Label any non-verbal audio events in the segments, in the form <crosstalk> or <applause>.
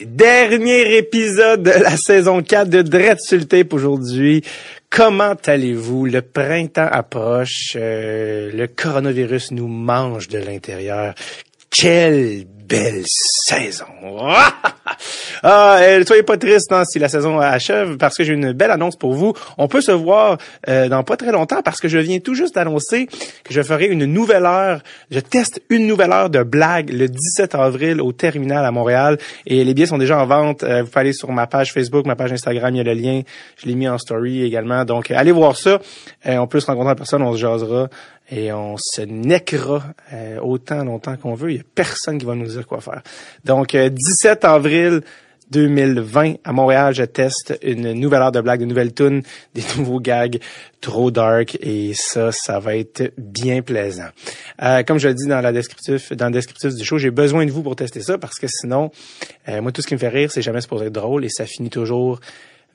Dernier épisode de la saison 4 de Dread tape aujourd'hui. Comment allez-vous? Le printemps approche, euh, le coronavirus nous mange de l'intérieur. Quelle belle saison! <laughs> ah, euh, soyez pas triste hein, si la saison achève parce que j'ai une belle annonce pour vous. On peut se voir euh, dans pas très longtemps parce que je viens tout juste d'annoncer que je ferai une nouvelle heure. Je teste une nouvelle heure de blague le 17 avril au Terminal à Montréal et les billets sont déjà en vente. Euh, vous pouvez aller sur ma page Facebook, ma page Instagram, il y a le lien. Je l'ai mis en story également. Donc allez voir ça. on peut se rencontrer en personne, on se jasera et on se neckera autant longtemps qu'on veut. Il y a personne qui va nous dire quoi faire. Donc 17 avril 2020 à Montréal, je teste une nouvelle heure de blague, de nouvelles tunes, <laughs> des nouveaux gags trop dark et ça, ça va être bien plaisant. Euh, comme je le dis dans la descriptif, dans le descriptif du show, j'ai besoin de vous pour tester ça parce que sinon, euh, moi tout ce qui me fait rire, c'est jamais supposé être drôle et ça finit toujours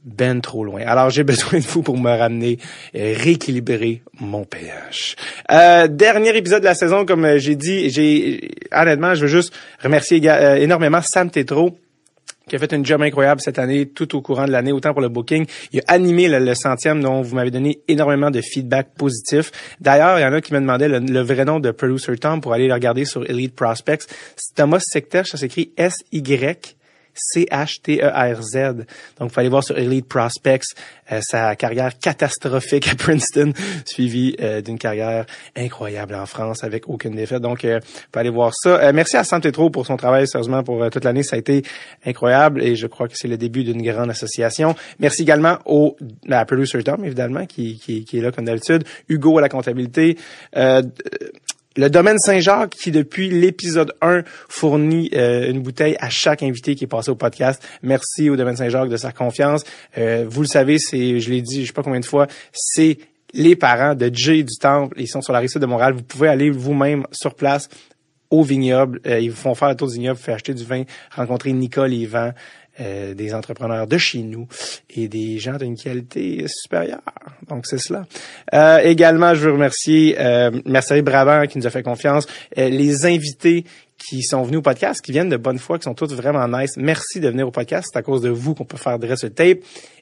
ben trop loin. Alors j'ai <laughs> besoin de vous pour me ramener, et rééquilibrer mon pH. Euh, dernier épisode de la saison, comme j'ai dit, j'ai honnêtement, je veux juste remercier énormément Sam Tetro qui a fait une job incroyable cette année, tout au courant de l'année, autant pour le booking. Il a animé le, centième dont vous m'avez donné énormément de feedback positif. D'ailleurs, il y en a qui me demandaient le, vrai nom de Producer Tom pour aller le regarder sur Elite Prospects. Thomas Secter, ça s'écrit S-Y C-H-T-E-R-Z. Donc, il faut aller voir sur Elite Prospects euh, sa carrière catastrophique à Princeton, <laughs> suivie euh, d'une carrière incroyable en France avec aucune défaite. Donc, euh, faut aller voir ça. merci à Trop pour son travail, sérieusement, pour toute l'année. Ça a été incroyable et je crois que c'est le début d'une grande association. Merci également au à Producer Tom, évidemment, qui, qui, qui est là comme d'habitude. Hugo à la comptabilité. Le domaine Saint-Jacques qui, depuis l'épisode 1, fournit euh, une bouteille à chaque invité qui est passé au podcast. Merci au domaine Saint-Jacques de sa confiance. Euh, vous le savez, c'est, je l'ai dit, je sais pas combien de fois, c'est les parents de Jay du Temple. Ils sont sur la rive de Montréal. Vous pouvez aller vous-même sur place au vignoble. Euh, ils vous font faire le tour du vignoble, vous faites acheter du vin, rencontrer Nicole Yvan. Euh, des entrepreneurs de chez nous et des gens d'une qualité supérieure. Donc, c'est cela. Euh, également, je veux remercier euh, Brabant qui nous a fait confiance, euh, les invités qui sont venus au podcast, qui viennent de bonne foi, qui sont tous vraiment nice. Merci de venir au podcast. C'est à cause de vous qu'on peut faire dresse ce tape.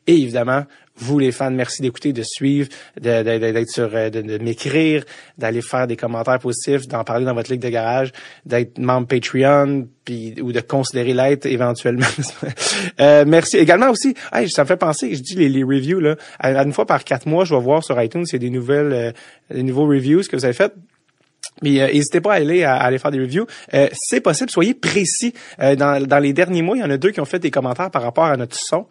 Et évidemment, vous les fans, merci d'écouter, de suivre, d'être sur, euh, de, m'écrire, d'aller faire des commentaires positifs, d'en parler dans votre ligue de garage, d'être membre Patreon, puis ou de considérer l'être éventuellement. <laughs> euh, merci également aussi. Hey, ça me fait penser, je dis les, reviews là, une fois par quatre mois, je vais voir sur iTunes s'il y a des nouvelles, euh, des nouveaux reviews que vous avez fait. Mais euh, n'hésitez pas à aller à, aller faire des reviews. Euh, c'est possible, soyez précis. Euh, dans, dans les derniers mois, il y en a deux qui ont fait des commentaires par rapport à notre son.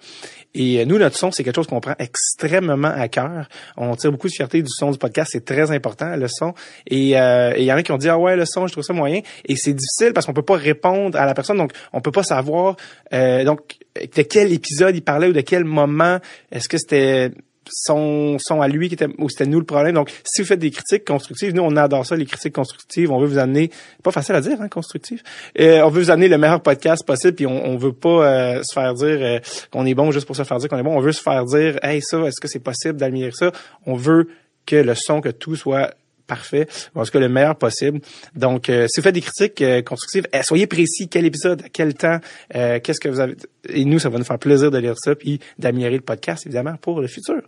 Et nous, notre son, c'est quelque chose qu'on prend extrêmement à cœur. On tire beaucoup de fierté du son du podcast. C'est très important, le son. Et il y en a qui ont dit, ah ouais, le son, je trouve ça moyen. Et c'est difficile parce qu'on peut pas répondre à la personne. Donc, on peut pas savoir donc de quel épisode il parlait ou de quel moment. Est-ce que c'était sont, à lui qui était ou c'était nous le problème. Donc, si vous faites des critiques constructives, nous on adore ça, les critiques constructives. On veut vous amener, pas facile à dire, hein, constructif. Euh, on veut vous amener le meilleur podcast possible, puis on, on veut pas euh, se faire dire euh, qu'on est bon juste pour se faire dire qu'on est bon. On veut se faire dire, hey ça, est-ce que c'est possible d'améliorer ça? On veut que le son, que tout soit parfait, en tout cas le meilleur possible. Donc, euh, si vous faites des critiques euh, constructives, eh, soyez précis, quel épisode, à quel temps, euh, qu'est-ce que vous avez... Et nous, ça va nous faire plaisir de lire ça, puis d'améliorer le podcast, évidemment, pour le futur.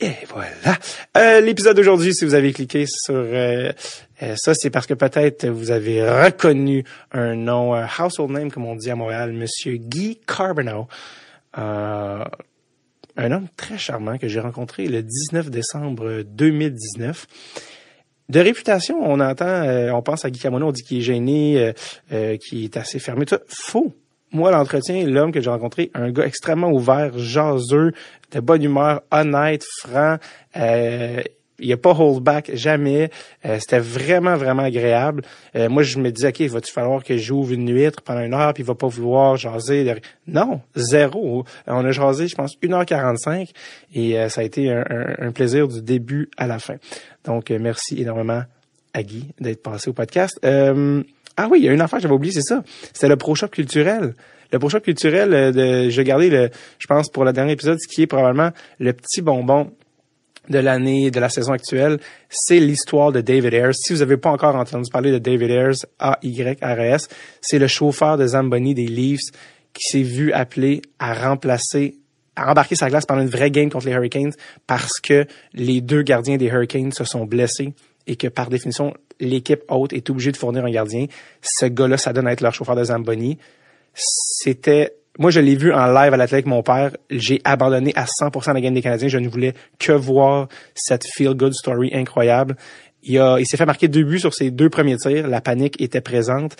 Et voilà. L'épisode d'aujourd'hui, si vous avez cliqué sur ça, c'est parce que peut-être vous avez reconnu un nom, household name, comme on dit à Montréal, Monsieur Guy Carbonneau. un homme très charmant que j'ai rencontré le 19 décembre 2019 de réputation, on entend, euh, on pense à Guy Camono, on dit qu'il est gêné, euh, euh, qu'il est assez fermé. Tout faux. Moi, l'entretien, l'homme que j'ai rencontré, un gars extrêmement ouvert, jaseux, de bonne humeur, honnête, franc. Il a pas hold back, jamais. C'était vraiment, vraiment agréable. moi, je me disais, OK, va-tu falloir que j'ouvre une huître pendant une heure, puis il va pas vouloir jaser? Non, zéro. On a jasé, je pense, 1h45, et ça a été un plaisir du début à la fin. Donc, euh, merci énormément à Guy d'être passé au podcast. Euh, ah oui, il y a une affaire, j'avais oublié, c'est ça. C'était le Pro Shop culturel. Le Pro Shop culturel, euh, de, je gardé le, je pense pour le dernier épisode, ce qui est probablement le petit bonbon de l'année, de la saison actuelle, c'est l'histoire de David Ayers. Si vous n'avez pas encore entendu parler de David Ayers, A-Y-R-S, c'est le chauffeur de Zamboni des Leafs qui s'est vu appelé à remplacer à embarquer sa glace pendant une vraie game contre les Hurricanes parce que les deux gardiens des Hurricanes se sont blessés et que par définition, l'équipe haute est obligée de fournir un gardien. Ce gars-là, ça donne à être leur chauffeur de Zamboni. C'était moi, je l'ai vu en live à l'athlète avec mon père. J'ai abandonné à 100% la game des Canadiens. Je ne voulais que voir cette feel-good story incroyable. Il, il s'est fait marquer deux buts sur ses deux premiers tirs. La panique était présente.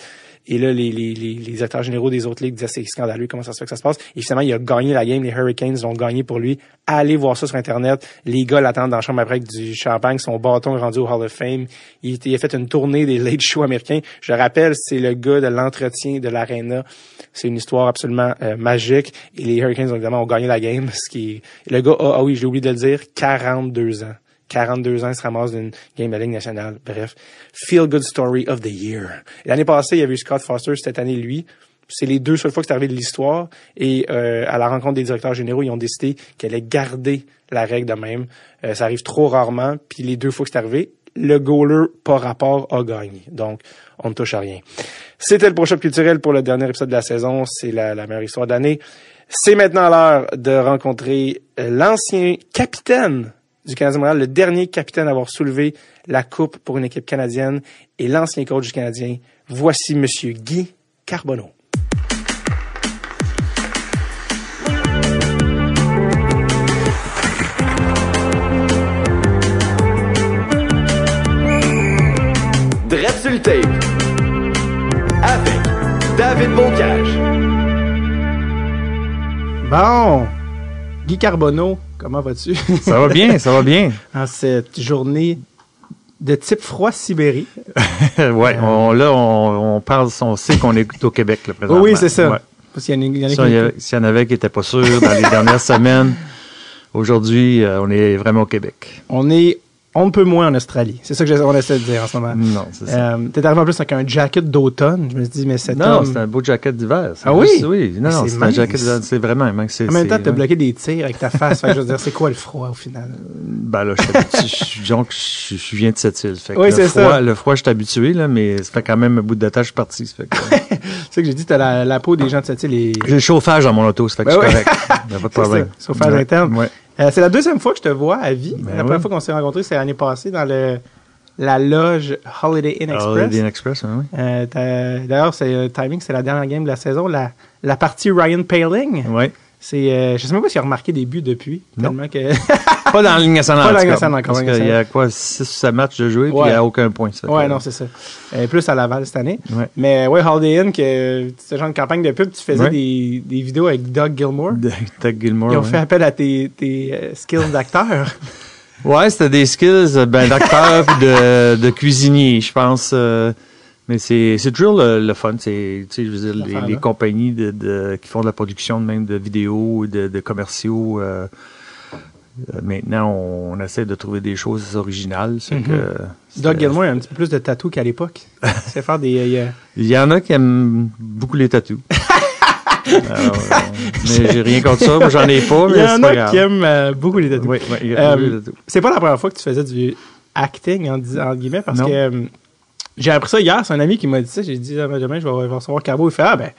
Et là, les, les, les, les acteurs généraux des autres ligues disaient c'est scandaleux, comment ça se fait que ça se passe? Et finalement, il a gagné la game. Les Hurricanes l'ont gagné pour lui. Allez voir ça sur Internet. Les gars l'attendent dans la chambre après avec du champagne. Son bâton rendu au Hall of Fame. Il, a fait une tournée des late shows américains. Je rappelle, c'est le gars de l'entretien de l'arena. C'est une histoire absolument euh, magique. Et les Hurricanes, évidemment, ont gagné la game. Ce qui Le gars ah oui, j'ai oublié de le dire, 42 ans. 42 ans, il se ramasse d'une game de Ligue nationale. Bref, feel good story of the year. L'année passée, il y avait eu Scott Foster, cette année, lui. C'est les deux seules fois que c'est arrivé de l'histoire. Et euh, à la rencontre des directeurs généraux, ils ont décidé qu'elle allait garder la règle de même. Euh, ça arrive trop rarement. Puis les deux fois que c'est arrivé, le goaler par rapport a gagné. Donc, on ne touche à rien. C'était le prochain culturel pour le dernier épisode de la saison. C'est la, meilleure histoire d'année. C'est maintenant l'heure de rencontrer l'ancien capitaine du Canadien Montréal, le dernier capitaine à avoir soulevé la coupe pour une équipe canadienne et l'ancien coach du Canadien. Voici Monsieur Guy Carbonneau. Bon, Guy Carbonneau, comment vas-tu? <laughs> Ça va bien, ça va bien. <laughs> en cette journée de type froid Sibérie. <laughs> ouais, on, là, on, on parle, on sait qu'on est au Québec, là, présentement. oui, c'est ça. Ouais. Y y S'il y en avait qui n'étaient pas sûrs dans les dernières semaines, aujourd'hui, euh, on est vraiment au Québec. On est on peut moins en Australie. C'est ça que j'essa- on essaie de dire en ce moment. Non, c'est ça. Euh, T'es arrivé en plus avec un jacket d'automne. Je me suis dit, mais cet non, homme... c'est un beau jacket d'hiver. Ah plus- oui? Oui, non, non, c'est un jacket d'hiver. C'est vraiment, hein, c'est, En même temps, t'as bloqué des tirs avec ta face. fait je veux dire, c'est quoi le froid au final? Ben là, je suis habitué, je, suis- je, viens de cette île. Fait que Oui, le c'est froid, ça. Le froid, je suis habitué, là, mais ça fait quand même un bout de suis parti. <laughs> C'est ça que j'ai dit, t'as la, la peau des gens de cette île. et- J'ai le chauffage dans mon auto, ça fait que Ben je suis oui. correct. Il n'y a pas de <laughs> problème. chauffage Ouais. interne. Ouais. Euh, c'est la deuxième fois que je te vois à vie. Ben la première oui. fois qu'on s'est rencontrés, c'est l'année passée dans le la loge Holiday Inn Express. Holiday Inn Express, hein, oui. Euh, D'ailleurs, c'est euh, timing, c'est la dernière game de la saison. La, la partie Ryan Paling, Ouais. C'est, euh, je sais même pas s'il a remarqué des buts depuis. Tellement que <laughs> Pas dans la Ligue nationale. Pas dans la Ligue nationale encore, Parce qu'il y a quoi, 6 ou 7 matchs de jouer, puis il n'y a aucun point. ça Ouais, non, c'est ça. Euh, plus à Laval cette année. Ouais. Mais ouais, Holiday Inn, que ce genre de campagne de pub, tu faisais Ouais. des, des vidéos avec Doug Gilmore. Doug Gilmore. Ils ont ouais. fait appel à tes, tes euh, skills d'acteur. <laughs> Ouais, c'était des skills euh, ben, d'acteur puis de, de cuisinier, je pense. euh, mais c'est toujours le, le fun. C'est, tu sais, je veux dire, les, compagnies de, de- qui font de la production de même de vidéos, de, de commerciaux. euh, euh, maintenant, on, on essaie de trouver des choses originales. Mhm. que, Doug Gilmore a un petit peu plus de tatou qu'à l'époque. <laughs> C'est faire des. euh, il y en a qui aiment beaucoup les tatous. <laughs> Alors, mais j'ai rien contre ça. Moi, j'en ai pas, Il y mais en a qui aiment euh, beaucoup les tatous. Oui, oui, Euh, tatous. C'est pas la première fois que tu faisais du acting, en, guillemets, parce Non. que j'ai appris ça hier. C'est un ami qui m'a dit ça. J'ai dit, ah, ben, demain, je vais, recevoir Carbo. Il fait, ah, ben,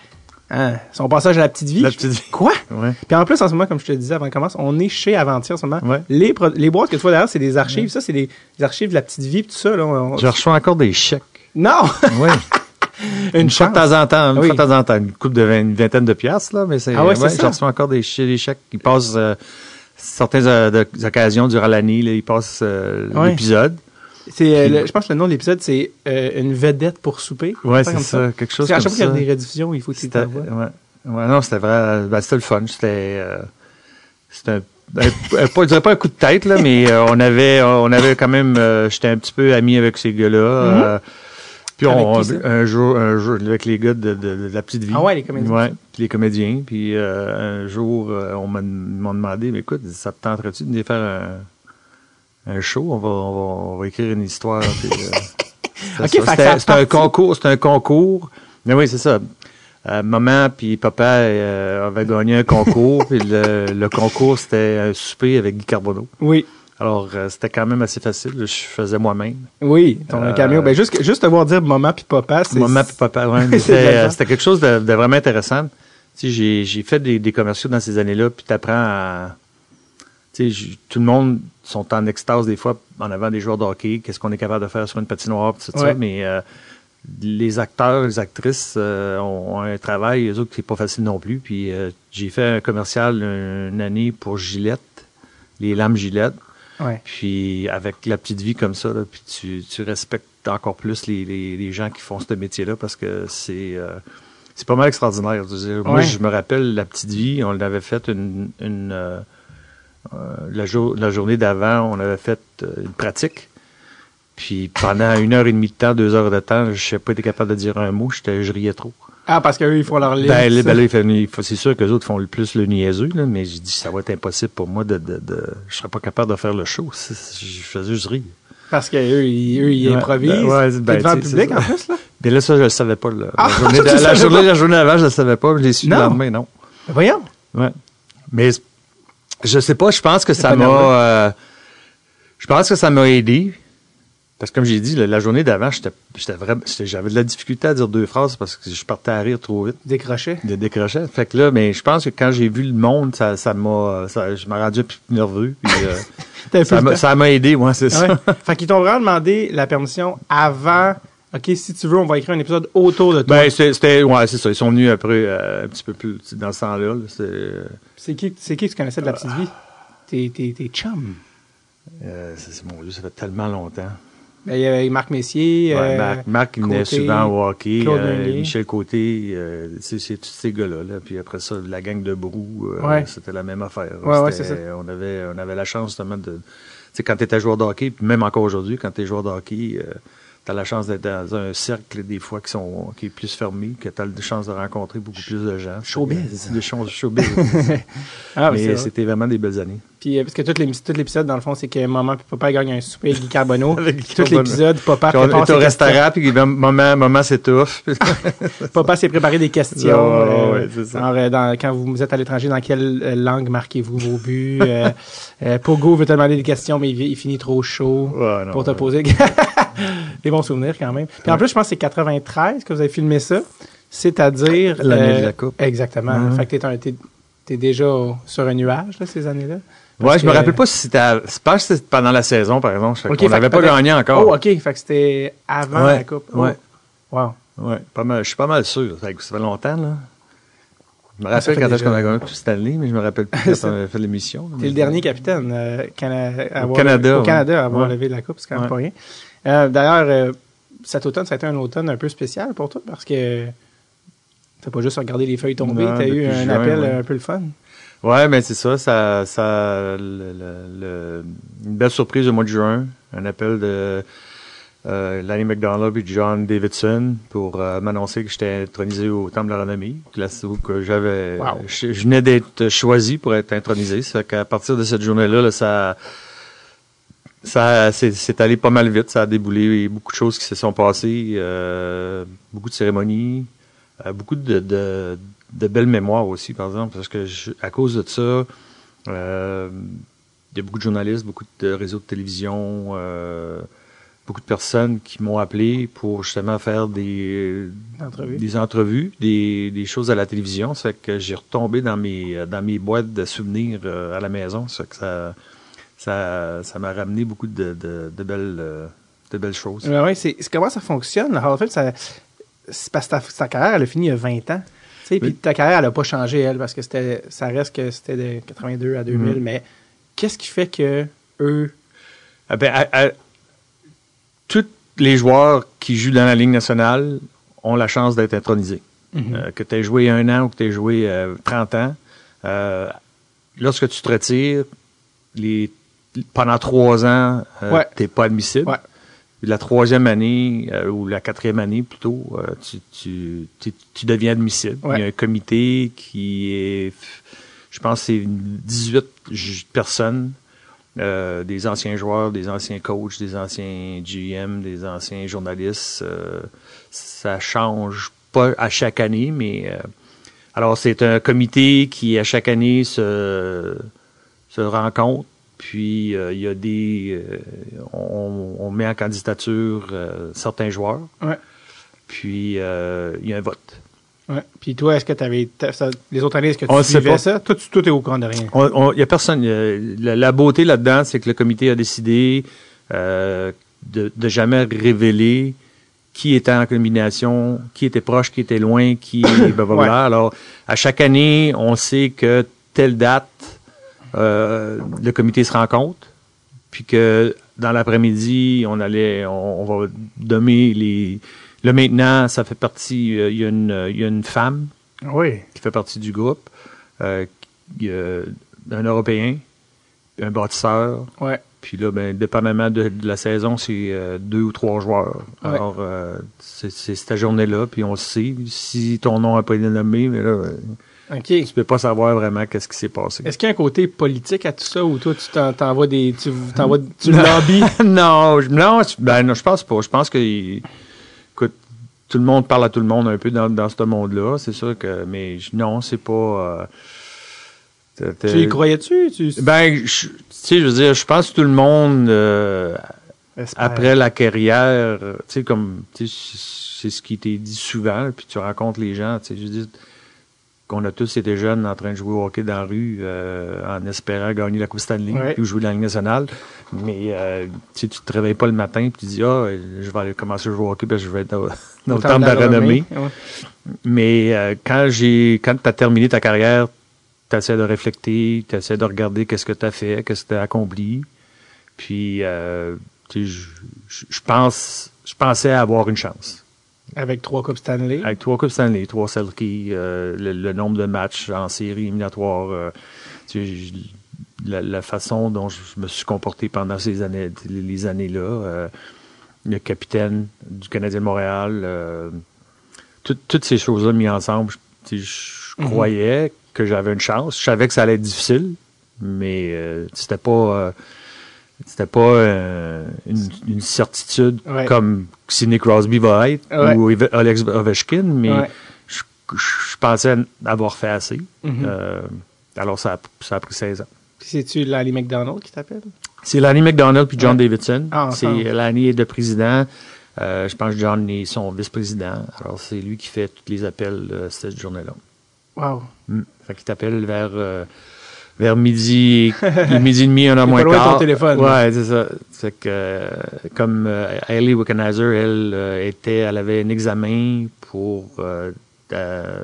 hein, son passage à la petite vie. La petite vie. Quoi? Ouais. Puis en plus, en ce moment, comme je te disais avant qu'on commence, on est chez Aventure en ce moment. Ouais. Les, les boîtes que tu vois derrière, c'est des archives. Ça, c'est des, des archives de la petite vie, tout ça. Là, on- Je reçois encore des chèques. Non! Oui. <laughs> Une Une fois de temps en temps, une Oui. fois de temps en temps, une coupe de vingt- une vingtaine de piastres, là, mais c'est, Ah ouais, c'est ça. je reçois encore des, des chèques qui passent, euh, certaines euh, de- occasions durant l'année, ils passent euh, Ouais. l'épisode. C'est, euh, je pense que le nom de l'épisode, c'est euh, Une vedette pour souper. Ouais, c'est comme ça, quelque chose Parce qu'à comme chaque fois qu'il y ça. a des rediffusions, il faut que tu ouais. ouais, non, c'était vrai, ben, c'était le fun, c'était, euh, c'était un, un- je dirais pas un coup de tête, là, mais euh, on avait, on avait quand même, euh, j'étais un petit peu ami avec ces gars-là, euh, puis on, ça? un jour, un jour, avec les gars de, de- de la petite vie. Ah ouais, les comédiens. Ouais, puis les comédiens. Puis euh, un jour, euh, on m'a demandé, mais écoute, ça te tenterait-tu de venir faire un, un show? On va, on va, on va écrire une histoire. puis, euh, <laughs> Ok, c'était fait ça. que ça a C'était c'était un concours, c'était un concours. Mais oui, c'est ça. Euh, maman puis papa euh, avaient gagné un concours, <laughs> puis le, le concours, c'était un souper avec Guy Carbonneau. Oui. Alors, euh, c'était quand même assez facile. Je faisais moi-même. Oui, ton Euh, cameo. Ben, juste, juste te voir dire maman puis papa, c'est. Maman puis papa, <laughs> C'est c'était quelque chose de, de vraiment intéressant. tu sais, j'ai, j'ai fait des, des commerciaux dans ces années-là, puis t'apprends à... Tout le monde sont en extase des fois en avant des joueurs de hockey, qu'est-ce qu'on est capable de faire sur une patinoire, tout Ouais. ça, mais euh, les acteurs, les actrices euh, ont, ont un travail, eux autres, qui est pas facile non plus. Puis euh, j'ai fait un commercial une année pour Gillette, les lames Gillette. Ouais. Puis avec la petite vie comme ça, là, puis tu, tu respectes encore plus les, les, les gens qui font ce métier-là parce que c'est euh, c'est pas mal extraordinaire. Je veux dire, Moi, je me rappelle la petite vie, on l'avait fait une, une euh, la, jour- la journée d'avant, on avait fait euh, une pratique. Puis pendant une heure et demie de temps, deux heures de temps, je n'ai pas été capable de dire un mot, je riais trop. Ah, parce qu'eux, ils font leur ligne. Ben, là, ben c'est sûr que les autres font le plus le niaiseux, là, mais j'ai dit ça va être impossible pour moi de, de, de je serais pas capable de faire le show. Je faisais juste rire. Parce qu'eux, ils, eux, ils Ouais, improvisent. ben, ouais, ben, devant le public, en plus, là? Mais là, ça, je le savais pas. Là. Ah, la, journée, <laughs> de- la, journée, la journée avant, je le savais pas. Je l'ai su le lendemain, non. Ben, Voyons. Ouais. Mais je sais pas, je pense que ça m'a. euh, je pense que ça m'a aidé. Parce que comme j'ai dit, la, la journée d'avant, J'avais de la difficulté à dire deux phrases parce que je partais à rire trop vite. Décroché. de décrocher. Fait que là, mais je pense que quand j'ai vu le monde, ça, ça m'a, je m'ai rendu un peu plus nerveux. Puis, euh, <laughs> ça, m'a, aidé, moi, c'est Ouais. ça. fait qu'ils t'ont vraiment demandé la permission avant. OK, si tu veux, on va écrire un épisode autour de toi. Ben, c'est- c'était, ouais, c'est ça. Ils sont venus après, euh, un petit peu plus, dans ce temps-là. là. C'est, qui, c'est qui que tu connaissais de la petite vie? Tes, tes, tes chums. euh, c'est, mon Dieu, ça fait tellement longtemps. Ben, il y avait Marc Messier. Ouais, euh, Marc, Marc, venait souvent au hockey. Euh. Michel Côté, euh, c'est, c'est tous ces gars-là. Là. Puis après ça, la gang de Brou, euh, Ouais. c'était la même affaire. Ouais, ça. On avait, on avait la chance justement de... Tu sais, quand tu étais joueur de hockey, puis même encore aujourd'hui, quand tu es joueur de hockey, tu as la chance d'être dans un cercle des fois qui, sont, qui est plus fermé, que tu as la chance de rencontrer beaucoup plus de gens. Showbiz. Des choses showbiz. <laughs> Ah, Mais vrai. c'était vraiment des belles années. Puis, euh, parce que tout l'épisode, dans le fond, c'est que maman et papa gagnent un souper avec Guy Carbonneau. <laughs> Tout l'épisode, papa Puis on est au restaurant, puis maman, maman s'étouffe. <laughs> Papa s'est préparé des questions. Ouais, euh, ouais, c'est ça. genre, euh, dans- quand vous êtes à l'étranger, dans quelle euh, langue marquez-vous vos buts? Euh, euh, Pogo veut te demander des questions, mais il, il finit trop chaud Ouais, non, pour te ouais. poser. <laughs> des bons souvenirs quand même. Puis en plus, je pense que c'est 93 que vous avez filmé ça. C'est-à-dire... euh, L'année de la Coupe. Exactement. Ouais. Fait que t'es, déjà sur un nuage, là, ces années-là. Ouais, je me rappelle pas si c'était, à- je pense que c'était pendant la saison, par exemple. Fait Ok, qu'on fait n'avait pas gagné encore. Oh, OK. Fait que c'était avant Ouais, la Coupe. Oh. ouais. Wow. Ouais, pas mal. Je suis pas mal sûr. Ça fait longtemps, là. Je me rappelle quand est-ce qu'on a gagné cette année, mais je me rappelle plus quand <laughs> on avait fait l'émission. T'es le dernier capitaine euh, Cana- avoir- Canada, au. Canada à avoir Ouais. levé la coupe, c'est quand même Ouais. pas rien. Euh, D'ailleurs, euh, cet automne, ça a été un automne un peu spécial pour toi parce que t'as pas juste regardé les feuilles tomber, t'as eu un juin, appel ouais. un peu le fun. Ouais, mais c'est ça, ça, ça, le- le- le- une belle surprise au mois de juin, un appel de euh, Lanny McDonald et John Davidson pour euh, m'annoncer que j'étais intronisé au Temple de la Renommée, classe où que j'avais, Wow. je, je venais d'être choisi pour être intronisé, ça fait qu'à partir de cette journée-là, là, ça, ça, c'est, allé pas mal vite, ça a déboulé beaucoup de choses qui se sont passées, euh, beaucoup de cérémonies, euh, beaucoup de, de, de belles mémoires aussi, par exemple, parce que je- à cause de ça, euh, il y a beaucoup de journalistes, beaucoup de réseaux de télévision, euh, beaucoup de personnes qui m'ont appelé pour justement faire des, Entrevue. des entrevues, des, des choses à la télévision. Ça fait que j'ai retombé dans mes, dans mes boîtes de souvenirs euh, à la maison. Ça fait que ça, ça, ça m'a ramené beaucoup de, de, de belles, euh, de belles choses. C'est comment ça fonctionne? Hall of Fame, ça, c'est parce que ta, ta carrière, elle a fini il y a 20 ans. Puis Oui. ta carrière, elle n'a pas changé, elle, parce que c'était, ça reste que c'était de 82 à 2000. Mhm. Mais qu'est-ce qui fait que eux. Ah ben, à- à- tous les joueurs qui jouent dans la Ligue nationale ont la chance d'être intronisés. Mhm. Euh, que tu aies joué un an ou que tu aies joué euh, 30 ans, euh, lorsque tu te retires, les, pendant trois ans, euh, Ouais. n'es pas admissible. Ouais. Puis La troisième année, euh, ou la quatrième année plutôt, euh, tu, tu, tu, tu deviens admissible. Ouais. Il y a un comité qui est, je pense, c'est une 18 ju- personnes, des anciens joueurs, des anciens coachs, des anciens GM, des anciens journalistes. ça change pas à chaque année, mais alors c'est un comité qui à chaque année se, se rencontre. Puis euh, il y a des, euh, on, on met en candidature euh, certains joueurs. Ouais. Puis euh, il y a un vote. Ouais. Puis toi, est-ce que tu avais les autres années, est-ce que tu On suivais pas. ça? Toi, tu tout est au courant de rien. Il y a personne. la, la beauté là-dedans, c'est que le comité a décidé euh, de, de jamais révéler qui était en combination, qui était proche, qui était loin, qui <coughs> blablabla. Ouais. Alors, à chaque année, on sait que telle date, euh, le comité se rencontre, puis que dans l'après-midi, on allait, on, on va nommer les. Là maintenant, ça fait partie. euh, Il y a une, il y a une femme Oui. qui fait partie du groupe, euh, un Européen, un bâtisseur, Ouais. puis là, ben, dépendamment de, de la saison, c'est euh, deux ou trois joueurs. Ouais. Alors, c'est cette journée-là, puis on le sait. Si ton nom n'a pas été nommé, mais là, OK. tu peux pas savoir vraiment qu'est-ce qui s'est passé. Est-ce qu'il y a un côté politique à tout ça ou toi, tu t'en- t'envoies des. Tu t'envoies. <laughs> Tu lobbies? <laughs> non, je, non, ben, non, je pense pas. Je pense que, écoute, tout le monde parle à tout le monde un peu dans, dans ce monde-là. C'est sûr que, mais non, c'est pas. euh, tu y croyais-tu? Tu... Ben, je- tu sais, je veux dire, je pense que tout le monde, euh, après la carrière, tu sais, comme, tu sais, c'est ce qui t'est dit souvent, puis tu rencontres les gens, tu sais, je veux dire, qu'on a tous été jeunes en train de jouer au hockey dans la rue euh, en espérant gagner la Coupe Stanley Ouais. ou jouer dans la Ligue nationale. Mais euh, tu tu te réveilles pas le matin et tu dis Ah, je vais aller commencer à jouer au hockey parce que je vais être dans, dans le temple de la renommée. Ouais. Mais euh, quand j'ai quand tu as terminé ta carrière, tu essaies de réfléchir, tu essaies de regarder qu'est-ce que tu as fait, qu'est-ce que tu as accompli. Puis euh, je pense je pensais avoir une chance. Avec trois Coupes Stanley. Avec trois Coupes Stanley, trois Selkie, euh, le, le nombre de matchs en série éliminatoire, euh, tu sais, je- la, la façon dont je me suis comporté pendant ces années, les années-là, euh, le capitaine du Canadien de Montréal, euh, tout- toutes ces choses-là mises ensemble, je, Mhm. croyais que j'avais une chance. Je savais que ça allait être difficile, mais c'était pas c'était pas euh, une, une certitude Ouais. comme Sidney Crosby va être Ouais. ou Alex Ovechkin, mais Ouais. je, je pensais avoir fait assez. Mhm. Euh, alors ça a, ça a pris 16 ans. Puis C'est-tu Lanny McDonald qui t'appelle? C'est Lanny McDonald puis John. Davidson. Ah, c'est. Lanny est le président. Euh, je pense que John est son vice-président. Alors c'est lui qui fait tous les appels cette journée-là. Wow. Mm. Fait qu'il t'appelle vers vers midi <laughs> midi et demi, un heure T'es moins de ton quart. téléphone, Ouais, c'est ça. C'est que euh, comme euh, Hailey Wickenheiser, elle euh, était, elle avait un examen pour euh,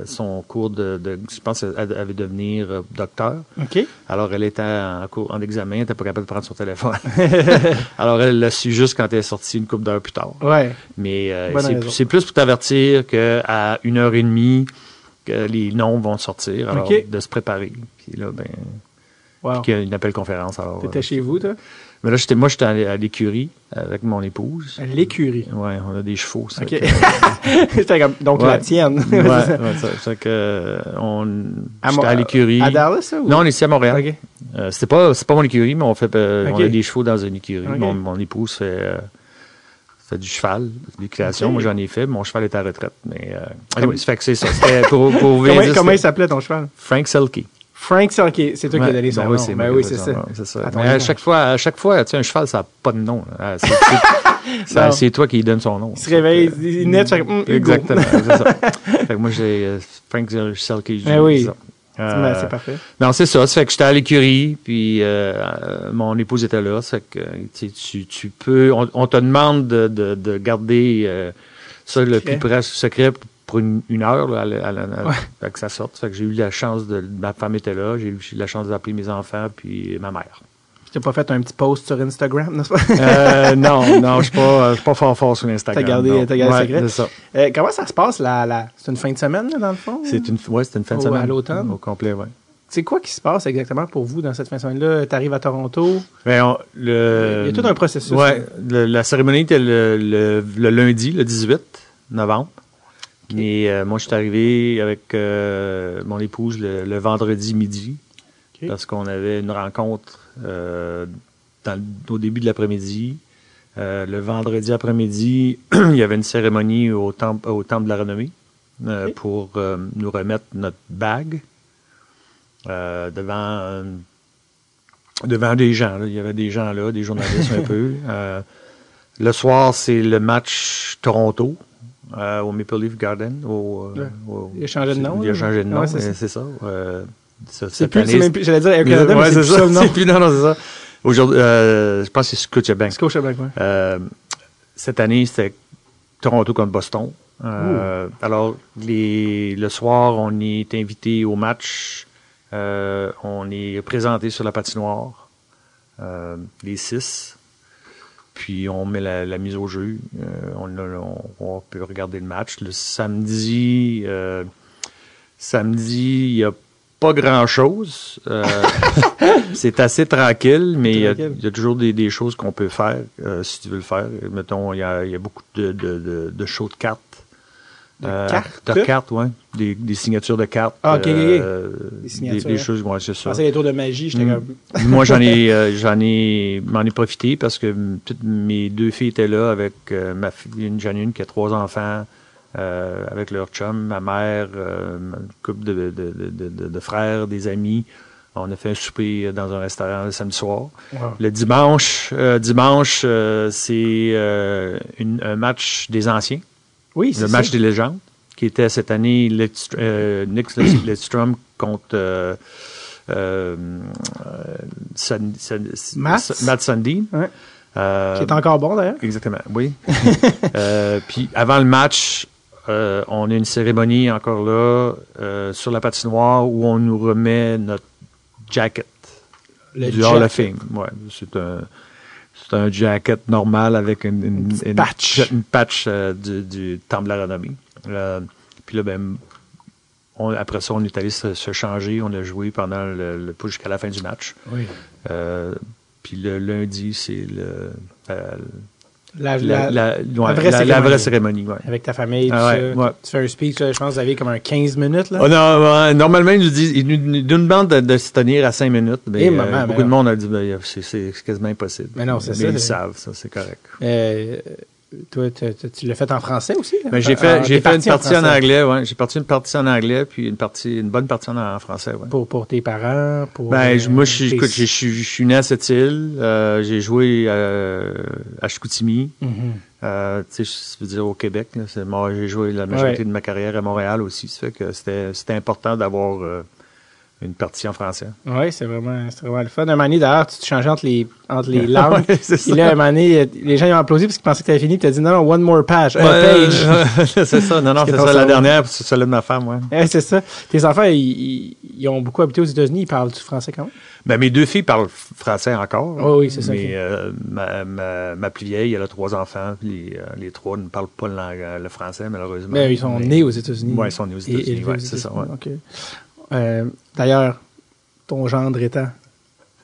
son cours de, de je pense qu'elle avait devenir docteur. OK. Alors, elle était en cours, en examen, elle n'était pas capable de prendre son téléphone. <laughs> <laughs> Alors, elle l'a su juste quand elle est sortie une couple d'heures plus tard. Ouais. Mais c'est- plus pour t'avertir qu'à une heure et demie, que les noms vont sortir. Alors, de se préparer. Puis là, ben, Wow. qu'il y a une appel conférence. Alors, T'étais euh, chez vous, toi? Mais là, j'étais, moi, j'étais à, l'écurie avec mon épouse. À L'écurie? Ouais, on a des chevaux. ça OK. fait <laughs> C'était comme, donc Ouais. la tienne. ouais, <laughs> ouais, ça fait que, euh, on, À j'étais à l'écurie. À Dallas, ça? ou- Non, on est ici à Montréal. OK. Euh, c'était pas, c'est pas mon écurie, mais on fait, euh, on a des chevaux dans une écurie. Mon, mon épouse fait, euh, fait du cheval, l'équitation. Ok. Moi, j'en ai fait. Mon cheval est à la retraite. Mais, anyway, ça fait que c'est ça. C'était pour, pour <laughs> vous Comment, comment il s'appelle ton cheval? Frank Selke. Frank, c'est OK. C'est toi qui as donné son ben nom. Oui, ben oui, c'est ça. ça. À Mais à chaque fois, à chaque fois, tu sais, un cheval, ça n'a pas de nom. Ah, <laughs> C'est, toi qui lui donne son nom. Il se réveille, il naît, chaque... Hugo. Exactement, c'est ça. <laughs> Fait que moi, j'ai euh, Frank Selke. je Ben oui. Ben, Euh, c'est parfait. non, c'est ça. Ça fait que j'étais à l'écurie, puis euh, euh, mon épouse était là. Ça fait que tu, tu, peux. On, on te demande de, de, de garder euh, ça le plus près secret pour une, une heure là, à la- à à- Ouais. fait que ça sorte. Fait que j'ai eu la chance de. Ma femme était là. J'ai eu la chance d'appeler mes enfants puis ma mère. Tu t'as pas fait un petit post sur Instagram, n'est-ce pas? Euh, <laughs> non, non, je suis pas, je suis pas fort fort sur Instagram. T'as gardé- t'as gardé Ouais, secret? C'est ça. Euh, comment ça se passe, la, la... C'est une fin de semaine, là, dans le fond? C'est une, ouais, c'est une fin de Au- semaine. à l'automne? Au complet, ouais. C'est quoi qui se passe exactement pour vous dans cette fin de semaine-là? T'arrives à Toronto? Ben, on- le, Il y a tout un processus. Le- la cérémonie était le, le, le lundi, le 18 novembre. Et euh, moi, je suis arrivé avec euh, mon épouse le, le vendredi midi parce qu'on avait une rencontre euh, dans au début de l'après-midi. Euh, le vendredi après-midi, <clears throat> il y avait une cérémonie au temple, au temple de la renommée euh, pour euh, nous remettre notre bague euh, devant euh, devant des gens. là. Il y avait des gens là, des journalistes un <laughs> peu. Euh, le soir, c'est le match Toronto. Euh, au Maple Leaf Garden. Au, euh, Ouais. au- Il a changé de nom, Il a changé de nom, Ouais, c'est mais ça. c'est. Euh, C'est plus, année, même plus, j'allais dire Air mais- Canada, mais ouais, c'est plus ça le nom. Plus, non, non, c'est ça. Aujourd'hui, euh, je pense que c'est Scotiabank. Scotiabank, ouais. Euh, cette année, c'était Toronto contre Boston. Euh, alors, les, le soir, on est invité au match. On est présenté sur la patinoire, les six. Puis on met la, la mise au jeu. Euh, on, on- on peut regarder le match. Le samedi, euh, samedi, il n'y a pas grand-chose. Euh, <laughs> c'est assez tranquille, mais il y a, Tranquille. il y a toujours des, des choses qu'on peut faire euh, si tu veux le faire. Mettons, il y a, il y a beaucoup de, de, de, de shows de cartes. De cartes? De cartes, oui. Des, des signatures de cartes. Ah, ok, euh, Des signatures, des choses, ouais, c'est ça. pensais les tours de magie, j'étais Mm. comme. Moi, j'en ai, <laughs> euh, j'en ai, m'en ai profité parce que mm, toutes mes deux filles étaient là avec euh, ma fille, une, j'en ai une qui a trois enfants, euh, avec leur chum, ma mère, euh, une couple de, de, de, de, frères, des amis. On a fait un souper dans un restaurant le samedi soir. Wow. Le dimanche, euh, dimanche, euh, c'est euh, une- un match des anciens, Oui, le ça. match des légendes, qui était cette année Lidst- euh, Nick <coughs> Lidstrom contre euh, euh, Sun- Sun- Matt? Ouais. Euh, Qui est encore bon, d'ailleurs. Exactement, oui. <laughs> Euh, puis avant le match, euh, on a une cérémonie encore là sur la patinoire où on nous remet notre jacket Le du Hall of. Fame. Ouais, c'est un c'est un jacket normal avec une, une, petite une- patch. une patch, euh, du, du Temple de la Renommée. Euh, puis là, ben, on- après ça, on est allé se, se changer. On a joué pendant le, le jusqu'à la fin du match. Oui. Euh, puis le lundi, c'est le, La, la, la- ouais, vraie la- vraie cérémonie. Ouais. Avec ta famille, Ah ouais. Tu fais un speech, là, je pense que vous avez comme un 15 minutes, là. Oh non, ouais, normalement, ils nous disent, ils nous, nous demandent de, de se tenir à cinq minutes. Mais, Eh, euh, maman, beaucoup mais de non. monde a dit, ben, c'est, quasiment impossible. Mais non, c'est ça, Mais ils savent, ça, c'est correct. Euh, toi, tu- l'as fait en français aussi? Ben, j'ai Ah, fait, j'ai fait une parti partie en, anglais, ouais. J'ai parti une partie en anglais, puis une partie, une bonne partie en, en français, ouais. Pour, pour tes parents, pour... Ben, euh, je- moi, je suis, tes- écoute, je suis, je suis né à cette île, euh, j'ai joué euh, à Chicoutimi, Mhm. euh, tu sais, je veux dire au Québec, là, j'ai joué la majorité Ouais. de ma carrière à Montréal aussi, ça fait que c'était, important d'avoir euh, une partie en français. Oui, c'est vraiment, vraiment le fun. Un moment donné, d'ailleurs, tu te changeais entre les, entre les langues. <laughs> Ouais, Et là, un moment donné, les gens ils ont applaudi parce qu'ils pensaient que tu avais fini. Tu as dit non, non, one more page. C'est ça, non, non, c'est ça, la dernière, c'est celle de ma femme, ouais. Ouais, c'est ça. Tes enfants, ils, ils- ont beaucoup habité aux États-Unis. Ils parlent du français quand même? Ben, mes deux filles parlent français encore. Oh oui, c'est ça, Mais euh, ma, ma, ma plus vieille, elle a trois enfants, les, euh, les trois ne parlent pas le, français, malheureusement. Mais ils sont Mais- nés aux États-Unis. Ouais, ils sont nés aux États-Unis, ouais, c'est ça, ouais. OK. Euh, D'ailleurs, ton gendre étant...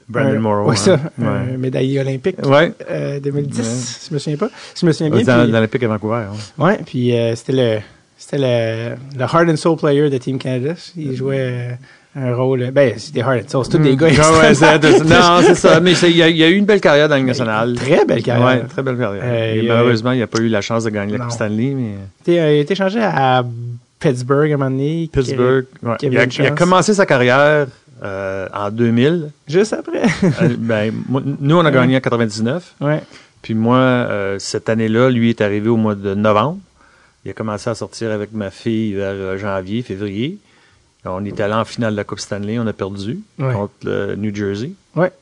Brandon Morrow. Ouais, hein. ça. Ouais. Un médaillé olympique. Ouais. euh, 2010, Ouais. si je me souviens pas. Si je me souviens bien. Dans, l'Olympique à Vancouver. hein. Ouais, puis euh, c'était le c'était le, le heart and soul player de Team Canada. Il jouait euh, un rôle. Ben, c'est des heart and soul, c'est tous des gars. Ah <laughs> non, c'est ça. Mais il y, a- eu une belle carrière dans la Ligue nationale. Très belle carrière. Ouais, très belle carrière. Euh, malheureusement, il n'a pas eu la chance de gagner la. Coupe Stanley, mais Il a été échangé à Pittsburgh à un moment donné. Pittsburgh. ouais. Il, a, il a Chance. commencé sa carrière euh, en 2000. Juste après. Euh, ben, moi- nous, on a gagné en 99. ouais. Puis moi, euh, cette année-là, lui est arrivé au mois de novembre. Il a commencé à sortir avec ma fille vers janvier, février. On est allé en finale de la Coupe Stanley, on a perdu Ouais. contre le New Jersey. Ouais.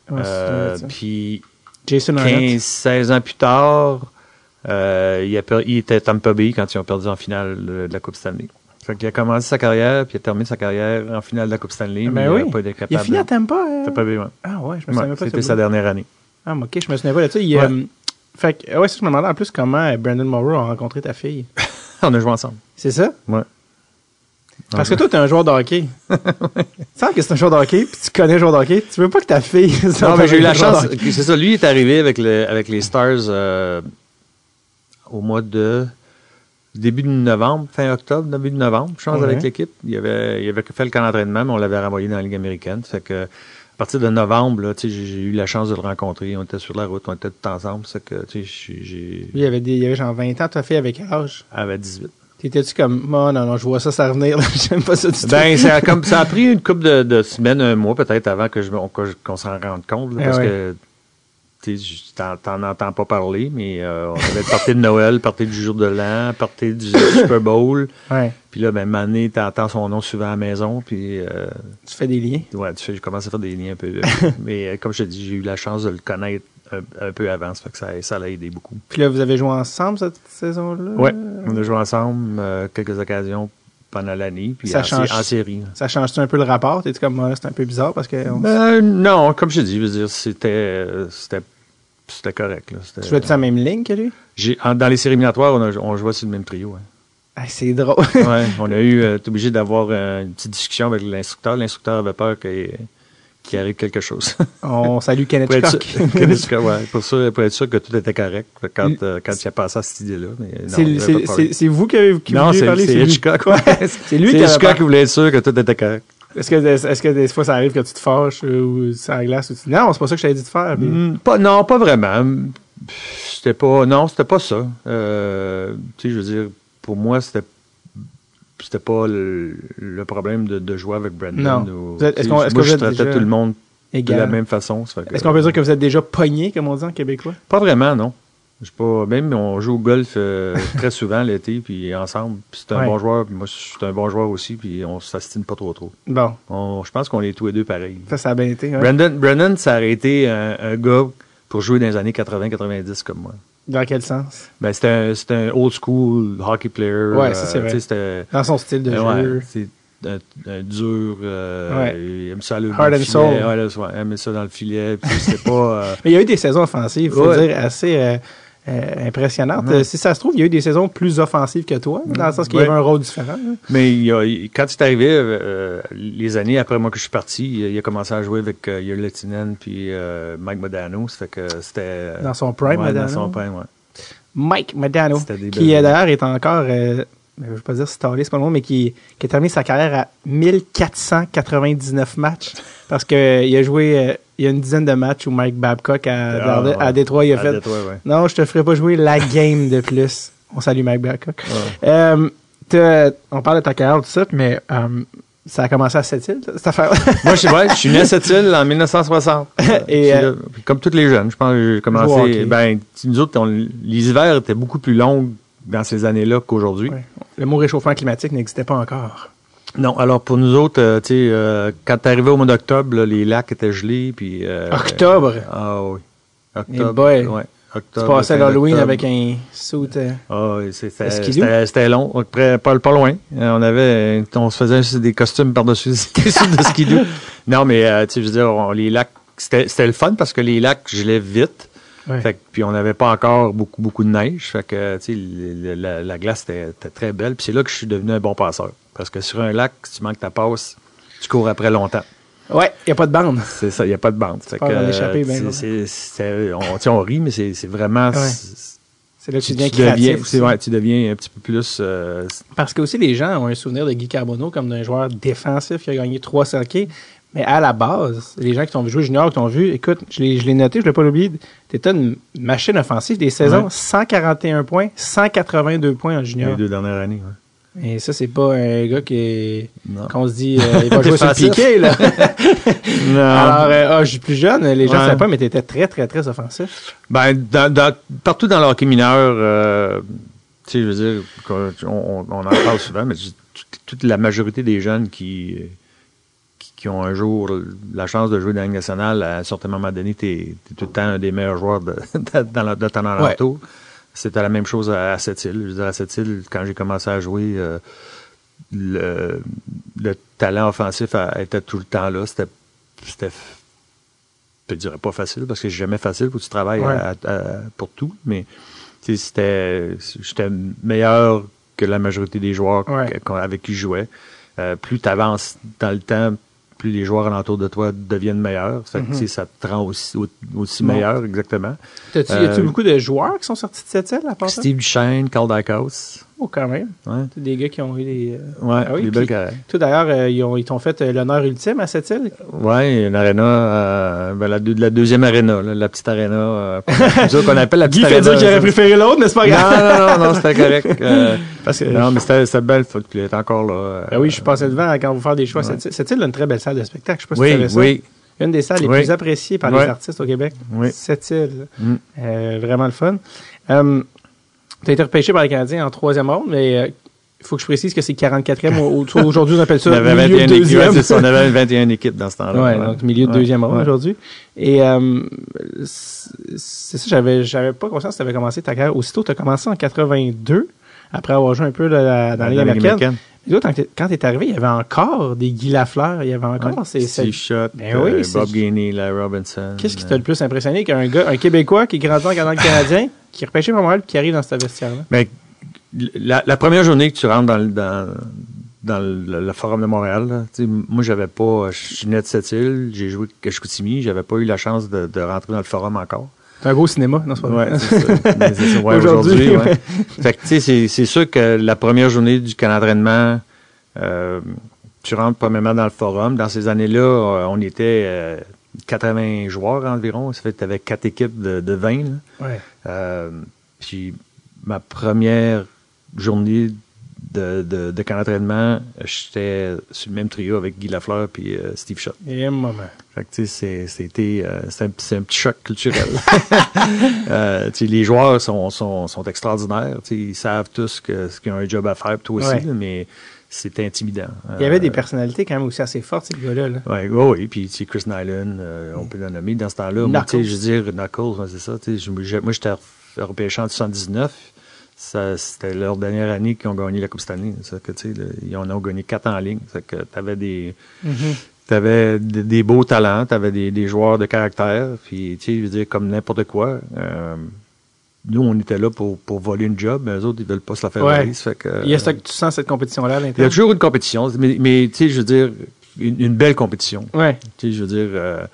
puis Jason Arnott. 15-16 ans plus tard, euh, il, a per- il était à Tampa Bay quand ils ont perdu en finale de la Coupe Stanley. Fait qu'il a commencé sa carrière, puis il a terminé sa carrière en finale de la Coupe Stanley, Ben mais oui. il n'a pas été Il a capable fini à de... Tampa. Tampa Bay, ouais. Ah ouais, je me Ouais, souviens pas. C'était sa dernière année. Ah, ok, je me souviens pas. Il, Ouais. euh, fait que, ouais, ça, je me demandais en plus comment euh, Brandon Morrow a rencontré ta fille? <laughs> on a joué ensemble. C'est ça? Ouais. Parce que toi, t'es un joueur de hockey. <laughs> tu sens que c'est un joueur de hockey, puis tu connais un joueur de hockey. Tu veux pas que ta fille. Non, <laughs> mais j'ai eu la chance. C'est ça. Lui est arrivé avec, le, avec les Stars euh, au mois de début de novembre, fin octobre, début de novembre, je pense, Ouais. avec l'équipe. Il avait, il avait fait le camp d'entraînement, mais on l'avait renvoyé dans la Ligue américaine. Fait que, à partir de novembre, là, tu sais, j'ai eu la chance de le rencontrer. On était sur la route, on était tous ensemble. C'est que, tu sais, j'ai- il avait, des, il avait genre 20 ans, ta fille avec quel âge? avait 18. T'étais-tu comme, oh, non, non, je vois ça, ça revenir. <laughs> J'aime pas ça du tout. Ben, ça a, comme, ça a pris une couple de, de semaines, un mois peut-être avant que je, qu'on s'en rende compte, là, Ah parce ouais. que t'en, t'en entends pas parler, mais euh, on avait party de Noël, party du jour de l'an, party du Super Bowl. Ouais. Puis là, ben, Mané, t'entends son nom souvent à la maison, puis euh, Tu fais des liens. ouais, tu fais, je commence à faire des liens un peu. <laughs> mais euh, comme je te dis, j'ai eu la chance de le connaître un, un peu avant, ça fait que ça, ça l'a aidé beaucoup. Puis là, vous avez joué ensemble cette saison-là? Ouais, on a joué ensemble euh, quelques occasions pendant l'année, puis Ça en, change. en série. Ça change-tu un peu le rapport? T'es comme, c'est un peu bizarre parce que on- Ben, non, comme je te dis, je veux dire, c'était, c'était, c'était correct. Là. Tu jouais-tu la même ligne que lui? En- dans les séries éliminatoires, on, a, on jouait sur le même trio. hein. Ah, c'est drôle. Ouais, <laughs> on a eu, euh, obligé d'avoir euh, une petite discussion avec l'instructeur. L'instructeur avait peur qu'il, arrive quelque chose. <laughs> on salue Kenneth pour, sûr. <laughs> Kenneth ouais, pour, sûr- pour être sûr que tout était correct quand, euh, quand il a passé à cette idée-là. C'est- vous qui avez qui Non, c'est, parler? c'est lui. Hitchcock. Ouais. C'est lui C'est qui Hitchcock qui voulait être sûr que tout était correct. Est-ce que, est-ce que des fois ça arrive que tu te fâches euh, ou la glace ou tu dis non, c'est pas ça que je t'avais dit de faire. puis- Hmm, pas, non, pas vraiment. C'était pas, non, c'était pas ça. Euh, tu sais, je veux dire, pour moi, c'était, c'était pas le, le problème de, de jouer avec Brandon. Non. ou- est-ce qu'on- que moi, je traitais déjà tout le monde de la même façon. ça Est-ce qu'on peut dire que vous êtes déjà pogné, comme on dit en québécois? Pas vraiment, non. Je suis pas, même on joue au golf euh, <laughs> très souvent l'été, puis ensemble. Puis c'est un Ouais. bon joueur, puis moi, je suis un bon joueur aussi, puis on s'astine pas trop trop. Bon, On- je pense qu'on est tous les deux pareils. ça, ça a bien été. hein. Brandon, Brandon, ça aurait été un, un gars pour jouer dans les années 80-90 comme moi. Dans quel sens? Ben, c'était un, old school hockey player. Ouais, ça, c'est vrai. sais, C'était, Dans son style de ouais, jeu. c'est un, un dur. Euh, Ouais. Il aime ça le le and soul. Ouais, là, ouais, il aime ça dans le filet. Puis pas. <laughs> euh, Mais il y a eu des saisons offensives, faut Ouais. dire, assez euh. Euh, Si ça se trouve, il y a eu des saisons plus offensives que toi, dans le sens qu'il y avait un rôle différent. mais il a- quand c'est arrivé, euh, les années après moi que je suis parti, il, a commencé à jouer avec euh, puis euh, Mike Modano. Ça fait que c'était. Dans son prime, ouais, Modano. Dans son prime, ouais. Mike Modano, qui d'ailleurs est encore, je ne veux pas dire stallé, c'est pas le mot, mais qui, qui a terminé sa carrière à 1499 matchs. Parce qu'il a joué, il y a une dizaine de matchs où Mike Babcock à, Ah, dans- ouais. à Détroit, il a À fait Détroit, ouais. Non, je te ferai pas jouer la game de plus. On salue Mike Babcock. Euh, on parle de ta carrière, tout ça, mais euh, ça a commencé à cette île, cette affaire <laughs> Moi, je suis, je suis né à cette île en 1960. <laughs> Et, euh, comme tous les jeunes, je pense que j'ai commencé. hockey. Ben, tu- nous autres, on- les hivers étaient beaucoup plus longs dans ces années-là qu'aujourd'hui. Le mot réchauffement climatique n'existait pas encore. Non, alors pour nous autres, euh, tu sais, euh, quand t'arrivais au mois d'octobre, là, les lacs étaient gelés, puis. euh, Octobre? Ah oui. Eh Octobre. boy. ouais. Tu Octobre. passais fin l'Halloween avec un suit. euh, Ah oui, c'était c'était- c'était long. Pas, pas loin. On avait, on se faisait des costumes par-dessus des suits de skidoo. Non, mais tu sais, je veux dire, on- les lacs, c'était c'était le fun parce que les lacs gelaient vite. Ouais. Fait que- puis on n'avait pas encore beaucoup beaucoup de neige. Fait que le- la, la glace était, était très belle. Puis c'est là que je suis devenu un bon passeur. Parce que sur un lac, si tu manques ta passe, tu cours après longtemps. Ouais, il n'y a pas de bande. C'est ça, il n'y a pas de bande. Fait que, ben, c'est- c'est- on, rit, mais c'est c'est vraiment. Ouais. c'est- là que tu Tu, deviens créatif. c'est- aussi. ouais, tu deviens un petit peu plus. euh, Parce que aussi, les gens ont un souvenir de Guy Carbonneau comme d'un joueur défensif qui a gagné trois circuits. Mais à la base, les gens qui t'ont vu jouer junior, qui t'ont vu, écoute, je l'ai noté, je ne l'ai pas oublié, tu étais une machine offensive des saisons, Ouais. 141 points, 182 points en les junior. deux dernières années. ouais. Et ça, c'est pas un gars qui qu'on se dit, euh, <laughs> il va jouer sur le piqué, là. <laughs> Non. Alors, euh, ah, je suis plus jeune, les gens ne Ouais. savaient pas, mais tu étais très, très, très offensif. Ben, dans, dans- partout dans le hockey mineur, euh, tu sais, je veux dire, on, on en parle souvent, mais toute la majorité des jeunes qui, qui, ont un jour la chance de jouer dans la Ligue nationale, à un certain moment donné, tu es, tout le temps un des meilleurs joueurs de, de, dans la- de ton alentour. C'était la même chose à, à cette île. Je veux dire, à cette île, quand j'ai commencé à jouer, euh, le, le talent offensif a- était tout le temps là. C'était, je te dirais pas facile parce que c'est jamais facile faut que tu travailles Ouais. à- à- pour tout, mais c'était j'étais meilleur que la majorité des joueurs Ouais. avec qui je jouais. Euh, plus tu avances dans le temps, plus les joueurs alentour de toi deviennent meilleurs. Ça, fait que, sais, ça te rend aussi, au- aussi. Bon. meilleur, exactement. Euh, y a-tu beaucoup de joueurs qui sont sortis de cette île à part? Steve Duchesne, Carl Dykhouse. Oh, quand même. Ouais, des gars qui ont eu des. euh, ouais Ah oui, des belles carrières. Toi, d'ailleurs, euh, ils ont- ils t'ont fait euh, l'honneur ultime à cette île? Ouais, une arena, euh, ben, la, deux- la deuxième arena, là, la petite autres, qu'on appelle la <laughs> petite fait arena. dire qu'il aurait préféré l'autre, mais c'est pas Non, grave. non, non, non, c'était correct. <laughs> Parce que- non, mais c'était belle, faut qu'il est encore là. Ben oui, je suis passé devant quand vous faire des choix. Cette, île- cette île a une très belle salle de spectacle. Je sais pas si tu Oui, ça. oui. une des salles les Oui. plus appréciées par les Ouais. artistes au Québec. Oui. Cette île. Mm. Vraiment le fun. Tu as été repêché par les Canadiens en troisième ronde, mais euh, il faut que je précise que c'est 44e. Au- au- Aujourd'hui, on appelle ça On avait milieu 21 de équipes, ouais, deuxième. ça, on avait 21 équipes dans ce temps-là. Ouais, donc milieu de Ouais. deuxième ronde Ouais. aujourd'hui. Et euh, c'est ça, j'avais j'avais pas conscience que tu avais commencé ta carrière. Aussitôt, tu as commencé en 82, après avoir joué un peu la- dans la Ligue américaine. Et toi, quand tu es arrivé, il y avait encore des Guy Lafleur, il y avait encore Ouais. ces... Steve Ben oui, euh, Bob Gainey, Larry Robinson. Qu'est-ce qui t'a le plus impressionné qu'un gars, un Québécois qui grandit en Canada canadien, qui est repêché par Montréal et qui arrive dans ce vestiaire-là? Ben, la, la première journée que tu rentres dans, le- dans, dans le, le Forum de Montréal, là, moi, j'avais pas, je venais de cette île, j'ai joué à Chicoutimi, j'avais pas eu la chance de, de rentrer dans le Forum encore. C'est un beau cinéma, non, c'est pas vrai? c'est ça. <laughs> Mais c'est ça, ouais, Aujourd'hui, aujourd'hui, ouais. ouais. Fait que, tu sais, c'est, c'est sûr que la première journée du camp d'entraînement, euh, tu rentres premièrement dans le forum. Dans ces années-là, euh, on était euh, 80 joueurs environ. Ça fait que tu avais quatre équipes de, de 20. là. Ouais. Euh, puis ma première journée de, de, de camp d'entraînement, j'étais sur le même trio avec Guy Lafleur puis euh, Steve Schott. Et un moment. Fait que, tu sais, c'est- c'était, euh, un, petit choc culturel. <laughs> euh, les joueurs sont, sont, sont extraordinaires. Ils savent tous qu'ils ont un job à faire, toi aussi, Ouais. là, mais c'est intimidant. Il y avait Euh, des personnalités quand même aussi assez fortes, ces gars-là. là. Ouais, ouais, oui, puis tu sais, Chris Nyland, euh, on peut le nommer dans ce temps-là. Moi, tu sais, Knuckles. je veux dire, Knuckles, c'est ça. je- Moi, j'étais repêché en 79. Ça, C'était leur dernière année qu'ils ont gagné la Coupe Stanley. Que, là, ils en ont gagné quatre en ligne. Ça que t'avais des, t'avais des, des beaux talents, t'avais des, des joueurs de caractère. Puis, tu sais, je veux dire, comme n'importe quoi. euh, nous, on était là pour, pour voler une job, mais eux autres, ils veulent pas se la faire Ouais. voler. Ça fait que, Il y a ça que tu sens cette compétition-là à il y a l'intérieur? toujours une compétition, mais, mais tu sais, je veux dire, une, une belle compétition. Ouais. Tu sais, je veux dire, euh,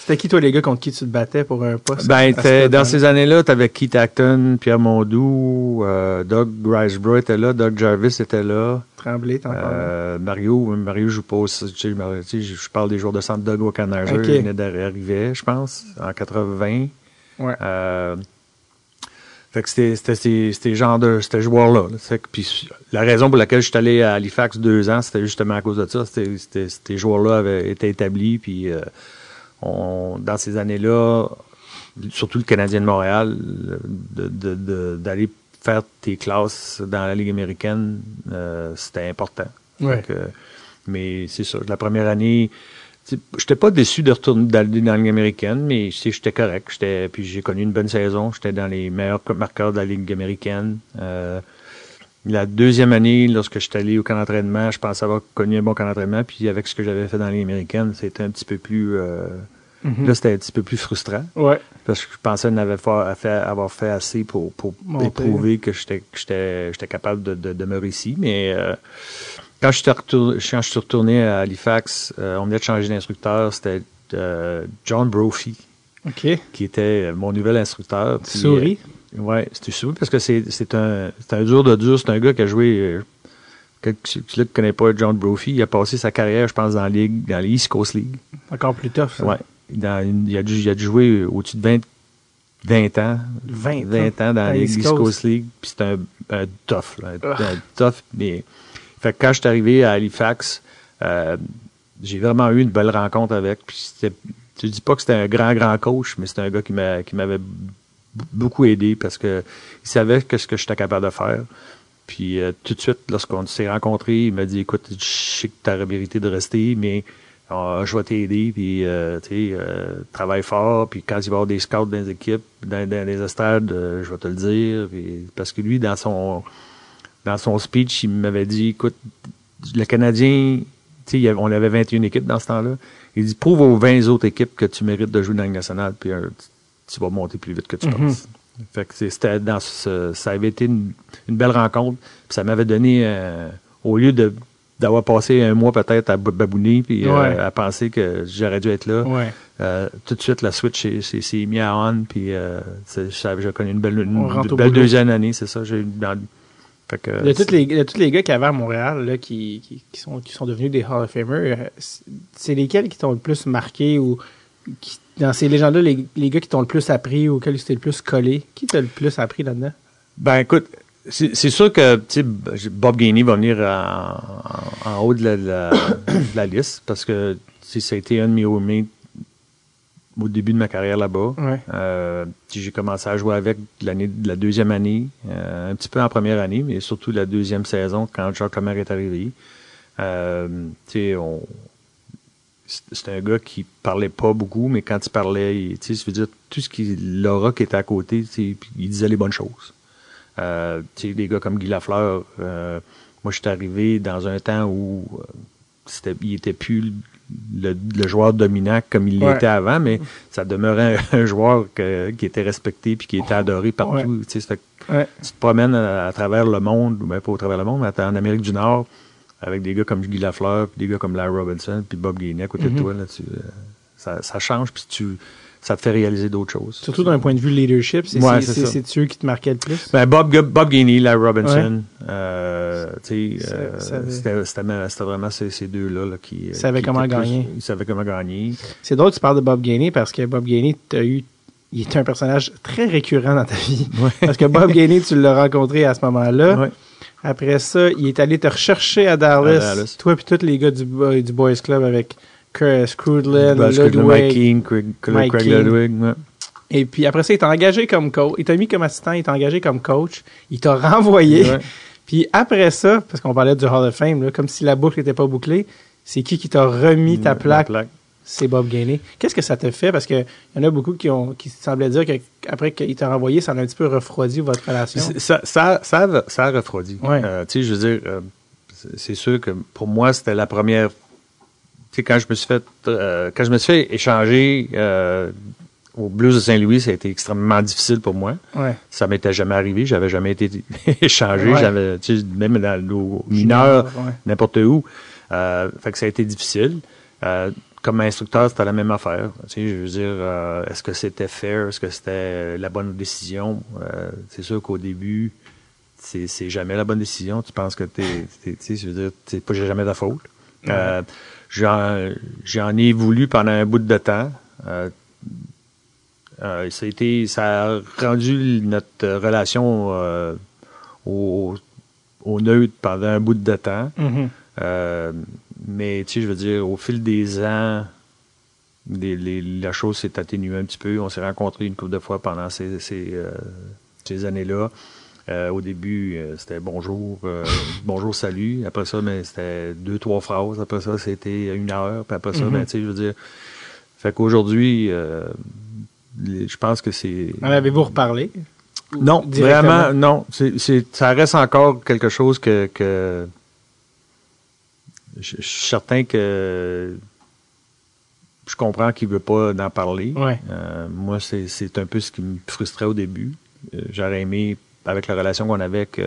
C'était qui, toi, les gars contre qui tu te battais pour un poste? ben, ce dans ces années-là, tu avais Keith Acton, Pierre Mondou, euh, Doug Riseborough était là, Doug Jarvis était là, Tremblay, t'en euh, Mario, Mario joue pas, aussi, tu sais, je parle des jours de centre, Doug Wackenheiser, Ok. il venait d'arriver, je pense, en 80. Ouais. Fait que c'était ces ces genres de ces joueurs-là. puis la raison pour laquelle je suis allé à Halifax deux ans, c'était justement à cause de ça. Ces joueurs-là avaient été établis, puis euh, on, dans ces années-là, surtout le Canadien de Montréal, d'aller faire tes classes dans la Ligue américaine, euh, c'était important. Ouais. Mais c'est ça. La première année, j'étais pas déçu de retourner d'aller dans la Ligue américaine, mais j'étais correct. J'étais, puis j'ai connu une bonne saison. J'étais dans les meilleurs marqueurs de la Ligue américaine. Euh, la deuxième année, lorsque j'étais allé au camp d'entraînement, je pensais avoir connu un bon camp d'entraînement. Puis avec ce que j'avais fait dans la Ligue américaine, c'était un petit peu plus. euh, Mhm. Là, c'était un petit peu plus frustrant. Ouais. Parce que je pensais n'avoir fait, avoir fait assez pour, pour Monter. prouver que j'étais que j'étais j'étais capable de, de demeurer ici. Mais euh, quand, je suis retourné, quand je suis retourné à Halifax, euh, on venait de changer d'instructeur. C'était euh, John Brophy OK. qui était mon nouvel instructeur. Puis, Souris. euh, ouais, c'était souris parce que c'est c'est un, c'est un dur de dur. C'est un gars qui a joué. Euh, quelqu'un qui ne connaît pas John Brophy, il a passé sa carrière, je pense, dans la Ligue, dans les East Coast League. Encore plus tough, ça. Ouais. Dans une- il, a dû, il a dû jouer au-dessus de 20, 20 ans. 20 ans. ans dans la Ligue East East Coast. Coast League. Puis c'était un, un tough. Là, un tough. Mais, fait que quand je suis arrivé à Halifax, euh, j'ai vraiment eu une belle rencontre avec. Puis je dis pas que c'était un grand, grand coach, mais c'était un gars qui m'a, qui m'avait beaucoup aidé parce que il savait que ce que j'étais capable de faire. Puis euh, tout de suite, lorsqu'on s'est rencontrés, il m'a dit écoute, je sais que tu as la vérité de rester, mais euh, je vais t'aider, puis euh, tu euh, travaille fort, puis quand il va y avoir des scouts dans les équipes, dans, dans les estrades, euh, je vais te le dire. Puis, parce que lui, dans son dans son speech, il m'avait dit écoute, le Canadien, on avait 21 équipes dans ce temps-là. Il dit prouve aux 20 autres équipes que tu mérites de jouer dans la nationale, puis euh, tu, vas monter plus vite que tu Mhm. penses. Fait que c'était dans ce, ça avait été une, une belle rencontre. Puis ça m'avait donné, euh, au lieu de d'avoir passé un mois peut-être à bou- babouner puis euh, à penser que j'aurais dû être là, Ouais. euh, tout de suite la switch s'est- s'est s'est mis à on puis euh, connu une belle, une, deuxième année, c'est ça. J'ai eu dans- fait que, De tous les, de tous les gars qu'il y avait à Montréal, là, qui, qui, qui sont, qui sont devenus des Hall of Famers, euh, c'est- lesquels qui t'ont le plus marqué ou qui, dans ces légendes-là, les, les gars qui t'ont le plus appris ou auxquels tu t'es le plus collé? Qui t'a le plus appris là-dedans? Ben écoute, c'est sûr que sais, Bob Gainey va venir en, en- en haut de la, de la- <coughs> de la liste parce que ça a été un de mes roommates au début de ma carrière là-bas. Ouais. Euh, j'ai commencé à jouer avec l'année de la deuxième année, euh, un petit peu en première année, mais surtout la deuxième saison quand Jacques Lemaire est arrivé. Euh, on c'est un gars qui parlait pas beaucoup, mais quand il parlait, il- je veux dire, tout ce qui, l'aura qui était à côté, il disait les bonnes choses. Euh, des gars comme Guy Lafleur, moi, je suis arrivé dans un temps où c'était, il était plus le, le joueur dominant comme il Ouais. l'était avant, mais ça demeurait un, un joueur que- qui était respecté puis qui était adoré partout. Tu fait Ouais. te promènes à, à travers le monde, ou bien pas au travers le monde, mais en Amérique du Nord, avec des gars comme Guy Lafleur, puis des gars comme Larry Robinson, puis Bob Gainey à côté Mhm. de toi, là, tu, euh, ça, ça change, puis tu, ça te fait réaliser d'autres choses. Surtout d'un point de vue leadership, c'est Ouais, c'est- c'est c'est ça. c'est eux qui te marquaient le plus? Ben, Bob, Bob Gainey, Larry Robinson, euh, tu euh, c'était vraiment ces, ces deux-là là, qui... Savaient qui comment gagner? Ils savaient comment gagner. C'est drôle que tu parles de Bob Gainey parce que Bob Gainey, t'as eu, il est un personnage très récurrent dans ta vie. <laughs> Parce que Bob Gainey, tu l'as rencontré à ce moment-là. Ouais. Après ça, il est allé te rechercher à Dallas. À Dallas. Toi puis tous les gars du, du Boys Club avec que Ludwig. Keane, Craig. Ludwig, ouais. Et puis après ça, il t'a engagé comme coach. Il t'a mis comme assistant, il t'a engagé comme coach. Il t'a renvoyé. Ouais. <laughs> Puis après ça, parce qu'on parlait du Hall of Fame, là, comme si la boucle n'était pas bouclée, c'est qui qui t'a remis ta La plaque? plaque. C'est Bob Gainey. Qu'est-ce que ça te fait? Parce qu'il y en a beaucoup qui ont qui semblaient dire qu'après qu'il t'a renvoyé, ça a un petit peu refroidi votre relation. Ça, ça, ça, a- ça a refroidi. Ouais. Euh, tu sais, je veux dire, euh, c'est sûr que pour moi, c'était la première. Sais, quand je me suis fait, euh, quand je me suis fait échanger euh, au Blues de Saint-Louis, ça a été extrêmement difficile pour moi. Ouais. Ça m'était jamais arrivé. J'avais jamais été <laughs> échangé. Ouais. J'avais, tu sais, même dans nos mineurs, Ouais. n'importe où. Euh, fait que ça a été difficile. Comme instructeur, c'était la même affaire. Tu sais, je veux dire, est-ce que c'était fair? Est-ce que c'était la bonne décision? C'est sûr qu'au début, c'est, jamais la bonne décision. Tu penses que t'es, t'es- tu sais, je veux dire, c'est pas jamais ta faute. Euh, j'en, ai voulu pendant un bout de temps. Euh, euh, ça a été, ça a rendu notre relation euh, au, au neutre pendant un bout de temps. Mhm. Euh, mais tu sais, je veux dire, au fil des ans, les- les- la chose s'est atténuée un petit peu. On s'est rencontrés une couple de fois pendant ces, ces, ces années-là. Euh, au début, euh, c'était bonjour, euh, <laughs> bonjour, salut. Après ça, ben, c'était deux, trois phrases. Après ça, c'était une heure. Puis après ça, Mhm. ben, tu sais, je veux dire. Fait qu'aujourd'hui, je pense que c'est. En avez-vous reparlé? Non, vraiment, non. C'est, ça reste encore quelque chose que, que je, je suis certain que je comprends qu'il veut pas en parler. Ouais. Moi, c'est, un peu ce qui me frustrait au début. J'aurais aimé, avec la relation qu'on avait, que,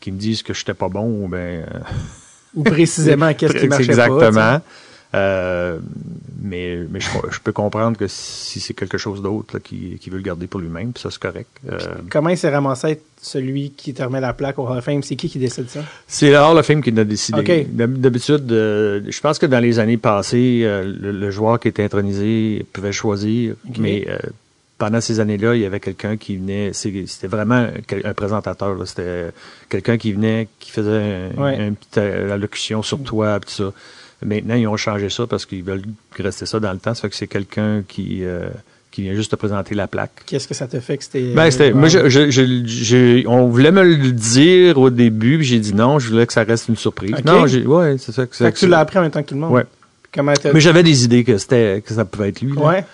qu'ils me disent que j'étais pas bon ou ben. euh, <laughs> Ou précisément, qu'est-ce qui marchait Exactement. pas? Euh, mais mais je, je peux comprendre que si c'est quelque chose d'autre qui, qui veut le garder pour lui-même, puis ça c'est correct. Euh? Comment il s'est ramassé à être celui qui te remet la plaque au Hall of Fame? C'est qui qui décide ça? C'est alors le film qui l'a décidé. D'habitude, euh, je pense que dans les années passées, euh, le, le joueur qui était intronisé pouvait choisir, mais euh, pendant ces années-là, il y avait quelqu'un qui venait. C'était vraiment un présentateur. C'était quelqu'un qui venait, qui faisait un, Ouais. une petite euh, allocution sur toi, pis tout ça. Maintenant, ils ont changé ça parce qu'ils veulent rester ça dans le temps. Ça fait que c'est quelqu'un qui euh, qui vient juste te présenter la plaque. Qu'est-ce que ça te fait que c'était. Ben, c'était, moi, je, je, je- je- on voulait me le dire au début, puis j'ai dit non, je voulais que ça reste une surprise. Non, j'ai, ouais, c'est ça que Fait c'est. que tu l'as appris en même temps que tout le monde. Ouais. Comment Mais j'avais des idées que c'était, que ça pouvait être lui. là. Ouais.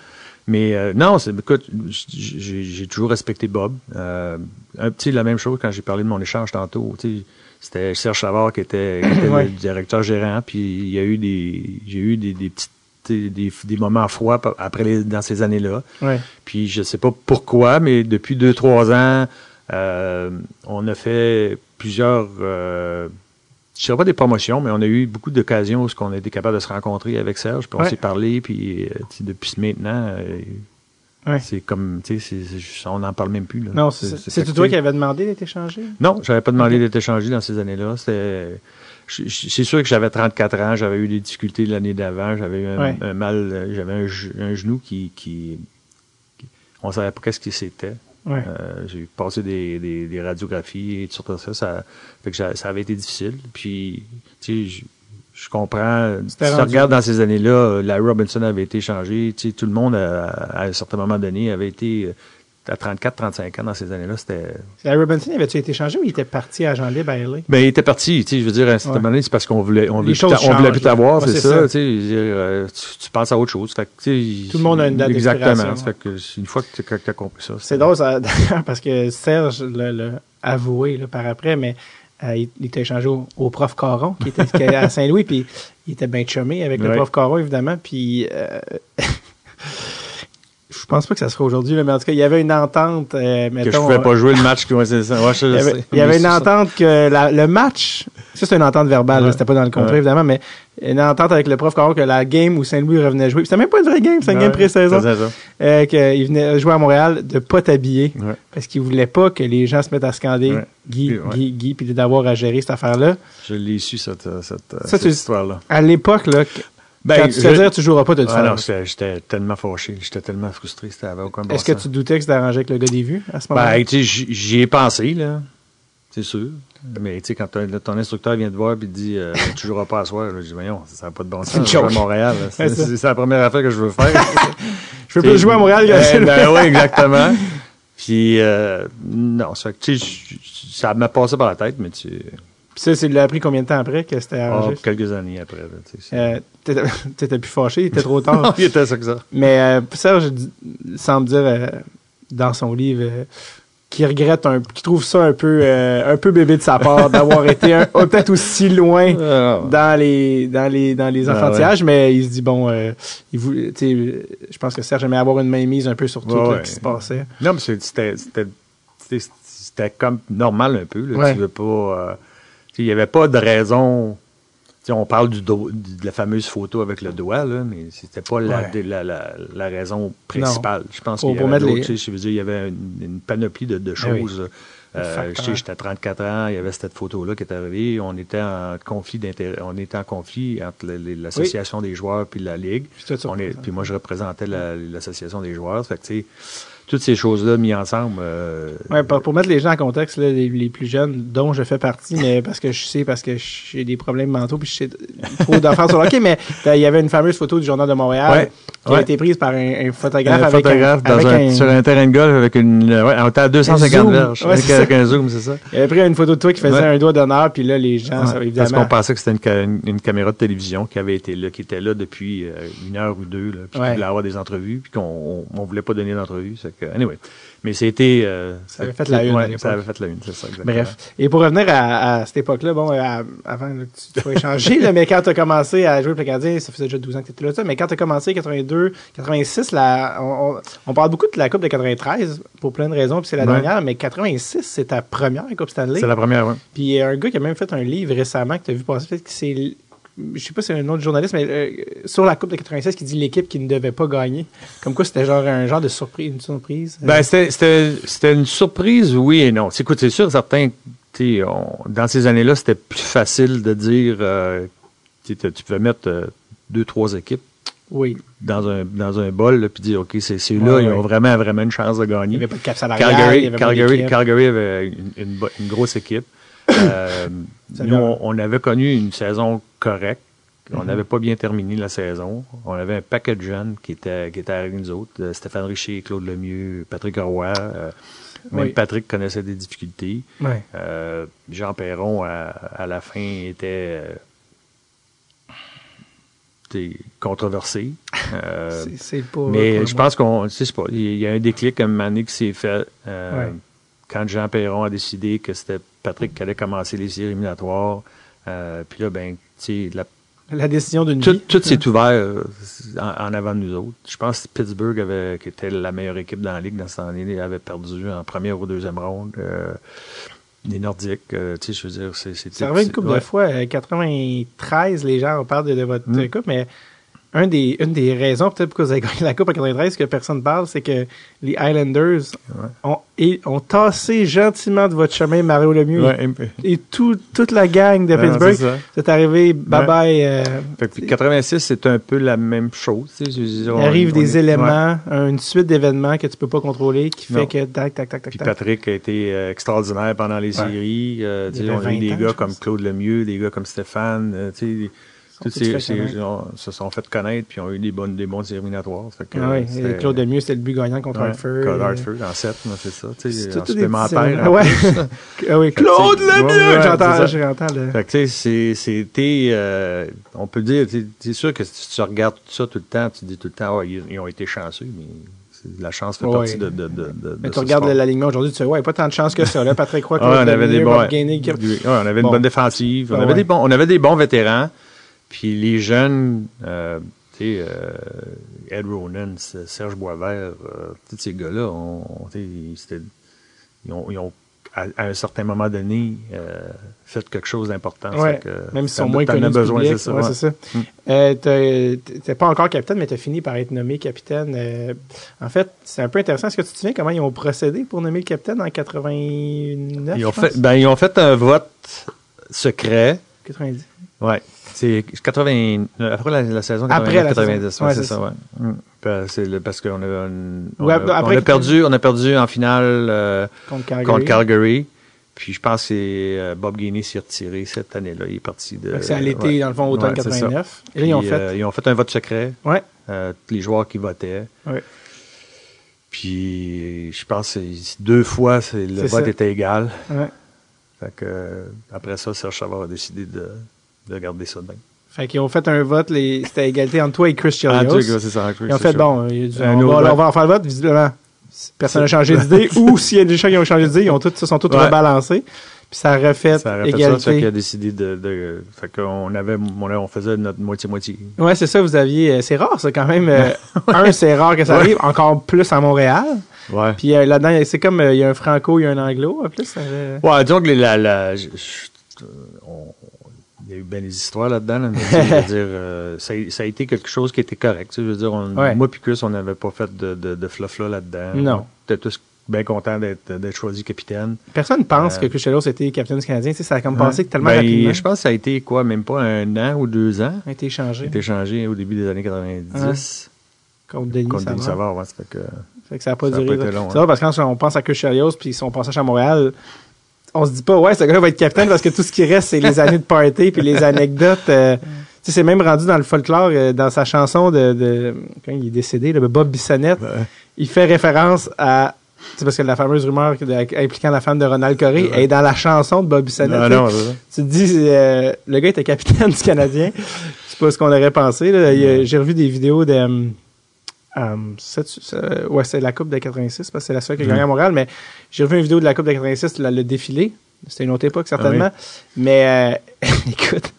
Mais euh, non, c'est, écoute, j'ai, j'ai toujours respecté Bob. Euh, un petit, la même chose quand j'ai parlé de mon échange tantôt. Tu sais, c'était Serge Savard qui était, qui était <coughs> Ouais. le directeur gérant, puis il y a eu des, j'ai eu des, des petites, des, des, des moments froids après les, dans ces années-là. Ouais. Puis je sais pas pourquoi, mais depuis deux, trois ans, euh, on a fait plusieurs, euh, je dirais pas des promotions, mais on a eu beaucoup d'occasions où on a été capable de se rencontrer avec Serge, puis on Ouais. s'est parlé, puis euh, depuis maintenant, euh, Ouais. c'est comme, tu sais, on n'en parle même plus. Là. Non, c'est toi qui avais demandé d'être échangé? Non, j'avais pas demandé d'être échangé dans ces années-là. C'est sûr que j'avais 34 ans, j'avais eu des difficultés l'année d'avant, j'avais eu un, Ouais. un mal, euh, j'avais un, ge- un genou qui, qui, qui- on savait pas qu'est-ce que c'était. Ouais. Euh, j'ai passé des, des, des radiographies et tout ça, ça, ça fait que ça, ça avait été difficile. Puis, tu sais, je, je comprends. Si tu regardes dans ces années-là, euh, Larry Robinson avait été changé. Tu sais, tout le monde, euh, à un certain moment donné, avait été euh, à 34-35 ans dans ces années-là. C'était. Larry Robinson, avait-tu été changé ou il était parti à Jean Libre à LA? Ben, il était parti. Tu sais, je veux dire, à un certain Ouais. moment c'est parce qu'on voulait, on voulait, plus on voulait changent, plus t'avoir, c'est ça. Tu sais, euh, tu, tu penses à autre chose. Fait que, tu sais, Tout le monde a une date Exactement. fait que une fois que tu as compris ça. C'est drôle, <laughs> d'ailleurs, parce que Serge l'a avoué là, par après, mais euh, il, il était échangé au, au prof Caron, qui était à <laughs> Saint-Louis, puis il était bien chumé avec le prof Caron, évidemment, puis euh, <laughs> je pense pas que ça sera aujourd'hui, mais en tout cas, il y avait une entente, euh, Que je pouvais pas jouer le match. que- ouais, c'est ça. Ouais, je il y avait, sais. il y avait Mais une c'est entente que la- le match, ça c'est une entente verbale, Ouais. c'était pas dans le contrat évidemment, mais une entente avec le prof Caron que la game où Saint-Louis revenait jouer, c'était même pas une vraie game, c'était une game pré-saison, c'est euh, qu'il venait jouer à Montréal de pas t'habiller parce qu'il voulait pas que les gens se mettent à scander. Guy, Ouais. Guy, Guy, puis d'avoir à gérer cette affaire-là. Je l'ai su, cette, euh, cette, euh, histoire-là. À l'époque, là, Ben, quand tu te je- dire tu joueras pas, tu te Ah non, j'étais tellement fâché, j'étais tellement frustré, c'était avait aucun bon Est-ce que tu doutais que c'était arrangé avec le gars des vues à ce moment-là? Ben, tu sais, j'y ai pensé, là. C'est sûr. Mais, tu sais, quand ton, instructeur vient te voir et te dit, euh, <laughs> tu joueras pas à soir, là, je dis, voyons, ça n'a pas de bon sens. Je à. Montréal, <laughs> C'est la première affaire que je veux faire. <laughs> je veux plus jouer à Montréal, Eh, gars. Ben oui, exactement. Puis, euh, non, ça, que, ça m'a passé par la tête, mais tu, Puis ça, c'est appris combien de temps après que c'était ah, arrangé? quelques années après, Euh, T'étais <laughs> t'étais plus fâché, il était trop tard. <laughs> Il était ça que ça. Mais euh, Serge semble dire euh, dans son livre euh, qu'il regrette un, qu'il trouve ça un peu, euh, un peu bébé de sa part d'avoir <laughs> été un- peut-être aussi loin Ah, dans les dans les dans les Ah enfantillages, mais il se dit bon, il voulait, je pense que Serge aimait avoir une mainmise un peu sur tout Ouais, là, ouais. qui se passait. Non, mais c'était c'était- c'était- c'était comme normal un peu. Là. Tu veux pas. Il n'y avait pas de raison. On parle du do- de la fameuse photo avec le doigt, là, mais c'était pas la, Ouais. la, la, la raison principale. Je pense qu'il y les- tu sais, je veux dire, il y avait une, une panoplie de, de Ah oui. choses. Euh, J'étais à 34 ans, il y avait cette photo-là qui est arrivée. On était en conflit. On était en conflit entre l'association des joueurs puis la ligue. Puis On est, puis moi, je représentais la- l'association des joueurs. Fait que, toutes ces choses-là mises ensemble. euh, Ouais, pour, pour mettre les gens en contexte, là, les, les plus jeunes, dont je fais partie, mais <laughs> parce que je sais, parce que j'ai des problèmes mentaux, puis je sais trop d'affaires sur le hockey, mais euh, il y avait une fameuse photo du Journal de Montréal Ouais, qui a ouais. été prise par un, un photographe, un avec photographe un, dans avec un- un- sur un terrain de golf avec une. Ouais, on était à 250 zoom. verges. Ouais, avec, avec un zoom, c'est ça. Il avait pris une photo de toi qui faisait Ouais. un doigt d'honneur, puis là, les gens, ça, Ouais, évidemment. Parce qu'on pensait que c'était une, ca- une- une caméra de télévision qui avait été là, qui était là depuis euh, une heure ou deux, là, puis Ouais. qui voulait avoir des entrevues, puis qu'on on, on voulait pas donner d'entrevue. Que, anyway. Mais c'était. euh, Ça avait fait la une Ouais, ça avait fait la une, c'est ça, exactement. Bref. Et pour revenir à, à cette époque-là, bon, euh, à- avant que tu sois échangé, là, mais quand tu as commencé à jouer le Canadien, ça faisait déjà 12 ans que tu étais là, mais quand tu as commencé 82, 86, là, on, on- on parle beaucoup de la Coupe de 93 pour plein de raisons, puis c'est la Ouais. dernière, mais 86, c'est ta première Coupe Stanley. C'est la première, ouais. Puis il y a un gars qui a même fait un livre récemment que tu as vu passer, peut-être que c'est. Je sais pas si c'est un autre journaliste, mais euh, sur la Coupe de 96 qui dit l'équipe qui ne devait pas gagner. Comme quoi c'était genre un genre de surprise, une surprise. Ben, c'était- une surprise, oui et non. C'est- Écoute, c'est sûr, certains, on- dans ces années-là, c'était plus facile de dire, euh, tu pouvais mettre euh, deux, trois équipes oui. dans un, dans un bol, là, puis dire, OK, c'est c'est Ouais, là, ils ouais. ont vraiment, vraiment une chance de Il n'y gagner. avait pas de cap salarial. il y Calgary, avait Calgary. Calgary avait une, une bo- une grosse équipe. Euh, nous, on, on avait connu une saison correcte. On Mhm. n'avait pas bien terminé la saison. On avait un paquet de jeunes qui étaient, qui étaient avec nous autres. Euh, Stéphane Richer, Claude Lemieux, Patrick Roy. euh, même Oui. Patrick connaissait des difficultés. Euh, Jean Perron, à, à la fin, était euh, controversé. Mais je pense qu'on, je sais pas, il y a un déclic à un moment donné qui s'est fait euh, Ouais. Quand Jean Perron a décidé que c'était Patrick qui allait commencer les séries éliminatoires. Euh, puis là, ben, tu sais, la- La décision d'une tout, vie. tout s'est ouvert euh, en, en avant de nous autres. Je pense que Pittsburgh, avait, qui était la meilleure équipe dans la ligue dans cette année, avait perdu en première ou deuxième ronde. Euh, les Nordiques, euh, tu sais, je veux dire, c'est... Ça revient une couple ouais. de fois. euh, 93, les gens parlent de, de votre Mm. coupe, mais un des, une des raisons, peut-être pourquoi vous avez gagné la coupe en 93, que personne ne parle, c'est que les Highlanders Ouais. ont, et, ont tassé gentiment de votre chemin Mario Lemieux Ouais, et tout, toute la gang de Pittsburgh. c'est arrivé, bye bye. euh, Fait que puis 86, c'est un peu la même chose. tu sais, je veux dire, il arrive on des est- ouais. éléments, une suite d'événements que tu peux pas contrôler qui fait Non. que tac, tac, tac, tac, Puis. Patrick a été euh, extraordinaire pendant les Ouais. séries. Euh, tu sais, on a eu 20 des ans, gars comme. Claude Lemieux, des gars comme Stéphane. euh, tu sais, Tous tous ces, fait ces connaître. gens se sont fait connaître puis ont eu des bonnes, des bons éliminatoires. Fait que, Ah et Claude Lemieux, c'était le but gagnant contre Ouais, Hartford. Claude Euh, Hartford en 7, c'est ça. C'est supplémentaire. Ouais. <laughs> Ah oui, Claude Lemieux! ouais, ouais, J'entends, c'est j'entends le... Fait que, c'est- c'était, euh, on peut dire, c'est sûr que si tu regardes tout ça tout le temps, tu dis tout le temps, ouais, ils, ils ont été chanceux, mais c'est- la chance fait Ouais. partie de, de, de, de- Mais tu regardes l'alignement aujourd'hui, tu sais, ouais, pas tant de chance que ça. Là, Patrick Roy, <laughs> Ah, ouais, on avait des bons, ouais, on avait Bon. une bonne défensive, on Ah, avait ouais. des bons, on avait des bons vétérans, puis les jeunes, euh, tu sais, euh, Ed Ronan, Serge Boisvert, euh, tous ces gars-là, on, ils ont, ils ont à, à un certain moment donné euh, fait quelque chose d'important. Ouais, Même t'en- sont moins connus besoin, c'est ça. Ouais, ouais. c'est ça. Mm. Euh, T'es pas encore capitaine, mais tu as fini par être nommé capitaine. Euh, en fait, c'est un peu intéressant. Est-ce que tu te souviens comment ils ont procédé pour nommer le capitaine en 89? Ils ont je pense? fait, ben, ils ont fait un vote secret. 90. Ouais. C'est 80, après la, la saison Après 89, la 90, saison. ouais, c'est ça, ouais. Mm. Parce- parce qu'on a, on, on Ouais, a- après on a que- perdu, on a perdu en finale euh, Contre Calgary. contre Calgary. Puis je pense que euh, Bob Gainey s'est retiré cette année-là. Il est parti de. C'est à l'été, dans le fond, automne Ouais, c'est ça. 89. Et là, ils ont fait. euh, ils ont fait un vote secret. Ouais. Euh, tous les joueurs qui votaient. Ouais. Puis je pense que deux fois le vote ça. était égal. ouais. Fait que, euh, après ça, Serge Savard a décidé de, de garder ça de même. Fait qu'ils ont fait un vote, les... c'était égalité entre toi et Chris Ah, Chelios. tu sais, c'est ça. Ils ont fait, bon, il y a du- Un on, va, vote. on va en faire le vote, visiblement. Personne n'a changé d'idée, ou s'il y a des gens qui ont changé d'idée, ils ont tous, se sont tous Ouais. rebalancés. Puis ça a refait Ça a fait ça, égalité. ça qu'il a décidé de, de fait qu'on avait, on, on faisait notre moitié-moitié. Ouais, c'est ça, vous aviez. euh, C'est rare, ça, quand même. euh, <laughs> un, c'est rare que ça Ouais. arrive, encore plus à Montréal. Ouais. Puis euh, là-dedans, c'est comme euh, il y a un franco, il y a un anglo, en plus. ça avait- Ouais, disons que les- la, la, je- je- on- il y a eu bien des histoires là-dedans, là, mais je veux <laughs> dire, euh, ça, a, ça a été quelque chose qui était correct. tu sais, Je veux dire, on- Ouais. moi puis Chris, on n'avait pas fait de, de, de fluff-là là-dedans. Non. On était tous bien contents d'être d'être choisi capitaine. Personne pense Euh, que Chris Chelios était capitaine du Canadien. Tu sais, ça a comme passé tellement Ben, rapidement. Je pense que ça a été quoi, même pas un an ou deux ans? a été Il échangé a été changé au début des années 90 contre Denis contre Denis Savard. Ouais, ça fait que, Fait que ça a pas Ça duré. pas été là. long, C'est hein. parce que quand on pense à Chris Chelios puis son passage à Montréal, on se dit pas, ouais, ce gars-là va être capitaine parce que tout ce qui reste, c'est les <laughs> années de party puis les anecdotes. euh, tu sais, c'est même rendu dans le folklore, euh, dans sa chanson de, de quand il est décédé, là, Bob Bissonnette, Ouais. il fait référence à c'est parce que la fameuse rumeur de- impliquant la femme de Ronald Coré Ouais. est dans la chanson de Bob Bissonnette. Non, tu sais. non, c'est ça. Tu te dis, euh, le gars était capitaine du Canadien. C'est pas ce qu'on aurait pensé. J'ai revu des vidéos de. Euh, euh, ouais, c'est la Coupe de 86, parce que c'est la seule qui a gagné à Montréal, mais j'ai revu une vidéo de la Coupe de 86, la- le défilé. C'était une autre époque, certainement. Mais, euh, <laughs> écoute,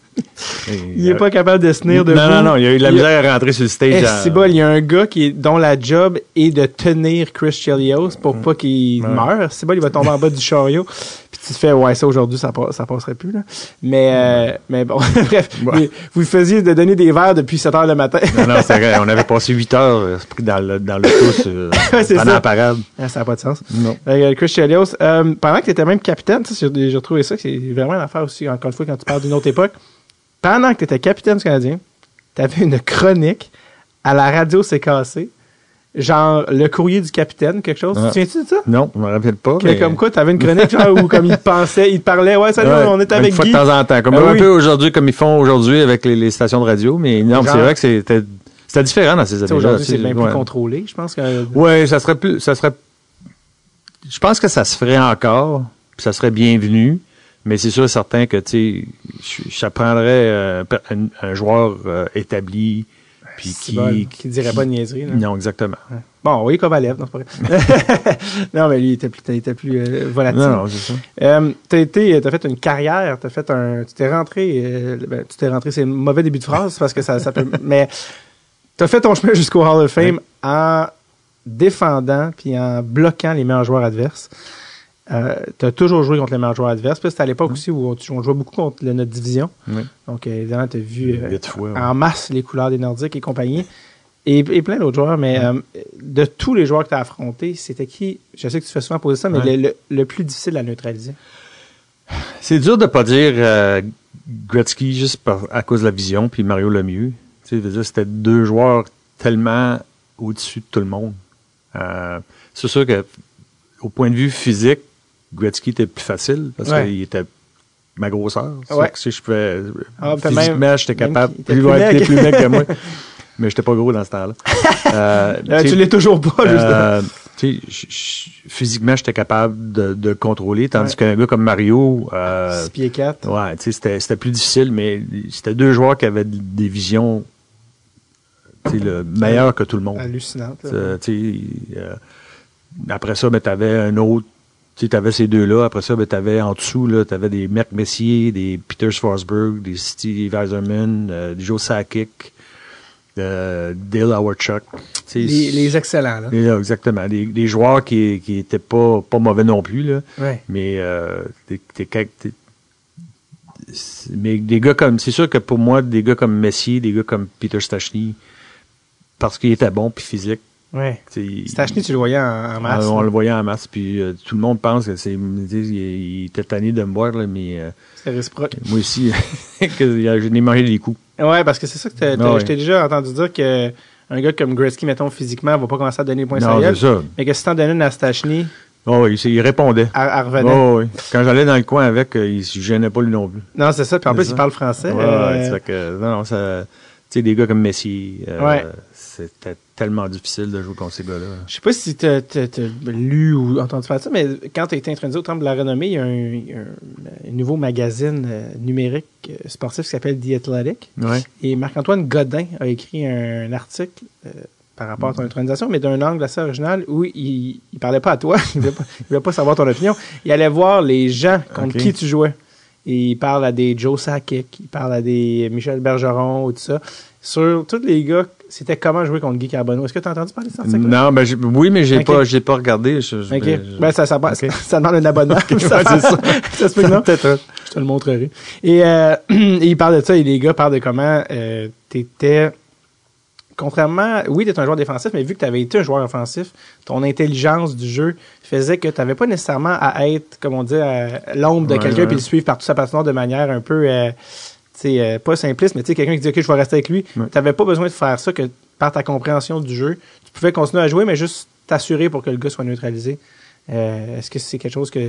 il est pas capable de se tenir debout. Non, non, non, il a eu de la misère à rentrer sur le stage. Eh, c'est bol, il y a un gars qui est, dont la job est de tenir Chris Chelios pour pas qu'il. Ouais. meure. C'est bol, il va tomber en bas du chariot. Tu te fais, ouais, ça aujourd'hui, ça, ça passerait plus. Là. Mais, euh, mais bon, <laughs> bref, Ouais. mais vous faisiez de donner des verres depuis 7 heures le matin. Non, non, c'est vrai. <laughs> On avait passé 8 heures euh, pris dans le, dans l'auto euh, <laughs> Ouais, c'est pendant ça. la parade. Ah, ça n'a pas de sens. Non. Euh, Chris Chelios, euh, pendant que tu étais même capitaine, tu sais, j'ai retrouvé ça, c'est vraiment une affaire aussi, encore une fois, quand tu parles d'une autre époque. Pendant que tu étais capitaine du Canadien, tu avais une chronique à la radio CKC, genre le courrier du capitaine, quelque chose. Ah. Tu te souviens-tu de ça? Non, je me rappelle pas. Que, mais- Comme quoi, tu avais une chronique genre où comme il te <laughs> pensait, il te parlait, ouais, salut, Ouais, on est avec une fois Guy. de temps en temps. Comme Ah un oui. peu aujourd'hui, comme ils font aujourd'hui avec les, les stations de radio. Mais non, Genre- c'est vrai que c'était c'était différent dans ces Tu années-là. Aujourd'hui, tu c'est bien ouais. plus contrôlé, je pense que. Ouais, ça serait plus, ça serait, je pense que ça se ferait encore, puis ça serait bienvenu, mais c'est sûr et certain que, tu sais, je- ça prendrait euh, un, un joueur euh, établi, puis qui, bon, qui dirait pas de niaiserie. là. Non, exactement. Bon, oui, Kovalev, non, c'est pas vrai. <laughs> non, mais lui, il était plus, il était plus euh, volatile. Non, non, c'est ça. Euh, t'as été, t'as fait une carrière, t'as fait un, tu t'es rentré, euh, ben, tu t'es rentré, c'est un mauvais début de phrase parce que ça, ça peut, <laughs> mais t'as fait ton chemin jusqu'au Hall of Fame en défendant puis en bloquant les meilleurs joueurs adverses. Euh, t'as toujours joué contre les meilleurs joueurs adverses. Puis c'était à l'époque aussi où on, on jouait beaucoup contre le- notre division. Donc euh, évidemment, t'as vu euh, Huit fois, ouais. en masse les couleurs des Nordiques et compagnie. Et, et plein d'autres joueurs, mais euh, de tous les joueurs que tu as affrontés, c'était qui? Je sais que tu fais souvent poser ça, mais le, le- le plus difficile à neutraliser. C'est dur de pas dire Gretzky juste par- à cause de la vision, puis Mario Lemieux. Tu c'était deux joueurs tellement au-dessus de tout le monde. C'est sûr que au point de vue physique, Gretzky était plus facile parce Ouais. qu'il était ma grosseur. Ouais. que, tu sais, je pouvais, Ah, puis physiquement, j'étais capable, plus, plus ouais, mec. plus mec que moi. <laughs> Mais j'étais pas gros dans ce temps-là. <laughs> Euh, Euh, tu tu l'es toujours pas, justement. euh, tu physiquement, j'étais capable de, de le contrôler, tandis Ouais. qu'un gars comme Mario, euh, 6 pieds 4. ouais, tu c'était, plus difficile, mais c'était deux joueurs qui avaient des visions, tu le meilleur que tout le monde. Hallucinante. Euh, tu euh, après ça, ben, t'avais un autre. Tu sais, t'avais ces deux-là. Après ça, ben, t'avais en dessous, là, t'avais des Merck Messier, des Peter Forsberg, des Steve Eiserman, euh, des Joe Sakic, euh, Dale Howard-Chuck. Tu sais, Les, les excellents, là. les- là, exactement. Des, des joueurs qui, qui étaient pas, pas mauvais non plus, là. Ouais. Mais, euh, t'es- t'es- t'es- c'est- mais des gars comme, c'est sûr que pour moi, des gars comme Messier, des gars comme Peter Stachny, parce qu'il était bon puis physique, Ouais. sais, Stachny, tu le voyais en, en masse. ah, on le voyait en masse, puis euh, tout le monde pense que c'est. Il, était tanné de me voir, là, mais euh, C'était réciproque. moi aussi, <laughs> que je n'ai mangé des coups. Ouais, parce que c'est ça que t'as- Ah ouais. je t'ai déjà entendu dire que un gars comme Gretzky, mettons, physiquement, va pas commencer à donner des points Non, sérieux. c'est ça. Mais que si t'en donnais une à Stachny, Oh, il, il répondait. elle revenait. Oh, oui. Quand j'allais dans le coin avec, euh, il se gênait pas lui non plus. Non, c'est ça. Puis en C'est plus, ça. il parle français. Ouais, Euh, que, non, non, ça. Tu sais, des gars comme Messi, euh, Ouais. C'était tellement difficile de jouer contre ces gars-là. Je sais pas si t'as- t'as lu ou entendu parler de ça, mais quand tu as été introduit au Temple de la Renommée, il y a un, nouveau magazine euh, numérique euh, sportif qui s'appelle The Athletic. Ouais. Et Marc-Antoine Godin a écrit un article euh, par rapport à ton intronisation, mais d'un angle assez original où il, il parlait pas à toi, <laughs> il voulait pas, il voulait pas savoir ton opinion. Il allait voir les gens contre qui tu jouais. Et il parle à des Joe Sakic, il parle à des Michel Bergeron ou tout ça. Sur tous les gars, c'était comment jouer contre Guy Carbonneau? Est-ce que tu as entendu parler de cet article Non, ben, oui, mais j'ai Ok. pas, j'ai pas regardé. Je, je- OK. je- Ben, ça, ça, Ok. ça, ça demande un abonnement. <laughs> ça, ça. <laughs> ça se non. Peut-être. Je te le montrerai. Et, euh, <clears throat> et il parle de ça et les gars parlent de comment euh, t'étais contrairement, oui, t'es un joueur défensif, mais vu que tu avais été un joueur offensif, ton intelligence du jeu faisait que tu n'avais pas nécessairement à être, comme on dit, l'ombre de Ouais, quelqu'un ouais. puis le suivre partout sa patinoire de manière un peu, euh, euh, pas simpliste, mais tu sais, quelqu'un qui dit, OK, je vais rester avec lui. Ouais. Tu n'avais pas besoin de faire ça que par ta compréhension du jeu. Tu pouvais continuer à jouer, mais juste t'assurer pour que le gars soit neutralisé. Euh, est-ce que c'est quelque chose que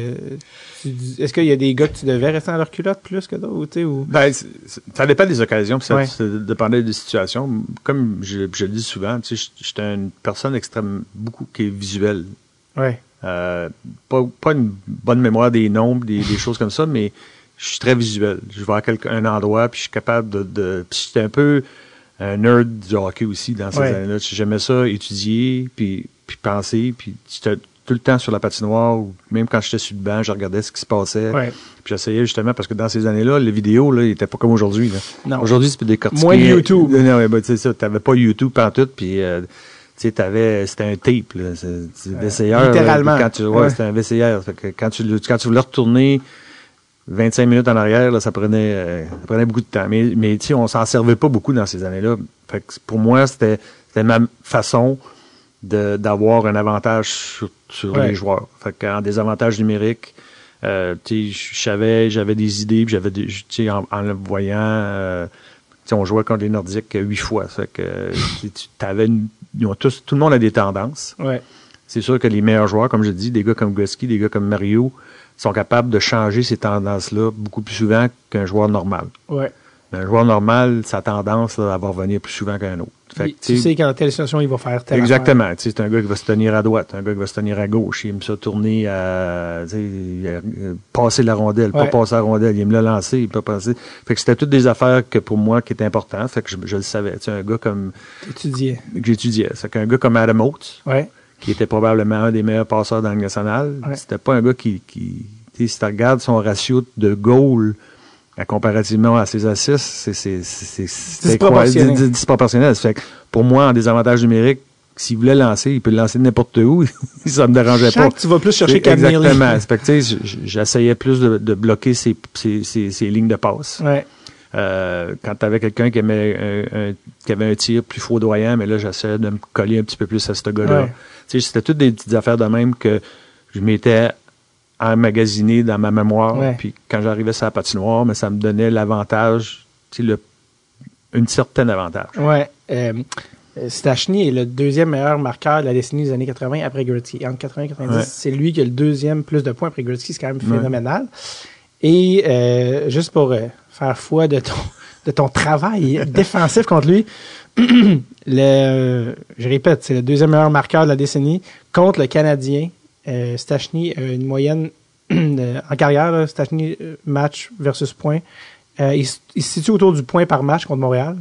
tu- est-ce qu'il y a des gars que tu devais rester dans leur culotte plus que d'autres ou? Ben, ça dépend des occasions, puis ça, Ouais. ça dépendait des situations. Comme je, je le dis souvent, tu sais, j'étais une personne extrêmement beaucoup qui est visuelle. ouais Euh, pas, pas une bonne mémoire des nombres, des, des choses comme ça, mais je suis très visuel. Je vais à quelque- un endroit, puis je suis capable de... de puis j'étais un peu un nerd du hockey aussi dans ces Ouais. années-là. J'aimais ça, étudier, puis, puis penser, puis j'étais tout le temps sur la patinoire, ou même quand j'étais sur le banc, je regardais ce qui se passait. ouais Puis j'essayais justement, parce que dans ces années-là, les vidéos, là, ils étaient pas comme aujourd'hui. Aujourd'hui, tu peux décortiquer. Moins YouTube. Non, ouais, ben, tu sais ça, t'avais pas YouTube pantoute, puis euh, tu sais, t'avais, c'était un tape, là. C'est, c'est VCR. là, littéralement. quand tu, ouais, Ouais. c'était un VCR. Fait que quand tu, quand tu voulais retourner 25 minutes en arrière, là, ça prenait, euh, ça prenait beaucoup de temps. Mais, mais tu sais, on s'en servait pas beaucoup dans ces années-là. Fait que pour moi, c'était, c'était ma façon de, d'avoir un avantage sur, sur Ouais. les joueurs. Fait qu'en désavantage numérique, euh, tu sais, je savais, j'avais des idées, puis j'avais des, tu sais, en, en le voyant, euh, tu sais, on jouait contre les Nordiques huit fois. Fait que tu, tu t'avais une- ils ont tous, tout le monde a des tendances. ouais C'est sûr que les meilleurs joueurs, comme je dis, des gars comme Gretzky, des gars comme Mario, sont capables de changer ces tendances-là beaucoup plus souvent qu'un joueur normal. ouais Un joueur normal, sa tendance, là, va revenir plus souvent qu'un autre. Fait que, Il- tu sais, qu'en telle situation il va faire telle Exactement. Tu sais, C'est un gars qui va se tenir à droite, un gars qui va se tenir à gauche. Il aime ça tourner à euh, passer la rondelle, Ouais. pas passer la rondelle. Il aime le lancer, il peut passer. Fait que c'était toutes des affaires que pour moi qui étaient importantes. Fait que je, je le savais. Tu un gars comme étudier que j'étudiais. C'est qu'un gars comme Adam Oates, ouais qui était probablement un des meilleurs passeurs dans nationale, Ouais. c'était pas un gars qui, qui tu sais, si tu regardes son ratio de goal à comparativement à ses assists, c'est disproportionnel. Ça fait que pour moi, en désavantage numérique, s'il voulait lancer, il peut le lancer n'importe où, <laughs> ça me dérangeait Chaque, pas. tu vas plus chercher C'est- Cam Neely. Exactement. J'essayais plus de, de bloquer ses, ses, ses, ses lignes de passe. ouais Euh, quand tu avais quelqu'un qui, aimait un, un- qui avait un tir plus foudroyant, mais là, j'essayais de me coller un petit peu plus à ce gars-là. Ouais. C'était toutes des petites affaires de même que je m'étais emmagasiné dans ma mémoire. Ouais. Puis quand j'arrivais sur la patinoire, mais ça me donnait l'avantage, le, une certaine avantage. ouais euh, euh, Stachny est le deuxième meilleur marqueur de la décennie des années 80 après Gretzky. Entre 80 et 90, Ouais. c'est lui qui a le deuxième plus de points après Gretzky. C'est quand même Ouais. phénoménal. Et euh, juste pour euh, faire foi de ton, <laughs> de ton travail défensif contre lui, <clears throat> le, je répète, c'est le deuxième meilleur marqueur de la décennie contre le Canadien. Euh, Stachny a une moyenne <clears throat> en carrière, là, Stachny euh, match versus point. Euh, il, se situe autour du point par match contre Montréal.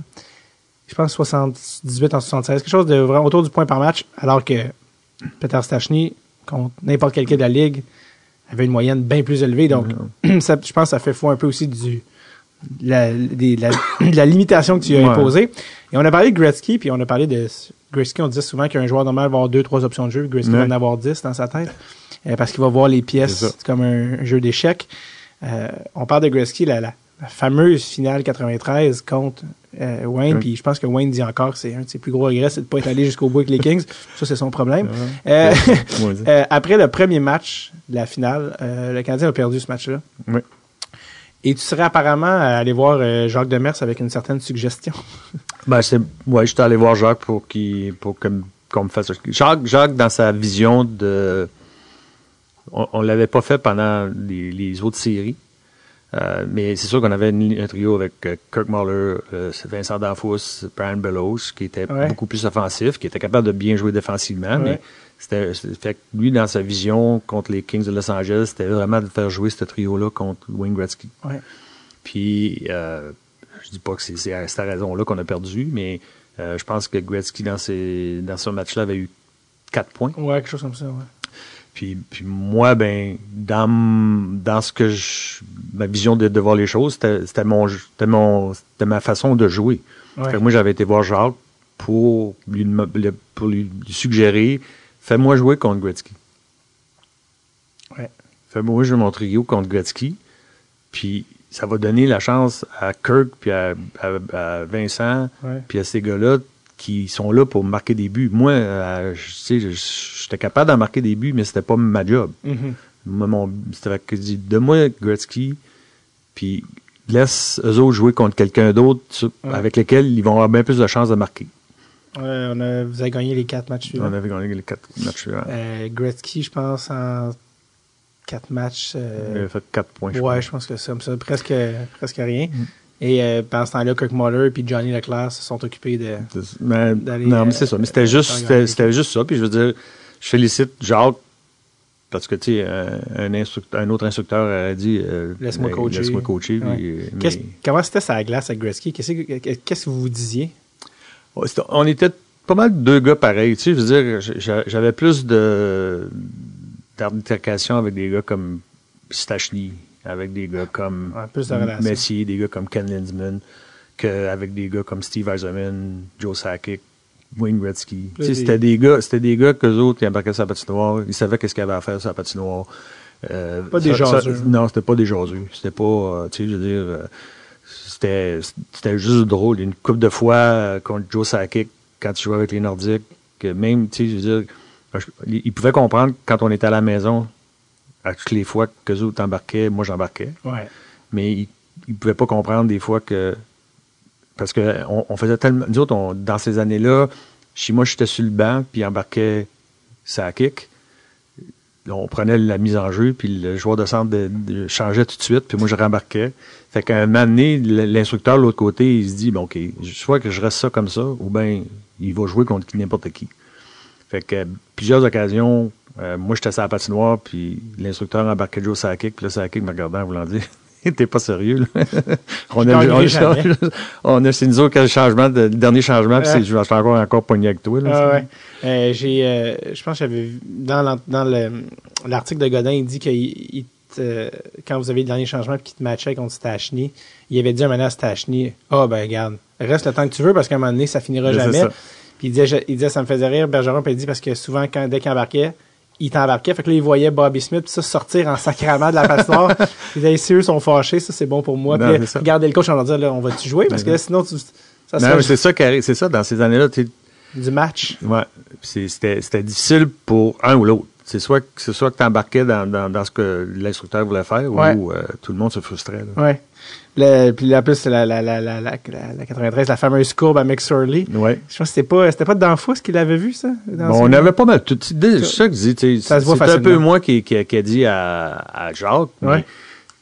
Je pense 78 en 76, quelque chose de vraiment autour du point par match, alors que Peter Stachny, contre n'importe quel de la Ligue, avait une moyenne bien plus élevée. Donc, <clears throat> ça, je pense que ça fait foi un peu aussi du, la, des- <coughs> la, limitation que tu as Ouais. imposée. Et on a parlé de Gretzky, puis on a parlé de Gretzky. On disait souvent qu'un joueur normal va avoir deux, trois options de jeu. Gretzky Ouais. va en avoir dix dans sa tête. euh, parce qu'il va voir les pièces comme un jeu d'échecs. Euh, on parle de Gretzky, la, la, la fameuse finale 93 contre euh, Wayne. Puis je pense que Wayne dit encore que c'est un de ses plus gros regrets, c'est de ne pas être allé jusqu'au bout avec les Kings. <laughs> Ça, c'est son problème. Euh, <laughs> euh, après le premier match de la finale, le Canadien a perdu ce match-là. Oui. Et tu serais apparemment allé voir euh, Jacques Demers avec une certaine suggestion. <laughs> Ben, c'est, ouais, j'étais allé voir Jacques pour qu'il, pour que- qu'on me fasse. Jacques, Jacques, dans sa vision de, on, on l'avait pas fait pendant les, les autres séries. Euh, mais c'est sûr qu'on avait une- un trio avec euh, Kirk Muller, euh, Vincent Danfous, Brian Bellows, qui était Ouais. beaucoup plus offensif, qui était capable de bien jouer défensivement, Ouais. mais c'était, fait que lui, dans sa vision contre les Kings de Los Angeles, c'était vraiment de faire jouer ce trio-là contre Wayne Gretzky. Ouais. Puis, euh, je dis pas que c'est c'est à cette raison-là qu'on a perdu, mais euh, je pense que Gretzky, dans, ses, dans ce match-là, avait eu quatre points. Ouais, quelque chose comme ça, ouais. Puis, puis moi, ben, dans, dans ce que je, ma vision de, de voir les choses, c'était c'était mon, c'était mon, c'était ma façon de jouer. Ouais. Fait que moi, j'avais été voir Jacques pour lui, pour lui suggérer, fais-moi jouer contre Gretzky. Ouais. Fais-moi jouer mon trio contre Gretzky. Puis ça va donner la chance à Kirk, puis à, à- à Vincent, Ouais. puis à ces gars-là qui sont là pour marquer des buts. Moi, euh, j'étais capable d'en marquer des buts, mais c'était pas ma job. Mhm. Moi, mon, c'était que je dis, donne-moi Gretzky, puis laisse eux autres jouer contre quelqu'un d'autre Ouais. avec lequel ils vont avoir bien plus de chances de marquer. Ouais, on a, vous avez gagné les quatre matchs suivants. On avait gagné les quatre matchs suivants. Euh, Gretzky, je pense, en quatre matchs. euh, Il avait fait quatre points, je ouais, crois. je pense que c'est comme ça. Presque, presque rien. Et euh, pendant ce temps-là, Kirk Muller et Johnny Leclerc se sont occupés de. Mais- non, mais c'est ça. Mais c'était juste, c'était, juste ça. Puis je veux dire, je félicite Jacques parce que, tu sais, un, autre instructeur a dit euh, Laisse-moi coacher. Laisse-moi coacher. Ouais. puis, mais- Qu'est-ce- Comment c'était sa glace avec Gretzky? Qu'est-ce que, qu'est-ce que vous vous disiez? On était pas mal deux gars pareils. Tu sais, je veux dire, j'a- j'avais plus de d'altercation avec des gars comme Stachny, avec des gars comme Ouais, plus de relations. Messier, des gars comme Ken Lindsman, qu'avec des gars comme Steve Eiserman, Joe Sakic, Wayne Gretzky. Tu sais, c'était des gars, c'était des gars qu'eux autres, ils embarquaient sur la patinoire, ils savaient qu'est-ce qu'ils avaient à faire sur la patinoire. Euh, Pas des jaseux. non, c'était pas des jaseux. C'était pas, euh, tu sais, je veux dire, euh, c'était, juste drôle. Une couple de fois euh, contre Joe Sakic, quand tu jouais avec les Nordiques, que même, tu sais, je veux dire, ils pouvaient comprendre quand on était à la maison, à toutes les fois que eux autres embarquaient, moi j'embarquais Ouais. mais ils ne pouvaient pas comprendre des fois que. Parce que on, on faisait tellement. Nous autres, on- dans ces années-là, chez moi, j'étais sur le banc, puis embarquait sa kick. On prenait la mise en jeu, puis le joueur de centre changeait tout de suite, puis moi, je rembarquais. Fait qu'à un moment donné, l'instructeur de l'autre côté, il se dit, bon, OK, soit que je reste ça comme ça, ou bien il va jouer contre n'importe qui. Fait que plusieurs occasions, euh, moi j'étais sur la patinoire, puis l'instructeur embarquait Joe Sakic, puis là Sakic me regardait en voulant dire <laughs> T'es pas sérieux, là. <laughs> on, a, on, <laughs> on a, c'est nous autres le changement, de- le dernier changement, puis je suis encore, encore pogné avec toi. Là, Ah ouais. Euh, j'ai, euh, je pense que j'avais vu dans, l'article de Godin, il dit que il- il te- quand vous avez le dernier changement et qu'il te matchait contre Stachny, il avait dit un moment à Stachny Ah ben regarde, reste le temps que tu veux parce qu'à un moment donné, ça finira Mais jamais. Puis il disait, je- il disait ça me faisait rire, Bergeron, puis il dit parce que souvent quand dès qu'il embarquait, il t'embarquait. Fait que là, il voyait Bobby Smith ça sortir en sacrament de la patinoire. <laughs> il disait si eux sont fâchés, ça c'est bon pour moi. Non, Puis regardez le coach en leur disant là, on va-tu jouer? Parce que là, sinon tu, ça Non, serait mais c'est ça c'est ça, dans ces années-là, tu du match. Ouais. C'était c'était difficile pour un ou l'autre. C'est soit, soit que tu embarquais dans, dans, dans ce que l'instructeur voulait faire Ouais. ou euh, tout le monde se frustrait. là. Ouais. Le, puis en plus, c'est la, la, la, la, la, la, la 93, la fameuse courbe à McSorley. Ouais. Je pense que c'était pas, c'était pas Danfous qui l'avait vu, ça? dans Bon, on avait pas mal tout. C'est ça que je dis. tu sais, Ça se voit C'est un peu moi qui, qui, qui a dit à, à Jacques. mais Ouais.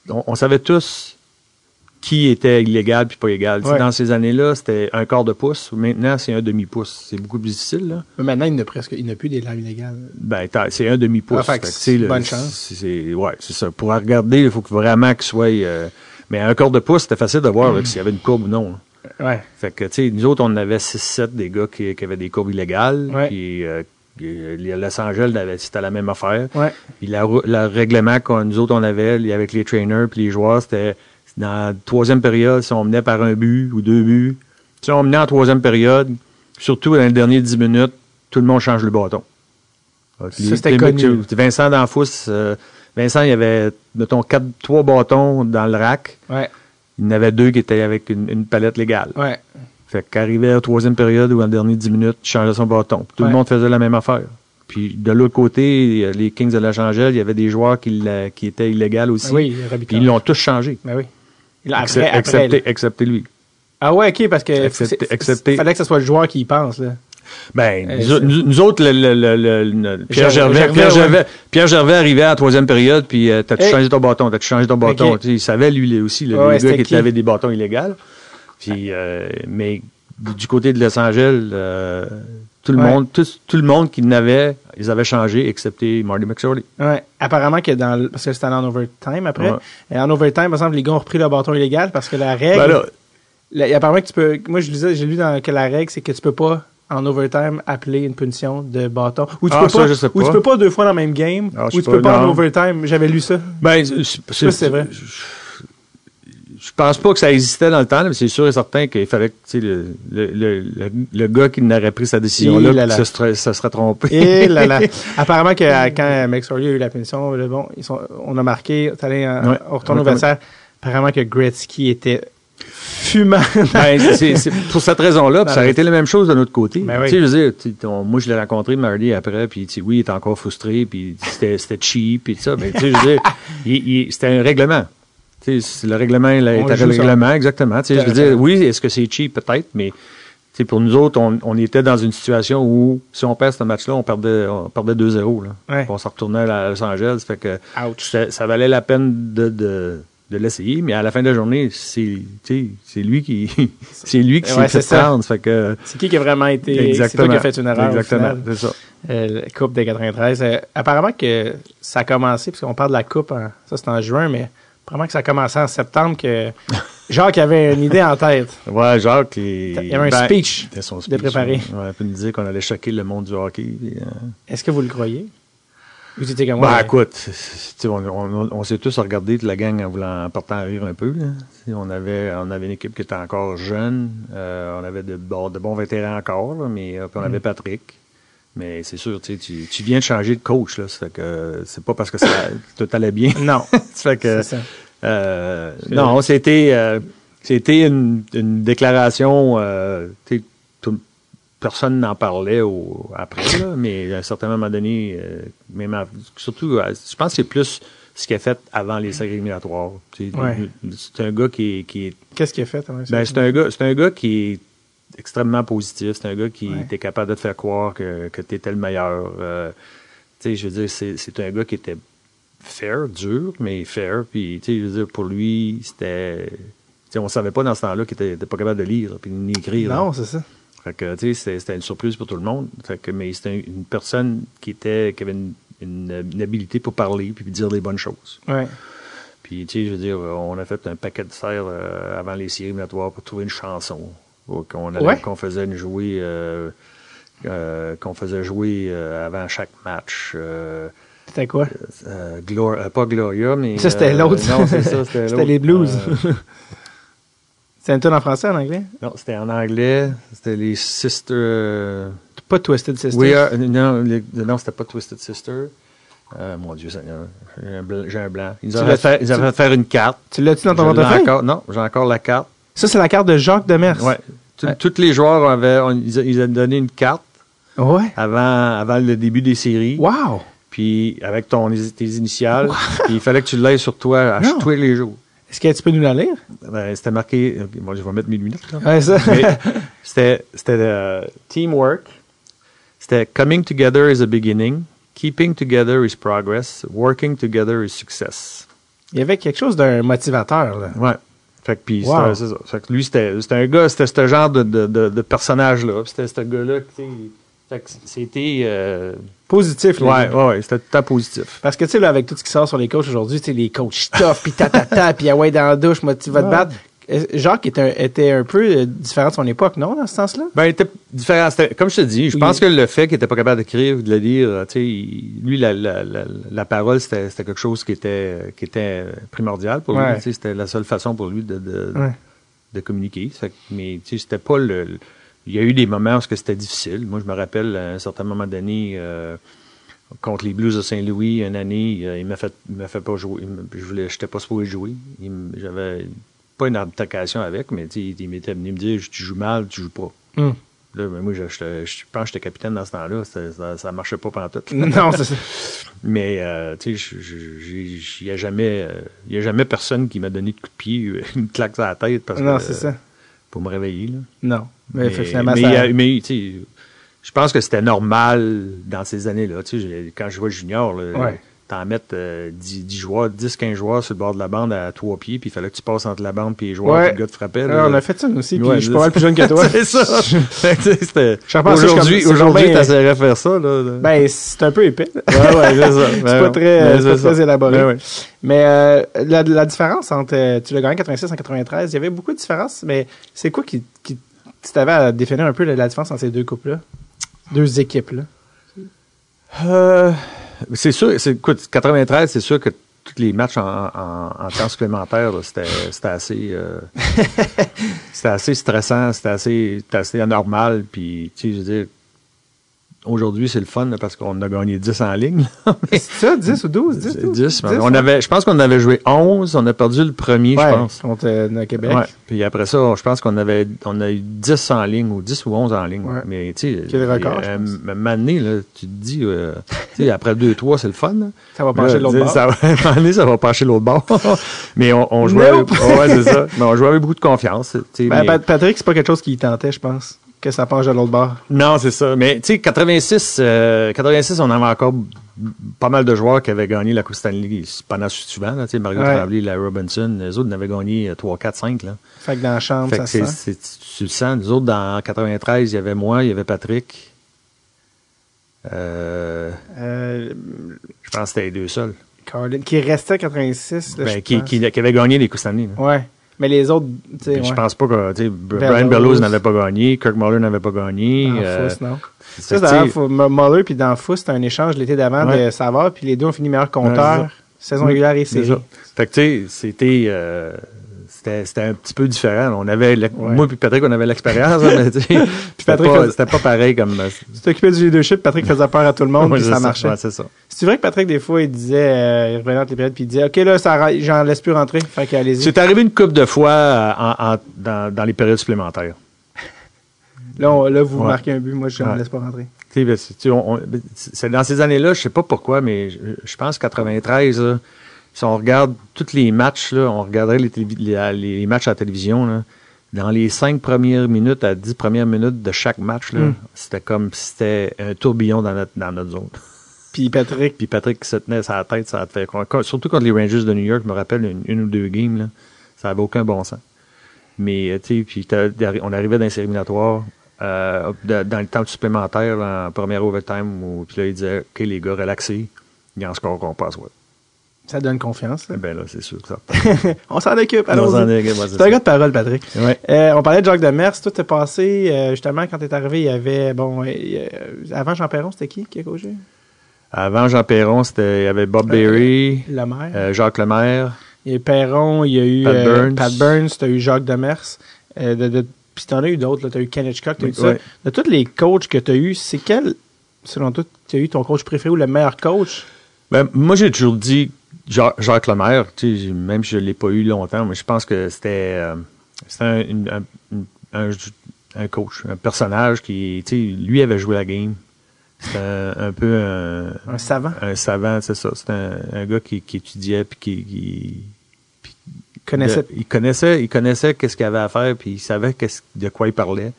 on, on savait tous qui était illégal puis pas illégal. Ouais. Dans ces années-là, c'était un quart de pouce. Maintenant, c'est un demi-pouce. C'est beaucoup plus difficile, là. Mais maintenant, il n'a presque, il n'a plus des lames illégales. Ben, c'est un demi-pouce. Ah, le- bonne chance. c'est- c'est- ouais, c'est ça. Pour regarder, il faut que vraiment qu'il soit. euh, mais un quart de pouce, c'était facile de voir que s'il y avait une courbe ou non. là. Ouais. Fait que, tu sais, nous autres, on avait 6-7 des gars qui, qui avaient des courbes illégales. Ouais. Puis, euh, euh, les Los Angeles, c'était la même affaire. Ouais. Puis, le règlement que nous autres, on avait avec les trainers puis les joueurs, c'était dans la troisième période, si on menait par un but ou deux buts. Si on menait en troisième période, surtout dans les derniers 10 minutes, tout le monde change le bâton. Ça, c'était connu. Vincent Danfous, euh, Vincent, il y avait, mettons, quatre, trois bâtons dans le rack. Ouais. Il y en avait deux qui étaient avec une, une palette légale. Ouais. Fait qu'arrivé à la troisième période ou en dernier 10 minutes, il changeait son bâton. Puis tout Ouais. le monde faisait la même affaire. Puis de l'autre côté, les Kings de Los Angeles, il y avait des joueurs qui, l'a- qui étaient illégaux aussi. Oui, Puis ils l'ont tous changé. Ben oui. Il a- Excep- Après, après, excepté, là. excepté lui. Ah ouais, ok, parce que Excepté- c'est- excepté. fallait que ce soit le joueur qui y pense, là. Ben, Euh, nous, autres- nous- nous autres, le, le- Pierre, Gervais, Gervais, Pierre, ouais. Pierre Gervais arrivait à la troisième période, puis euh, t'as-tu Hey. changé ton bâton? T'as-tu changé ton bâton? Il savait, lui, aussi, le, Ouais, gars qui qui? avaient des bâtons illégaux. Puis, euh, mais du côté de Los Angeles, euh, tout le Ouais. monde, tout, tout le monde qui n'avait, ils avaient changé, excepté Marty McSorley. Ouais. Apparemment que dans le- parce que c'était en overtime après. Ouais. Et en overtime, par exemple, les gars ont repris le bâton illégal parce que la règle. Ben là, la- apparemment que tu peux. Moi, je lisais, j'ai lu dans que la règle, c'est que tu peux pas en overtime appeler une punition de bâton. Ou tu Ah, peux ça, pas. je sais Ou tu peux pas deux fois dans le même game. Ah, ou tu peux pas, en overtime. J'avais lu ça. ben, c'est- vrai. Je, pense pas que ça existait dans le temps, mais c'est sûr et certain qu'il fallait que, le, le, le, le, gars qui n'aurait pris sa décision-là, là ça serait, serait trompé. Et là là. <laughs> Apparemment que euh, quand Max Orley a eu la punition, bon, ils sont, on a marqué, allé Ouais. on retourne au vestiaire. Apparemment que Gretzky était fumant. Ben, c'est, c'est pour cette raison-là, ça aurait été la même chose de notre côté. Ben oui. Tu sais, je veux dire, moi, je l'ai rencontré, Marty, après, puis oui, il était encore frustré, puis c'était, c'était cheap, puis tout ça, mais tu sais, je veux dire, il- il- c'était un règlement. Tu sais, le règlement, il ça. règlement, exactement. Tu sais, je veux dire, oui, est-ce que c'est cheap? Peut-être, mais tu sais, pour nous autres, on, on était dans une situation où, si on perd ce match-là, on perdait, on perdait 2-0, là. Ouais. Puis On se retournait à Los Angeles, fait que ça, ça valait la peine de, de, de l'essayer, mais à la fin de la journée, c'est, c'est lui qui, <laughs> c'est lui qui Ouais, s'est fait prendre, fait que, C'est qui qui a vraiment été. C'est toi qui a fait une erreur. Exactement, c'est ça. Euh, la Coupe de 93. Euh, apparemment que ça a commencé, parce qu'on parle de la Coupe, en- ça c'est en juin, mais apparemment que ça a commencé en septembre, que <laughs> Jacques avait une idée en tête. Ouais, Jacques, il, Il y avait un ben, speech son de speech, préparer. Ouais, puis il nous disait qu'on allait choquer le monde du hockey. euh, Est-ce que vous le croyez? Vous étiez comme Ben, moi. écoute, on, on- on s'est tous regardés, la gang, en voulant en partant à rire un peu. Là. On, avait, on avait une équipe qui était encore jeune. euh, on avait de, bon, de bons vétérans encore, là, mais euh, puis on Mm. avait Patrick. Mais c'est sûr, tu, tu viens de changer de coach. Là, ça fait que c'est pas parce que ça, <coughs> tout allait bien. Non. <laughs> ça fait que, ça. euh, non, c'était euh, c'était une, une déclaration. Euh, tu sais, tout- personne n'en parlait au, après, là, mais à un certain moment donné, euh, même à- surtout, euh, je pense que c'est plus ce qu'il a fait avant les séries éliminatoires. Ouais. C'est un gars qui est, qui est Qu'est-ce qu'il a fait? Ben, c'est un gars, c'est un gars qui est extrêmement positif. C'est un gars qui Ouais. était capable de te faire croire que, que tu étais le meilleur. Euh, tu sais, je veux dire, c'est, c'est un gars qui était fair, dur, mais fair. Puis, tu sais, je veux dire, pour lui, c'était. On savait pas dans ce temps-là qu'il était, était pas capable de lire puis ni écrire. Non, c'est ça. Fait que, tu sais, c'était, une surprise pour tout le monde. Fait que, mais c'était une personne qui était, qui avait une, une, une habilité pour parler puis dire des bonnes choses. Ouais. Puis, tu sais, je veux dire, on a fait un paquet de serres euh, avant les séries éliminatoires pour trouver une chanson qu'on allait- Ouais. qu'on faisait jouer, euh, euh, qu'on faisait jouer euh, avant chaque match. Euh, C'était quoi? euh, Glor- euh, pas Gloria, mais. Ça, c'était euh, l'autre. Non, c'est ça, c'était <laughs> les blues. Euh, C'est un tune en français, en anglais? non, c'était en anglais. C'était les Sisters. euh, Pas Twisted Sister. We are, non, les- non, c'était pas Twisted Sister. Euh, mon Dieu Seigneur, j'ai un blanc. Ils avaient fait, ils avaient faire une carte. Tu l'as-tu dans ton portefeuille? non, j'ai encore la carte. Ça, c'est la carte de Jacques Demers. Tout- Ouais. Tous les joueurs avaient, on- ils, avaient donné une carte Ouais. avant, avant le début des séries. Wow! Puis avec ton, tes initiales. Puis il fallait que tu l'aies sur toi à tous les jours. Est-ce que tu peux nous la lire? Ben, c'était marqué. Moi, je vais mettre mes lunettes. Ouais, <laughs> c'était c'était euh, teamwork. C'était coming together is a beginning. Keeping together is progress. Working together is success. Il y avait quelque chose d'un motivateur, là. Ouais. Fait que, puis, Wow. ça. Fait que lui, c'était c'était un gars, c'était ce genre de, de, de, de personnage-là. C'était ce gars-là, sais. Fait que c'était. euh, Positif, là. ouais, ouais, ouais, c'était tout positif. Parce que, tu sais, avec tout ce qui sort sur les coachs aujourd'hui, tu sais, les coachs tough, puis tatata, <laughs> puis ah ouais, dans la douche, moi, tu vas te battre. Euh, Jacques était un, était un peu euh, différent de son époque, non, dans ce sens-là? Ben, il était différent. Comme je te dis, je pense que le fait qu'il était pas capable d'écrire, de le lire, tu sais, il- lui, la, la, la, la parole, c'était c'était quelque chose qui était, qui était primordial pour lui. Ouais. C'était la seule façon pour lui de, de, Ouais. de communiquer. Mais tu sais, c'était pas le, le- Il y a eu des moments où c'était difficile. Moi, je me rappelle, à un certain moment donné, euh, contre les Blues de Saint-Louis, une année, euh, il m'a fait, il m'a fait pas jouer. Je voulais, j'étais pas supposé jouer. J'avais pas une altercation avec, mais il m'était venu me dire, tu joues mal, tu joues pas. Hum. Là, ben, moi, je, je- je pense que j'étais capitaine dans ce temps-là. Ça, ça marchait pas pendant tout. <laughs> non, c'est ça. <laughs> Mais, euh, tu sais, il n'y a, jamais, y a jamais personne qui m'a donné de coup de pied, <laughs> une claque sur la tête parce Non, que, c'est ça. pour me réveiller. Là. Non. Mais, Mais, finalement, mais, ça... mais, je pense que c'était normal dans ces années-là. Quand je vois junior, là, Ouais. t'en mettre euh, 10, 10 joueurs, 10, 15 joueurs sur le bord de la bande à trois pieds, puis il fallait que tu passes entre la bande et les joueurs, Ouais. puis le gars te frappait. Là. on a fait ça, nous aussi, puis Ouais, je suis pas mal plus jeune que <laughs> toi. c'est ça. <laughs> Aujourd'hui, aujourd'hui, t'essaierais faire ça. Là. Ben, c'est un peu épais. ouais, ouais, c'est ça. <laughs> C'est pas très, Ben, c'est pas ça. très élaboré. Ben. Mais euh, la, la différence entre, euh, tu l'as gagné en 86 en 93, il y avait beaucoup de différences, mais c'est quoi qui, qui si t'avais à définir un peu la, la différence entre ces deux couples-là? Deux équipes-là? Euh, c'est sûr, c'est, écoute, 93, c'est sûr que tous les matchs en, en, en temps supplémentaire, c'était, c'était assez, euh, <laughs> c'était assez stressant, c'était assez, c'était assez anormal, puis, tu sais, je veux dire, aujourd'hui, c'est le fun, parce qu'on a gagné 10 en ligne. <laughs> C'est ça, 10 ou 12? 10, C'est 12? 10, on avait, je pense qu'on avait joué 11, on a perdu le premier, ouais, je pense. contre euh, Québec. Ouais. Puis après ça, je pense qu'on avait on a eu 10 en ligne ou 10 ou 11 en ligne. Mais tu sais, Quel record, euh, là, tu te dis, euh, tu sais, après 2-3, c'est le fun. là. Ça va pencher l'autre bord. Ça va, <laughs> ça va pencher l'autre bord. <laughs> Mais on, on jouait, Nope. avec, ouais, c'est ça. Mais on jouait avec beaucoup de confiance. Ben, mais- Pat- Patrick, c'est pas quelque chose qui tentait, je pense, que ça penche de l'autre bord. non, c'est ça. Mais tu sais, 86, euh, 86, on avait encore pas mal de joueurs qui avaient gagné la Coupe Stanley pendant souvent. Tu sais, Mario Ouais. Tremblay, la Robinson, les autres en avaient gagné 3, 4, 5. Là. Fait que dans la chambre, Fait ça se c'est, sent. tu le sens. Nous autres, dans 93, il y avait moi, il y avait Patrick. Euh, Euh, je pense que c'était les deux seuls. Carlin, qui restait à 86. là, Ben, qui, qui, qui avaient gagné les Coups Stanley. là. Ouais. Mais les autres, tu sais, Je pense pas que. Brian Bellows n'avait pas gagné, Kirk Muller n'avait pas gagné. Dans euh, non. Ça, d'ailleurs, Muller puis dans Fous, c'était un échange l'été d'avant Ouais. de Savard, puis les deux ont fini meilleurs Ouais, compteurs, saison régulière et c'est série. ça. Fait que tu sais, c'était euh, c'était c'était un petit peu différent. On avait Ouais. moi puis Patrick, on avait l'expérience, hein, mais <laughs> c'était Patrick pas, c'était pas pareil comme euh, Tu t'occupais du leadership, Patrick faisait peur à tout le monde, <laughs> puis c'est ça marchait. Ouais, c'est ça. C'est vrai que Patrick, des fois, il disait, euh, il revenait entre les périodes, puis il disait, OK, là, ça, j'en laisse plus rentrer, fait qu'allez-y. C'est arrivé une couple de fois euh, en- en- dans, dans les périodes supplémentaires. <laughs> Là, on- là, vous Ouais. marquez un but, moi, je Ouais. laisse pas rentrer. Ben, on- on- c'est dans ces années-là, je sais pas pourquoi, mais je, je pense 93, là, si on regarde tous les matchs, là, on regarderait les, télévi- les, les matchs à la télévision, là, dans les cinq premières minutes à dix premières minutes de chaque match, là, Mm. c'était comme si c'était un tourbillon dans notre, dans notre zone. <laughs> Puis Patrick, Puis Patrick qui se tenait sa tête, ça a fait surtout contre les Rangers de New York, je me rappelle une, une ou deux games, là, ça avait aucun bon sens. Mais euh, tu sais, puis on arrivait dans les éliminatoires, euh, dans le temps supplémentaire, en première overtime, où puis là il disait OK les gars, relaxez, il y a un score qu'on passe, ouais. Ça donne confiance. là. Eh ben là, c'est sûr que ça. <laughs> on s'en occupe, On s'en allons-y. est- ouais, c'est un gars de parole, Patrick. Ouais. Euh, on parlait de Jacques Demers. Toi, t'es passé, euh, justement, quand t'es arrivé, il y avait, bon, euh, avant Jean Perron, c'était qui qui a coaché? Avant Jean Perron, c'était il y avait Bob Berry, Le maire. Jacques Lemaire, Il y a eu Perron, il y a eu Pat Burns. Pat Burns, t'as eu Jacques Demers. De, de, puis t'en as eu d'autres. T'as eu Ken Hitchcock, t'as eu tout ça. De tous les coachs que t'as eu, c'est quel, selon toi, t'as eu ton coach préféré ou le meilleur coach? Ben, moi, j'ai toujours dit Jacques Lemaire, tu sais, j'ai- même si je ne l'ai pas eu longtemps, mais je pense que c'était euh, un, un, un, un coach, un personnage qui, tu sais, lui avait joué la game. C'était un, peu un, Un savant. un savant, c'est ça. C'était un, un gars qui, qui étudiait puis qui, qui- Connaissait. de- il connaissait, il connaissait qu'est-ce qu'il avait à faire, puis il savait de quoi il parlait.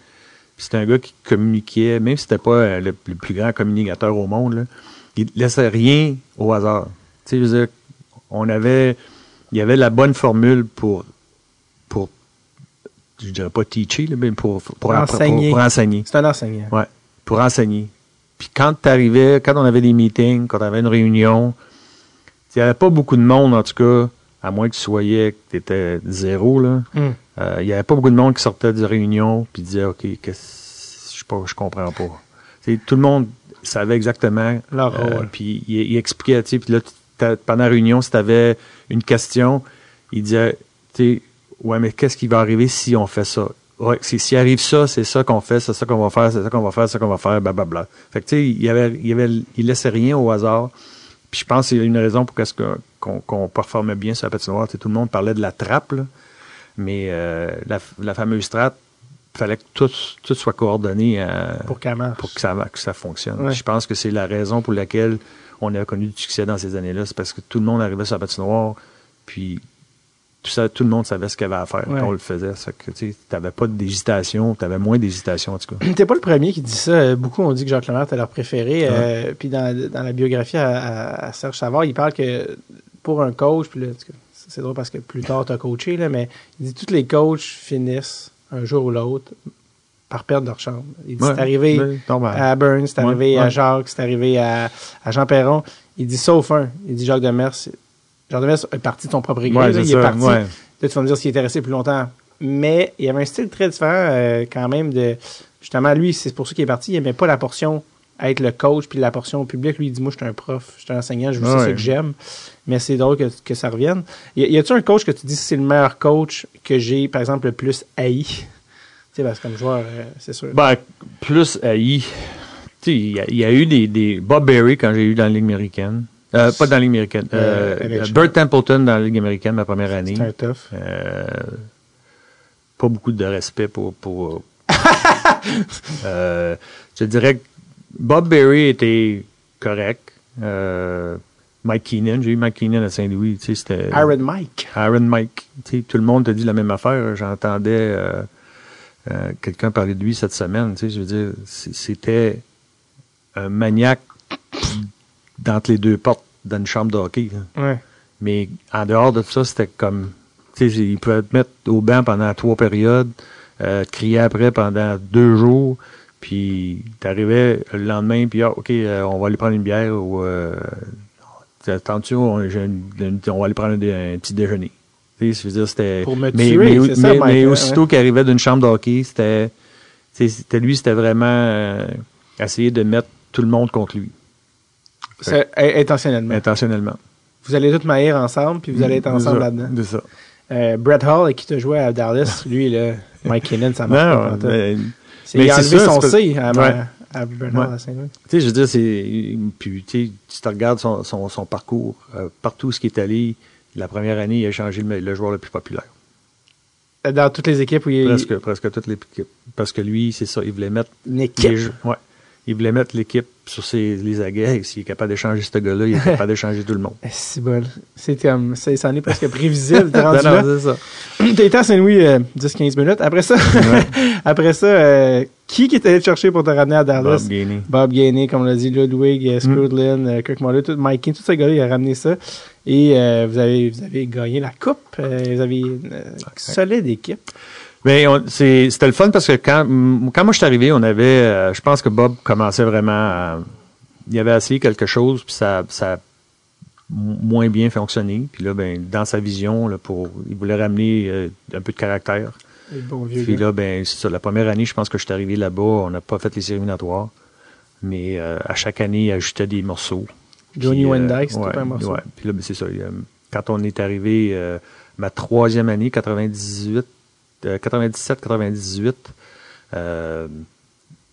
Puis c'était un gars qui communiquait, même si c'était pas euh, le, le plus grand communicateur au monde, là, il laissait rien au hasard. Tu sais, je veux dire, on avait, il y avait la bonne formule pour, pour je dirais pas teacher, là, mais pour, pour, pour, Enseigner. pour enseigner. C'est un enseignant. Ouais, pour enseigner. Puis quand t'arrivais, quand on avait des meetings, quand on avait une réunion, il n'y avait pas beaucoup de monde, en tout cas, à moins que tu soyais, que tu étais zéro, là. Hmm. Euh, Il y avait pas beaucoup de monde qui sortait de réunion puis disait, OK, qu'est-ce, je je comprends pas. T'sais, tout le monde savait exactement. Leur euh, rôle. puis il, il expliquait, tu sais, puis là, t'as- pendant la réunion, si tu avais une question, il disait, tu sais, ouais, mais qu'est-ce qui va arriver si on fait ça? Ouais, c'est- s'il arrive ça, c'est ça qu'on fait, c'est ça qu'on va faire, c'est ça qu'on va faire, c'est ça qu'on va faire, blablabla. Fait que, tu sais, il y avait, il y avait, il laissait rien au hasard. Puis je pense qu'il y a une raison pour qu'est-ce qu'on qu'on performait bien sur la patinoire. Tu sais, tout le monde parlait de la trappe, là. mais euh, la, la fameuse trappe, il fallait que tout, tout soit coordonné à- Pour pour que ça, que ça fonctionne. Ouais. Je pense que c'est la raison pour laquelle on a connu du succès dans ces années-là. C'est parce que tout le monde arrivait sur la patinoire, puis tout, ça, tout le monde savait ce qu'il y avait à faire. Ouais. On le faisait. Ça que, tu n'avais pas d'hésitation, tu avais moins d'hésitation en tout cas. <clears throat> T'es pas le premier qui dit ça. Euh, Beaucoup ont dit que Jacques Lemaire était leur préféré. Euh, puis dans, dans la biographie à, à- Serge Savard, il parle que pour un coach, puis là, c'est drôle parce que plus tard t'as coaché, là, mais il dit tous les coachs finissent un jour ou l'autre par perdre leur chambre. Il dit Ouais, c'est arrivé ouais, à Burns, c'est Ouais, arrivé à. Jacques, c'est arrivé à, à Jean Perron. Il dit sauf un. Il dit Jacques Demers. c'est- Jacques Demers est parti de son propre. Ouais, là, c'est il ça, est parti. Là, tu vas me dire s'il était resté plus longtemps. Mais il y avait un style très différent euh, quand même de. Justement, lui, c'est pour ça qu'il est parti. Il n'aimait pas la portion à être le coach, puis la portion au public. Lui, il dit Moi, je suis un prof, je suis un enseignant, je veux ça que j'aime. Mais c'est drôle que, que ça revienne. Y, y a-tu un coach que tu dis c'est le meilleur coach que j'ai, par exemple, le plus haï? Sais, parce que comme joueur, euh, c'est sûr. Ben, plus haï. Il y, a- il y a eu des, des. Bob Berry quand j'ai eu dans la Ligue américaine. Euh, pas dans la Ligue américaine. Euh, Euh, Bert Templeton dans la Ligue américaine, ma première année. c'est un tough. Euh, pas beaucoup de respect pour. pour <laughs> je dirais que Bob Berry était correct. Mike Keenan, j'ai eu Mike Keenan à Saint-Louis. Iron Mike. Aaron Mike. Tout le monde te dit la même affaire. J'entendais euh, quelqu'un parler de lui cette semaine. Tu sais, je veux dire, c'était un maniaque d'entre les deux portes dans une chambre de hockey. Ouais. Mais en dehors de ça, c'était comme. Tu sais, il pouvait te mettre au banc pendant trois périodes, euh, te crier après pendant deux jours, puis t'arrivais le lendemain, puis ah, OK, euh, on va aller prendre une bière ou. Euh, attention, on, on va aller prendre un petit déjeuner. Tu sais, je veux dire, c'était. Pour me mais, tuer, mais, c'est ça, mais- mais aussitôt qu'il arrivait d'une chambre de hockey, c'était. C'était lui, c'était vraiment euh, essayer de mettre tout le monde contre lui, intentionnellement. intentionnellement. Vous allez tous maillir ensemble, puis vous allez être ensemble là-dedans. C'est ça. Euh, Brett Hall, avec qui tu joué à Dallas, lui, là, Mike Kinnan, ça marche pas. Non, mais, mais il a enlevé ça, son C à, Ouais. à Brett Ouais. Hall à Saint-Louis. tu sais, je veux dire, c'est. Puis, tu sais, tu te regardes son, son, son parcours, euh, partout où ce qui est allé, la première année, il a changé le, le joueur le plus populaire. Dans toutes les équipes où il Presque, presque toutes les équipes. Parce que lui, c'est ça, il voulait mettre. une équipe. les jeux- ouais. Il voulait mettre l'équipe sur ses, les aguets. S'il est capable d'échanger ce gars-là, il est <laughs> capable d'échanger tout le monde. Eh, C'est bon. C'est comme, ça, en est presque prévisible. <laughs> Là. non, c'est ça. T'as été à Saint-Louis euh, 10-15 minutes. Après ça, <laughs> après ça, euh, qui qui est allé te chercher pour te ramener à Dallas? Bob Gainey. Bob Gainey, comme on l'a dit, Ludwig, euh, Scrudlin, euh, Kirk Muller, tout, Mike King, tout ce gars-là, il a ramené ça. Et euh, vous, avez, vous avez gagné la coupe. Euh, vous avez une euh, solide équipe. Mais c'était le fun parce que quand, quand moi je suis arrivé, on avait, euh, je pense que Bob commençait vraiment à, il avait essayé quelque chose, puis ça, ça a moins bien fonctionné. Puis là, ben, dans sa vision, là, pour, il voulait ramener euh, un peu de caractère. Bon vieux Puis gars. là, ben, c'est ça. La première année, je pense que je suis arrivé là-bas, on n'a pas fait les séries éliminatoires. Mais euh, à chaque année, il ajoutait des morceaux. Johnny euh, Wendyke, c'était ouais, un morceau. ouais. Puis là, ben, c'est ça. euh, Quand on est arrivé, euh, ma troisième année, 98, euh, 97-98, euh,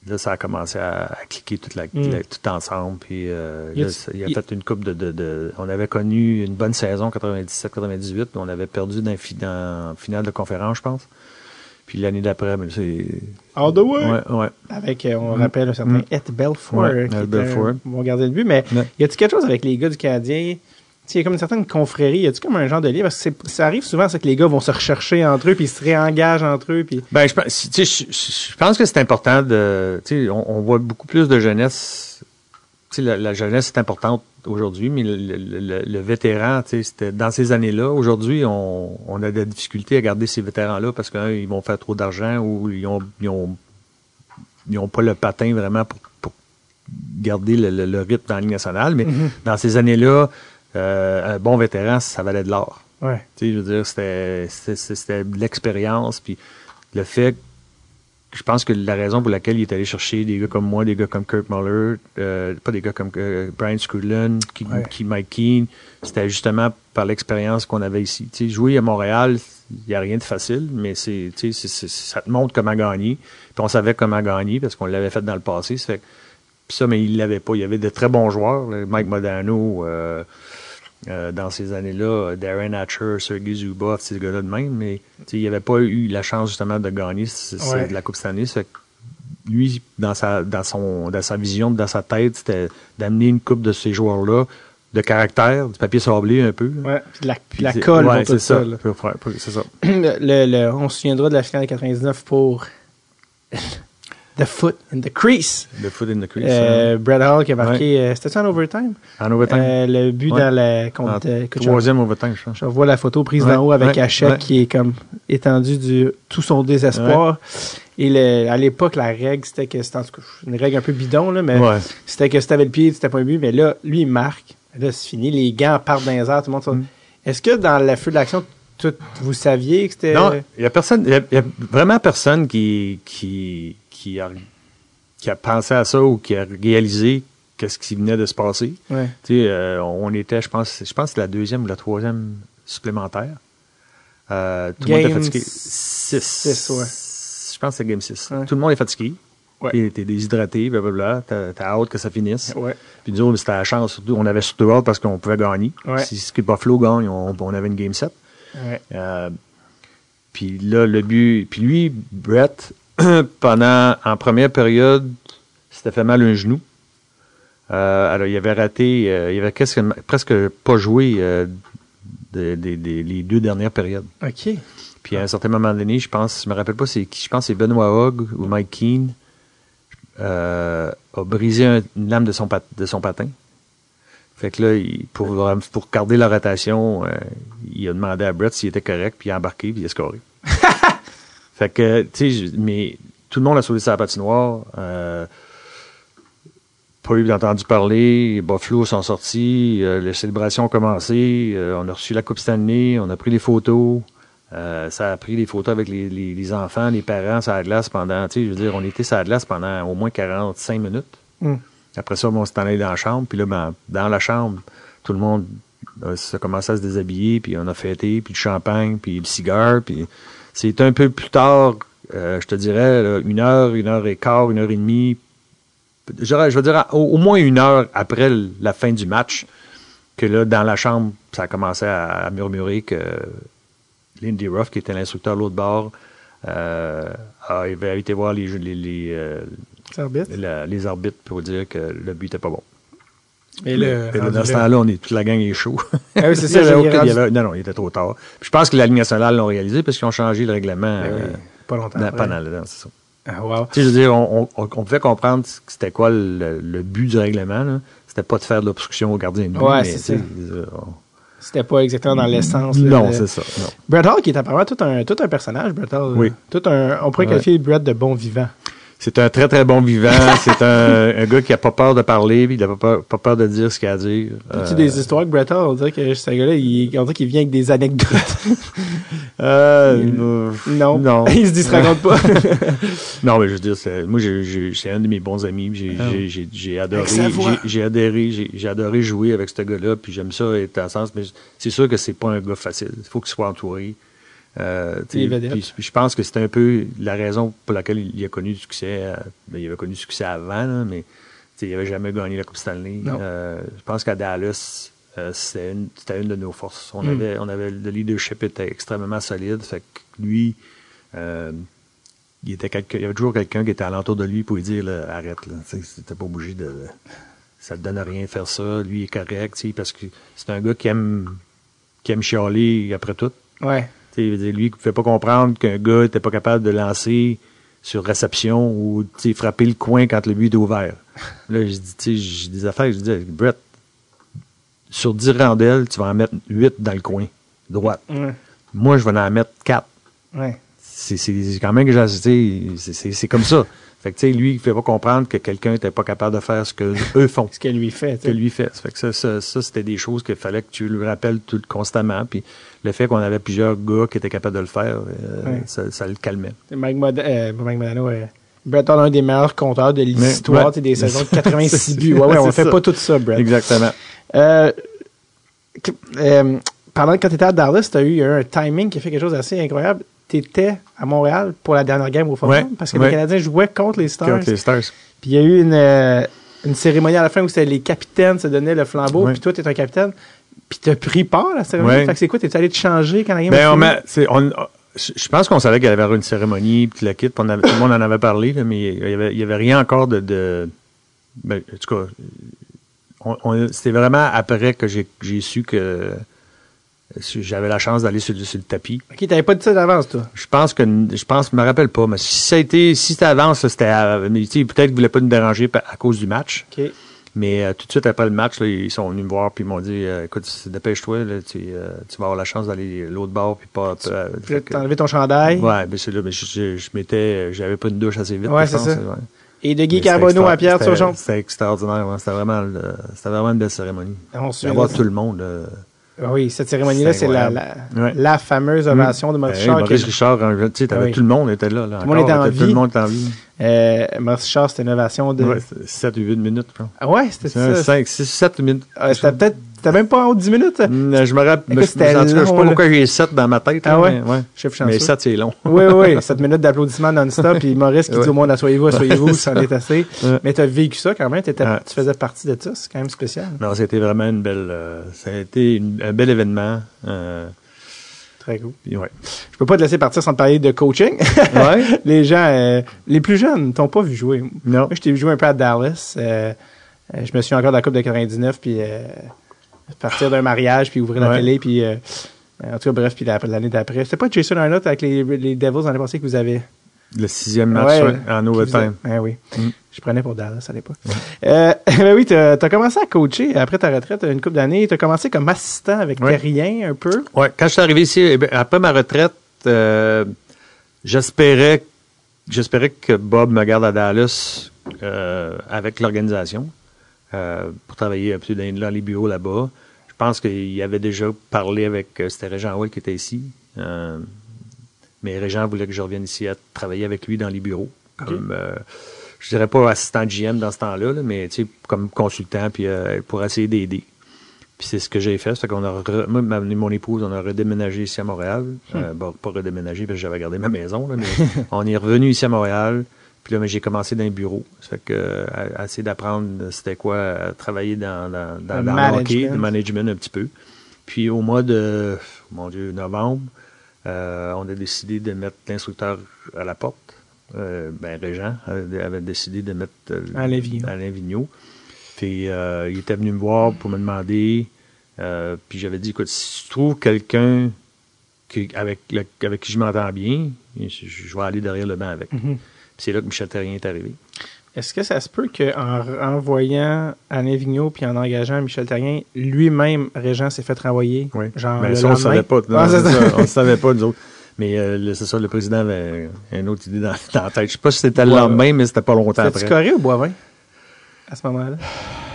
là, ça a commencé à, à cliquer toute la, Mm. la- tout ensemble. Puis euh, Y a- là, ça- il a y- fait une coupe de, de, de- On avait connu une bonne saison 97-98, mais on avait perdu dans, la finale de conférence, je pense. Puis l'année d'après, ben, c'est. All the way! Ouais, ouais. Avec, euh, on rappelle un certain Mm. Ed Belfour, Ouais, euh, qui Ed un bon gardien de but. Mais Ouais. y a-tu quelque chose avec les gars du Canadien? Tu sais, Il y a comme une certaine confrérie. Y a-tu comme un genre de lien? Parce que c'est- ça arrive souvent, ça, que les gars vont se rechercher entre eux, puis ils se réengagent entre eux. Puis... Ben, je, pense- je, je- pense que c'est important de. Tu sais, on, on voit beaucoup plus de jeunesse. Tu sais, la, la jeunesse est importante aujourd'hui, mais le, le- le- le vétéran, c'était dans ces années-là. Aujourd'hui, on, on a des difficultés à garder ces vétérans-là parce qu'ils vont faire trop d'argent ou ils ont, ils ont, ils ont pas le patin vraiment pour, pour garder le, rythme dans la Ligue nationale. Mais dans ces années-là, euh, un bon vétéran, ça valait de l'or. Ouais. Je veux dire, c'était, de l'expérience, puis le fait je pense que la raison pour laquelle il est allé chercher des gars comme moi, des gars comme Kurt Muller, euh, pas des gars comme euh, Brian Scrudlin, qui, Ouais. qui- Mike Keane, c'était justement par l'expérience qu'on avait ici. Tu sais, jouer à Montréal, il n'y a rien de facile, mais c'est, ça te montre comment gagner. Puis on savait comment gagner parce qu'on l'avait fait dans le passé. Ça fait ça, mais il l'avait pas. Il y avait de très bons joueurs. là. Mike Modano, euh, euh, dans ces années-là, Darren Hatcher, Sergei Zubov, ces gars-là de même, mais il n'avait pas eu la chance justement de gagner c- c- Ouais. de la Coupe fait que lui, dans sa, dans, son, dans sa vision, dans sa tête, c'était d'amener une coupe de ces joueurs-là de caractère, du papier sablé un peu. Ouais. Puis la, puis la colle ouais, pour tout c'est ça. ça. <clears throat> ça. le, le- on se souviendra de la finale de 99 pour The Foot in the Crease. Le foot in the crease. Euh, Brett Hall qui a marqué, euh, c'était ça en overtime? hein. en overtime. Euh, le but Ouais. dans la contre. je- troisième overtime, je pense. Je vois la photo prise Ouais, d'en haut avec Hachette qui est comme étendu du tout son désespoir. Et le- à l'époque, la règle, c'était que c'était une règle un peu bidon, là, mais Ouais. c'était que si t'avais le pied, c'était pas un but. Mais là, lui, il marque. Là, c'est fini. Les gants partent dans les airs, tout le monde. Mm. Est-ce que dans le feu de l'action, tout, vous saviez que c'était. Non, il y a personne, il y a, il y a vraiment personne qui, qui, qui a, qui a pensé à ça ou qui a réalisé qu'est-ce qui venait de se passer. Ouais. Tu sais, euh, on était, je pense, je pense que la deuxième ou la troisième supplémentaire. Euh, tout le monde était fatigué. six, Six. ouais. Je pense que c'est game 6. Ouais. Tout le monde est fatigué. Puis T'es déshydraté, blablabla. T'as t'as hâte que ça finisse. Puis nous autres, c'était la chance. Surtout, on avait surtout hâte parce qu'on pouvait gagner. Si, si Buffalo gagne, on, on avait une game 7. Ouais. Euh, puis là, le but. Puis lui, Brett, <coughs> pendant en première période, s'était fait mal un genou. Euh, alors, il avait raté, euh, il avait presque, presque pas joué euh, de- de- de- les deux dernières périodes. OK. Puis à un certain moment donné, je pense, je me rappelle pas c'est qui, je pense c'est Benoit Hogg ou Mike Keane euh, a brisé un- une lame de son, pat- de son patin. Fait que là, il- pour, pour garder la rotation, euh, il a demandé à Brett s'il était correct, puis il a embarqué, puis il a scoré. <laughs> fait que, tu sais, mais tout le monde a sauvé sa patinoire. Euh, pas eu entendu parler. Buffalo sont sortis. euh, les célébrations ont commencé. euh, on a reçu la Coupe Stanley. On a pris les photos. Euh, ça a pris des photos avec les, les- les enfants, les parents, sur la glace pendant, tu sais, je veux dire, on était sur la glace pendant au moins 45 minutes. Mm. Après ça, on s'est allé dans la chambre, puis là, ben, dans la chambre, tout le monde ça commençait à se déshabiller, puis on a fêté, puis le champagne, puis le cigare, puis c'est un peu plus tard, euh, je te dirais, là, une heure, une heure et quart, une heure et demie, je veux dire au, au moins une heure après la fin du match, que là, dans la chambre, ça a commencé à, à murmurer que Lindy Ruff, qui était l'instructeur de l'autre bord, euh, avait été voir les, les, les, euh, Ça arbitre. la- les arbitres pour dire que le but était pas bon. Et là, Et là, rendu dans ce là- temps-là, on est toute la gang est chaud. Ah oui, c'est <laughs> ça, aucun- il avait- non, non, il était trop tard. Puis je pense que la Ligue nationale l'ont réalisé parce qu'ils ont changé le règlement Ben oui, euh, pas longtemps dans- le temps, c'est ça. Ah, wow. Tu sais, je veux dire, on, on, on pouvait comprendre que c'était quoi le, le but du règlement. là. C'était pas de faire de l'obstruction au gardien de. Ouais, c'est ça. on- C'était pas exactement dans l'essence. Non, c'est ça. Non. Brett Hall qui est apparemment tout un, tout un personnage, Brett Hall. Oui. Tout un, on pourrait Ouais. qualifier Brett de bon vivant. C'est un très, très bon vivant. <laughs> c'est un, un gars qui a pas peur de parler, puis il a pas peur, pas peur de dire ce qu'il a à dire. Euh, des histoires avec Brett Hall? On dirait que ce gars-là, il, on dirait qu'il vient avec des anecdotes. <laughs> euh, Il- euh, non. Non. <laughs> il se dit, se raconte pas. Non, mais je veux dire, c'est- moi, c'est un de mes bons amis. J'ai Ah. j'ai- adoré, j'ai- adoré, j'ai adoré jouer avec ce gars-là. Puis j'aime ça être en sens, mais c'est sûr que c'est pas un gars facile. Il faut qu'il soit entouré. Euh, puis, je pense que c'est un peu la raison pour laquelle il a connu du succès. euh, ben, il avait connu du succès avant, là, mais il avait jamais gagné la Coupe Stanley. Euh, je pense qu'à Dallas, c'était une, de nos forces. On Mm. avait, on avait le leadership était extrêmement solide. Fait que lui, il était il y avait toujours quelqu'un qui était alentour de lui pour lui dire là, arrête là, c'était pas obligé de ça te donne rien de faire ça, lui il est correct, parce que c'est un gars qui aime qui aime chialer après tout. ouais. Tu sais, il veut dire, lui, ne fait pas comprendre qu'un gars n'était pas capable de lancer sur réception ou frapper le coin quand le but est ouvert. <laughs> Là, je dis, tu sais, j'ai des affaires, je dis, Brett, sur 10 rondelles, tu vas en mettre 8 dans le coin, droite. Ouais. Moi, je vais en mettre 4. Ouais. C'est quand même que j'ai c'est comme ça. Fait que, tu sais, lui, il fait pas comprendre que quelqu'un n'était pas capable de faire ce que <laughs> eux font. Ce qu'elle lui fait. que sais. lui fait. Ça fait que ça, ça, ça, c'était des choses qu'il fallait que tu lui rappelles tout constamment. Puis le fait qu'on avait plusieurs gars qui étaient capables de le faire, euh, Ouais. ça, ça le calmait. Mike, Mod euh, Mike Modano, euh, Brett Hall, un des meilleurs compteurs de l'histoire ouais. des saisons de <laughs> C'est 86 ça. buts. Ouais, ouais, on fait ça. pas tout ça, Brett. Exactement. Euh, euh, pendant que quand tu étais à Dallas, tu as eu un timing qui a fait quelque chose d'assez incroyable. Tu étais à Montréal pour la dernière game au Forum Ouais, parce que ouais. les Canadiens jouaient contre les Stars. Contre les Stars. Puis il y a eu une, euh, une cérémonie à la fin où c'était les capitaines se donnaient le flambeau. Puis toi, tu es un capitaine. Puis tu as pris part à la cérémonie. Fait que c'est quoi? T'es allé te changer quand la game Ben, a on fini? je pense qu'on savait qu'il y avoir une cérémonie, puis la avait- tout le monde en avait parlé, là, mais il y avait, avait rien encore de. de ben, en tout cas, c'était vraiment après que j'ai su que j'avais la chance d'aller sur, sur le tapis. Ok, t'avais pas dit ça d'avance, toi? Je pense que je pense, je me rappelle pas, mais si ça a été, si c'était avant, ça, c'était, mais tu peut-être qu'ils voulaient pas nous déranger à cause du match. Ok. Mais euh, tout de suite après le match, là, ils sont venus me voir puis ils m'ont dit, euh, écoute, dépêche-toi, tu, euh, tu vas avoir la chance d'aller l'autre bord puis pas. t'as enlevé ton chandail? Ouais, ben c'est là, mais je, je, je m'étais, j'avais pas une douche assez vite. Ouais, c'est ça. ouais. Et de Guy Mais Carbonneau à Pierre Turgeon? C'était extraordinaire, ouais. c'était vraiment, vraiment une belle cérémonie. On se tout le monde. Ah Oui, cette cérémonie-là, C'est la, la. Ouais. la fameuse ovation de Maurice hey, Richard. Maurice qui- Richard, hein, tu sais, Ah oui. tout le monde était là. là Tout le monde encore, était en Tout vie. le monde était en vie. Euh, Maurice Richard, c'était une ovation de. Ouais, 7 ou 8 minutes, je pense. Ah ouais, c'était ça. 5, 6, 7 minutes. Ah, c'était peut-être. C'était même pas en haut de 10 minutes. Mm, Je me rappelle. Je- sais pas pourquoi j'ai 7 dans ma tête. Ah ouais? Ouais. Chef chanceux. mais 7, c'est long. Oui, oui, 7 <laughs> minutes d'applaudissements non-stop. Puis Maurice qui dit au monde asseyez-vous, asseyez-vous, ça en est assez. Mais tu as vécu ça quand même. Tu faisais partie de ça. C'est quand même spécial. Non, c'était vraiment une belle. euh, ça a été un bel événement. euh, Très cool. puis ouais. Je peux pas te laisser partir sans te parler de coaching. ouais? <laughs> les gens, euh, les plus jeunes, t'ont pas vu jouer. Non. Moi, je t'ai vu jouer un peu à Dallas. Euh, je me suis encore de la Coupe de 99, puis euh, partir d'un mariage, puis ouvrir la Ouais. télé, puis euh, en tout cas, bref, puis la- l'année d'après. C'était pas Jason Arnott avec les, les Devils l'année passée que vous avez? Le sixième match Ouais, en overtime. Ah oui. Mm. Je prenais pour Dallas à l'époque. Euh, <laughs> ben oui, t'as as commencé à coacher après ta retraite une couple d'années. T'as commencé comme assistant avec Ouais. Terrien un peu. Ouais, quand je suis arrivé ici, eh bien, après ma retraite, euh, j'espérais, j'espérais que Bob me garde à Dallas euh, avec l'organisation euh, pour travailler un peu dans, les bureaux là-bas. Je pense qu'il avait déjà parlé avec, euh, c'était Régent Hall qui était ici, euh, mais Régent voulait que je revienne ici à travailler avec lui dans les bureaux, comme euh, je dirais pas assistant GM dans ce temps-là, là, mais comme consultant puis pour essayer d'aider. Puis c'est ce que j'ai fait. C'est qu'on a re- moi, ma- mon épouse, on a redéménagé ici à Montréal. Euh, bon, pas redéménagé parce que j'avais gardé ma maison, là, mais <laughs> on est revenu ici à Montréal. Puis là, j'ai commencé dans un bureau. Ça fait que euh, à, essayer d'apprendre c'était quoi à travailler dans, dans, dans, Le dans le hockey, management. le management un petit peu. Puis au mois de mon Dieu, novembre, euh, on a décidé de mettre l'instructeur à la porte. Euh, ben, Régent avait, décidé de mettre euh, Alain Vigneault. Alain Vigneault. Puis euh, il était venu me voir pour me demander. euh, puis j'avais dit, écoute, si tu trouves quelqu'un avec, avec qui je m'entends bien, je, je vais aller derrière le banc avec. Mhm. Puis c'est là que Michel Terrien est arrivé. Est-ce que ça se peut qu'en envoyant Alain Vigneault puis en engageant Michel Terrien, lui-même, Régent, s'est fait renvoyer? Genre, Mais le ça, on ne savait pas. Non, Ah, ça. ça, on ne savait pas, nous autres. Mais euh, le- c'est ça, le président avait une autre idée dans, dans la tête. Je sais pas si c'était le lendemain, mais c'était pas longtemps C'était-tu après. Corée ou Boivin? À ce moment-là?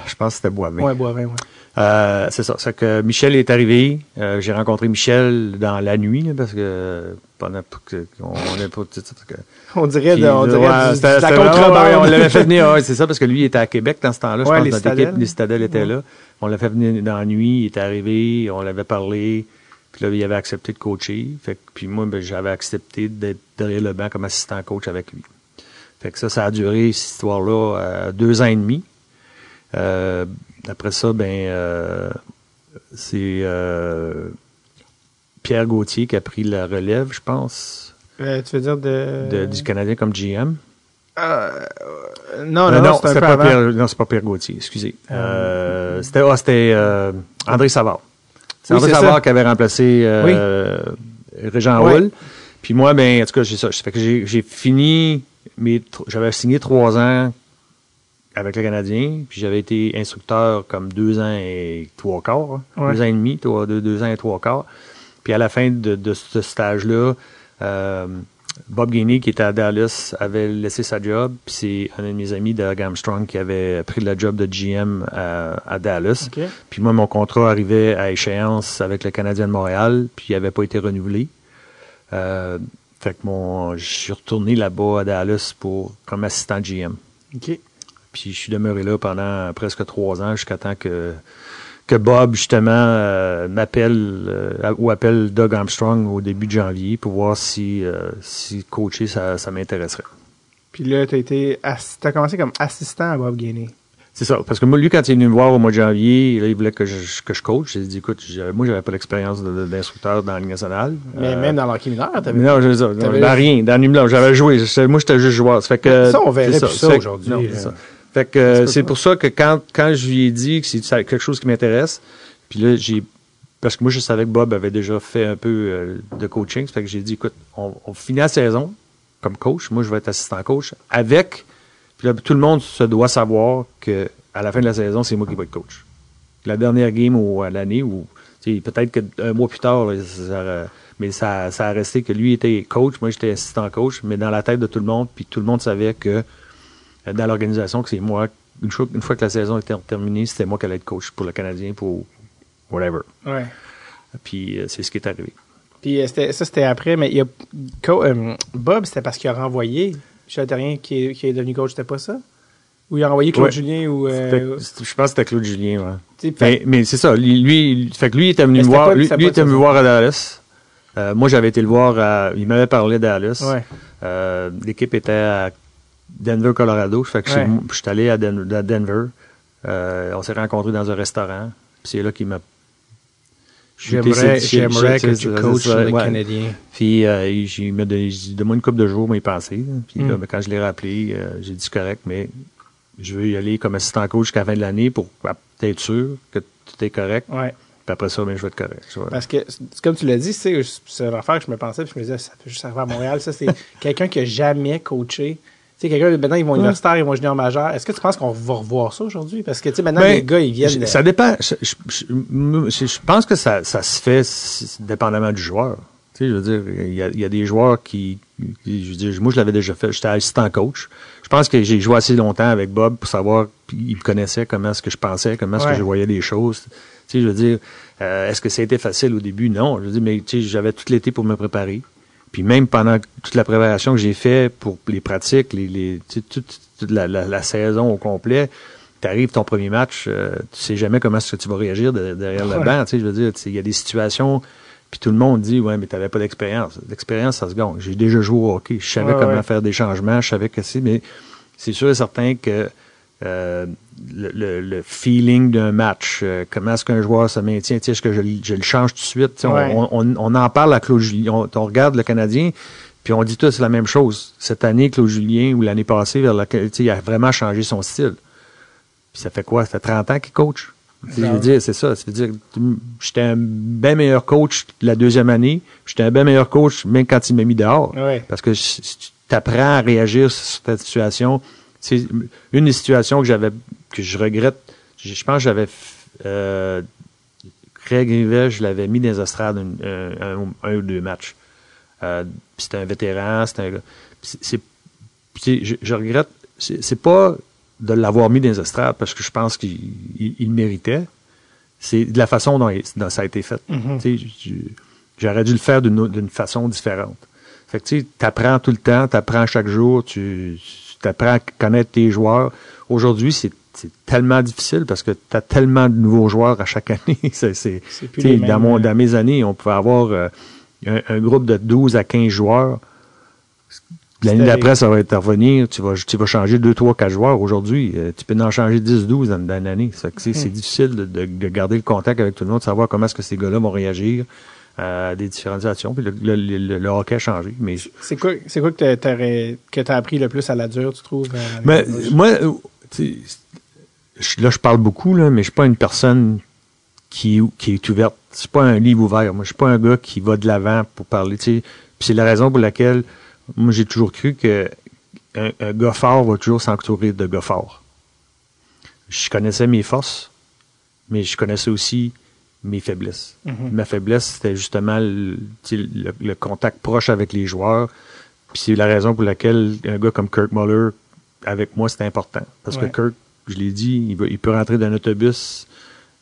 Je pense que c'était Boivin. Ouais, Boivin, ouais. Euh, c'est ça. C'est que Michel est arrivé. Euh, j'ai rencontré Michel dans la nuit, là, parce que pendant que- qu'on n'est pas que- On dirait, de, on dirait ouais, du- la contrebande. ouais, on l'avait fait venir, <laughs> ouais, c'est ça, parce que lui il était à Québec dans ce temps-là. Je pense les que notre équipe, Citadelles étaient Ouais. là. On l'a fait venir dans la nuit, il était arrivé, on l'avait parlé. Puis là, il avait accepté de coacher. Fait que, puis moi, ben, j'avais accepté d'être derrière le banc comme assistant coach avec lui. Fait que ça, ça a duré, cette histoire-là, euh, deux ans et demi. Euh, après ça, ben, euh, c'est euh, Pierre Gauthier qui a pris la relève, je pense, Euh, tu veux dire de... de- du Canadien comme GM. Euh, non, non, non, c'était peu pas avant. Pierre, non, c'est pas Pierre Gauthier, excusez. Euh, c'était ah, c'était André Savard. C'est Oui, André Savard ça. qui avait remplacé euh, Régent. Hull. Puis moi, ben, en tout cas, j'ai ça. Ça fait que j'ai fini j'avais signé trois ans avec le Canadien, puis j'avais été instructeur comme deux ans et trois quarts, hein. Ouais. deux ans et demi, trois- deux, deux ans et trois quarts. Puis à la fin de, de ce stage-là, euh, Bob Gainey, qui était à Dallas, avait laissé sa job, puis c'est un de mes amis de Armstrong qui avait pris le job de GM à, à Dallas. OK. Puis moi, mon contrat arrivait à échéance avec le Canadien de Montréal, puis il n'avait pas été renouvelé. Euh, fait que mon, je suis retourné là-bas à Dallas pour comme assistant GM. OK. Puis je suis demeuré là pendant presque trois ans jusqu'à temps que que Bob justement euh, m'appelle euh, ou appelle Doug Armstrong au début de janvier pour voir si euh, si coacher ça, ça m'intéresserait. Puis là, t'as été, t'as commencé comme assistant à Bob Gainey. C'est ça, parce que moi, lui, quand il est venu me voir au mois de janvier, là, il voulait que je, que je coach. J'ai dit, écoute, moi, j'avais pas de- d'instructeur dans la Ligue nationale. Mais même dans l'hockey mineur, t'avais non, je dans rien, dans Nîmes, j'avais joué. Moi, j'étais juste joueur. Ça fait que. Ça, on verrait ça que- aujourd'hui, Fait que euh, c'est pour ça que quand, quand je lui ai dit que c'est quelque chose qui m'intéresse, puis là, j'ai. Parce que moi, je savais que Bob avait déjà fait un peu euh, de coaching. Fait que j'ai dit, écoute, on, on finit la saison comme coach. Moi, je vais être assistant coach avec. Puis là, tout le monde se doit savoir que à la fin de la saison, c'est moi qui vais être coach. La dernière game ou à l'année, ou tu sais, peut-être qu'un mois plus tard, là, ça aurait- mais ça, ça a resté que lui était coach, moi j'étais assistant coach, mais dans la tête de tout le monde, puis tout le monde savait que dans l'organisation, que c'est moi, une fois, une fois que la saison était terminée, c'était moi qui allais être coach pour le Canadien, pour whatever. Ouais. Puis euh, c'est ce qui est arrivé. Puis euh, c'était- ça, c'était après, mais il y a, euh, Bob, c'était parce qu'il a renvoyé Michel Terrien qui qui est devenu coach, c'était pas ça? Ou il a renvoyé Claude Ouais. Julien ou... euh, je pense que c'était Claude Julien, ouais. fait- Mais, mais c'est ça. Lui, fait que lui il était venu me voir. pas- lui, était venu voir à Dallas. Euh, moi, j'avais été le voir. À, il m'avait parlé. Ouais. Euh, L'équipe était à Denver, Colorado. Fait que Ouais. c'est- je suis allé à, Den- à Denver. Euh, on s'est rencontrés dans un restaurant. Puis c'est là qu'il m'a. J'aimerais, que tu coaches c'est- le ouais. Canadien. Puis euh, il- il m'a donné, j'ai dit, donne-moi une couple de jours, mais pensé. là. Puis Mm. ben, quand je l'ai rappelé, euh, j'ai dit c'est correct, mais je veux y aller comme assistant coach jusqu'à la fin de l'année pour être sûr que tout est correct. Ouais. Puis après ça, ben, je vais être correct. Parce que, comme tu l'as dit, c'est une affaire que je me pensais, puis je me disais, ça peut juste arriver à Montréal. Ça, c'est <laughs> quelqu'un qui a jamais coaché. Tu sais, quelqu'un, maintenant, ils vont universitaire, ils vont junior majeur. Est-ce que tu penses qu'on va revoir ça aujourd'hui? Parce que, tu sais, maintenant, Ben, les gars, ils viennent. de- Ça dépend. Je, je- je- je pense que ça, ça se fait dépendamment du joueur. Tu sais, je veux dire, il y a, il y a des joueurs qui, qui- je veux dire, moi, je l'avais déjà fait. J'étais assistant coach. Je pense que j'ai joué assez longtemps avec Bob pour savoir, il me connaissait comment est-ce que je pensais, comment est-ce Ouais. que je voyais les choses. Tu sais, je veux dire, euh, est-ce que ça a été facile au début? Non. Je veux dire, mais tu sais, j'avais tout l'été pour me préparer. Puis même pendant toute la préparation que j'ai fait pour les pratiques, les, les, toute, toute la, la- la saison au complet, tu arrives ton premier match, euh, tu sais jamais comment est-ce que tu vas réagir de- derrière le Ouais. banc. Tu sais, je veux dire, tu sais, il y a des situations, puis tout le monde dit, ouais, mais tu n'avais pas d'expérience. L'expérience, ça se gagne. J'ai déjà joué au hockey. Je savais Ouais, comment ouais. faire des changements, je savais que c'est, mais c'est sûr et certain que euh, le, le- le feeling d'un match, euh, comment est-ce qu'un joueur se maintient, est-ce que je, le- je le change tout de suite? On- Ouais. on, on- on en parle à Claude Julien, on, on regarde le Canadien, puis on dit tous la même chose. Cette année, Claude Julien, ou l'année passée, vers laquelle, il a vraiment changé son style. Puis ça fait quoi? Ça fait 30 ans qu'il coach. Je veux dire, c'est ça. Ça veut dire j'étais un bien meilleur coach la deuxième année. J'étais un bien meilleur coach même quand il m'a mis dehors. Ouais. Parce que si tu apprends à réagir sur cette situation. C'est une des situations que j'avais que je regrette. Je, je pense que j'avais euh, Craig Rivet, je l'avais mis dans les estrades un, un- un- un ou deux matchs. Euh, c'était un vétéran, c'était un gars. c'est- je, je regrette. C'est pas de l'avoir mis dans les estrades parce que je pense qu'il il- méritait. C'est de la façon dont, il- dont ça a été fait. Mhm. Je- J'aurais dû le faire d'une façon différente. Fait que tu apprends tout le temps, tu apprends chaque jour, tu apprends à connaître tes joueurs. Aujourd'hui, c'est tellement difficile parce que tu as tellement de nouveaux joueurs à chaque année. <laughs> C'est- dans, mon, dans mes années, on pouvait avoir euh, un, un groupe de 12 à 15 joueurs. L'année d'après, ça va revenir. Tu vas, tu vas changer 2, 3, 4 joueurs. Aujourd'hui, euh, tu peux en changer 10, 12 dans, dans fait que C'est difficile de, de- de garder le contact avec tout le monde, de savoir comment est-ce que ces gars-là vont réagir à des différentes. Puis le, le- le- le hockey a changé. Mais, C'est quoi, c'est quoi que que t'as appris le plus à la dure, tu trouves? euh, mais moi, euh, tu là, je parle beaucoup, là, mais je suis pas une personne qui, qui est ouverte. Je suis pas un livre ouvert. Moi, je suis pas un gars qui va de l'avant pour parler. tu. Puis c'est la raison pour laquelle moi j'ai toujours cru que un, un gars fort va toujours s'entourer de gars forts. je connaissais mes forces, mais je connaissais aussi mes faiblesses. Mhm. Ma faiblesse, c'était justement le, contact proche avec les joueurs. Puis c'est la raison pour laquelle un gars comme Kirk Muller, avec moi, c'était important. Parce Ouais. que Kirk, je l'ai dit, il, va- il peut rentrer d'un autobus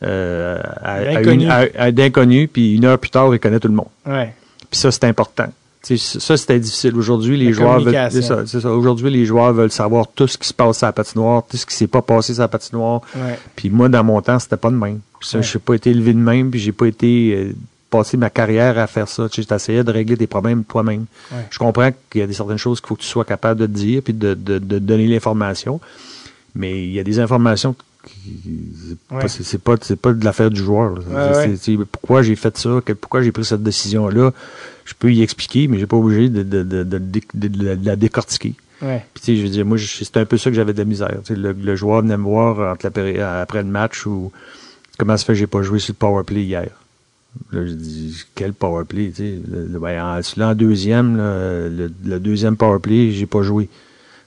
euh, à, à D'inconnu. à- à puis une heure plus tard, il connaît tout le monde. Ouais. Puis ça, c'est important. Ça, c'était difficile. Aujourd'hui, les La joueurs veulent. communication. C'est ça, c'est ça. Aujourd'hui, les joueurs veulent savoir tout ce qui se passe à la patinoire, tout ce qui s'est pas passé sur la patinoire. Puis moi, dans mon temps, c'était pas de même. Ça, Ouais. Je n'ai pas été élevé de même, puis j'ai pas été euh, passé ma carrière à faire ça. Tu sais, J'essayais de régler tes problèmes toi-même. Ouais. Je comprends qu'il y a des certaines choses qu'il faut que tu sois capable de te dire, puis de, de, de donner l'information. Mais il y a des informations qui c'est Ouais. pas- c'est c'est pas de l'affaire du joueur. Ouais, ouais. pourquoi j'ai fait ça, pourquoi j'ai pris cette décision là. Je peux y expliquer, mais j'ai pas obligé de, de, de, de, la- décortiquer. Ouais. Puis, tu sais, je veux dire, moi, c'est un peu ça que j'avais de la misère. Le, le joueur venait me voir entre la après le match ou comment ça fait que j'ai pas joué sur le power play hier? Là, je dis, quel power play, tu sais? Le, ben, en, celui-là, en deuxième, là, le, le deuxième power play, j'ai pas joué.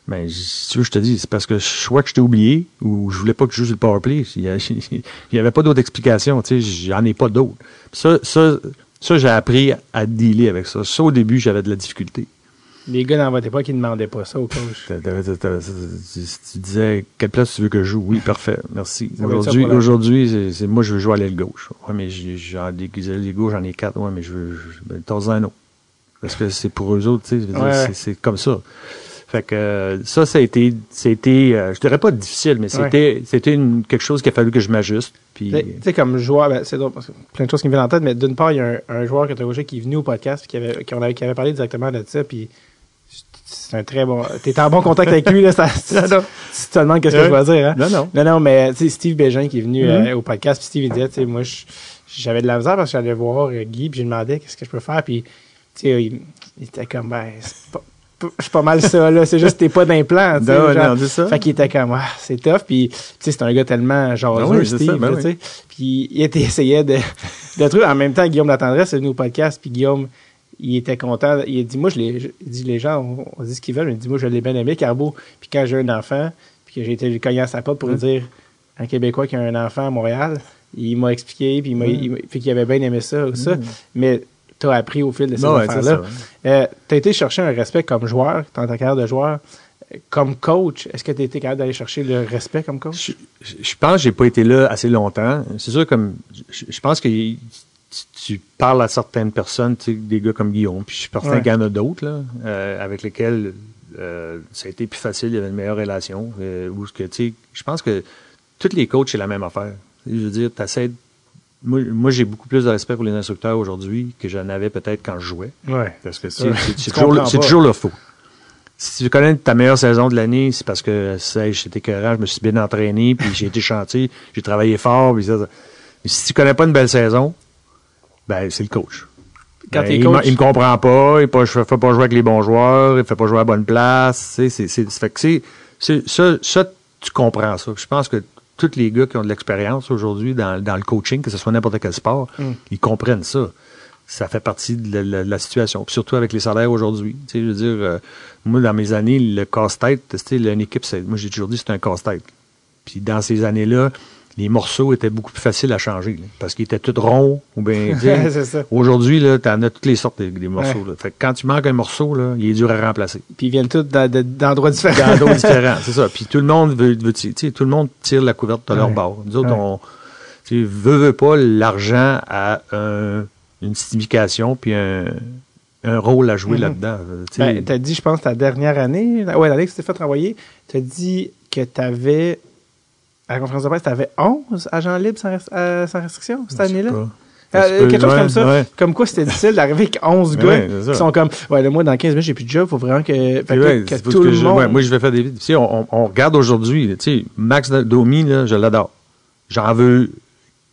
Mais si tu veux, je te dis, c'est parce que soit que je t'ai oublié ou je voulais pas que je joue sur le power play. Il y, a- <laughs> il y avait pas d'autre explication, tu sais, j'en ai pas d'autres. Ça, ça, ça j'ai appris à dealer avec ça. Ça, au début, j'avais de la difficulté. Les gars dans votre époque, ils demandaient pas ça au coach. Tu disais, quelle place tu veux que je joue? Oui, parfait, merci. Aujourd'hui, c'est- moi, je veux jouer à l'aile gauche. Ouais, mais j'en l'aile gauche, j'en ai quatre. Ouais, mais je veux, je, t'en un autre. Parce que c'est pour eux autres, tu sais, Ouais, c'est- comme ça. Fait que euh, ça, ça a été, c'était, euh, je dirais pas difficile, mais c'était, c'était quelque chose qu'il a fallu que je m'ajuste. Puis, Tu sais- comme joueur, ben, c'est plein de choses qui me viennent en tête, mais d'une part, il y a un, un joueur que tu as qui est venu au podcast, puis qui avait, qui, on avait, qui avait parlé directement de ça, puis c'est un très bon. T'es en bon contact avec lui, là, ça, tu, <laughs> Non, non. tu te demandes qu'est-ce que je dois dire, hein? non, non. Non, non, mais tu sais, Steve Bégin qui est venu Mhm. euh, au podcast, puis Steve il disait, tu sais, moi, je- j'avais de la misère parce que j'allais voir euh, Guy, puis je lui demandais qu'est-ce que je peux faire, puis tu sais, il, il était comme, ben, c'est pas, pas- mal ça, là, c'est juste que t'es pas d'implant, tu sais. Non, non, ça. Fait qu'il était comme, ah, c'est tough, puis tu sais, c'est un gars tellement jaseux, Ah oui, c'est Steve, ça, ben oui. tu sais. Puis il était, <laughs> essayait de, de trucs. En même temps, Guillaume Latendresse est venu au podcast, puis Guillaume, il était content. Il a dit, moi, je il dit, les gens, on, on dit ce qu'ils veulent, mais il dit, moi, je l'ai bien aimé, Carbo. Puis quand j'ai un enfant, puis que j'ai été cogner à sa porte pour lui dire, un Québécois qui a un enfant à Montréal, il m'a expliqué, puis il m'a, fait qu'il avait bien aimé ça, ça. Mais t'as appris au fil de ces ouais, affaires-là. Euh, t'as été chercher un respect comme joueur, dans ta carrière de joueur. Comme coach, est-ce que tu été capable d'aller chercher le respect comme coach? Je, je- je pense que j'ai pas été là assez longtemps. C'est sûr, comme je, je pense que tu, parles à certaines personnes, tu sais, des gars comme Guillaume, puis je suis certain Ouais. qu'il y en a d'autres là, euh, avec lesquels euh, ça a été plus facile, il y avait une meilleure relation. Euh, où que, tu sais, je pense que tous les coachs, c'est la même affaire. Je veux dire, t'essaies moi, moi j'ai beaucoup plus de respect pour les instructeurs aujourd'hui que j'en avais peut-être quand je jouais. Ouais. Parce que c'est toujours, c'est toujours le faux. Si tu connais ta meilleure saison de l'année, c'est parce que j'étais écœurant, je me suis bien entraîné, puis j'ai été <laughs> chanté, j'ai travaillé fort. Puis ça, ça. Mais si tu connais pas une belle saison, ben c'est le coach. Quand Ben, il, coach- me- il me comprend pas, il ne fait pas jouer avec les bons joueurs, il fait pas jouer à la bonne place. tu sais, C'est, c'est, fait que c'est, c'est- ça, ça, tu comprends ça. Je pense que tous les gars qui ont de l'expérience aujourd'hui dans, dans le coaching, que ce soit n'importe quel sport, Mm. ils comprennent ça. Ça fait partie de la, la- la situation. Puis surtout avec les salaires aujourd'hui. Tu sais, je veux dire, euh, moi, dans mes années, le casse-tête, tu sais, une équipe, moi, j'ai toujours dit, c'est un casse-tête. Puis dans ces années-là, les morceaux étaient beaucoup plus faciles à changer, là, parce qu'ils étaient tous ronds, ou bien, <laughs> tu sais, c'est ça. Aujourd'hui, là, t'en as toutes les sortes des, des morceaux. Ouais. Là. Fait que quand tu manques un morceau, là, il est dur à remplacer. Puis ils viennent tous d'endroits différents. D'autres <laughs> différents, c'est ça. Puis tout le monde veut, veut tu sais, tout le monde tire la couverte de leur bord. Nous autres, Ouais. on tu sais, veut, veut pas, l'argent un- une signification puis un, un rôle à jouer Mhm. là-dedans. euh, tu. Ben, t'as dit, je pense, ta dernière année, ouais, l'année que tu t'es fait renvoyer, t'as dit que t'avais, à la conférence de presse, t'avais 11 agents libres sans, euh, sans restriction cette année-là? Euh, quelque chose comme ça. ouais. Comme quoi c'était difficile d'arriver avec 11 gars Ouais, qui sont comme, ouais, là, moi, dans 15 minutes, j'ai plus de job, faut vraiment que, fait que, ouais, que tout que le monde. moi, je vais faire des vidéos. Tu sais, on, regarde aujourd'hui, tu sais, Max Domi, là, je l'adore. J'en veux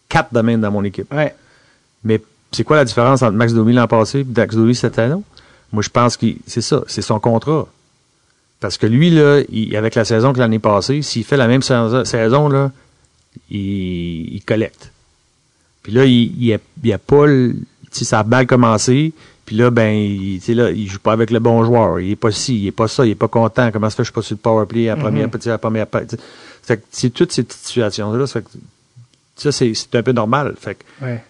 quatre de même dans mon équipe. Mais c'est quoi la différence entre Max Domi l'an passé et Max Domi cette année? Moi, je pense que c'est ça, c'est son contrat. Parce que lui, là, il- avec la saison que l'année passée, s'il fait la même saison, là, il, il collecte. Puis là, il n'y a, il y a pas le, tu sais, ça a mal commencé. Puis là, ben, il, tu sais, là, il joue pas avec le bon joueur. Il est pas ci, il est pas ça, il est pas content. Comment ça fait que je suis pas sur le power play à la première, tu sais, à la première. Fait c'est toutes ces petites situations-là. Ça, fait que ça, c'est c'est un peu normal. Fait que Ouais.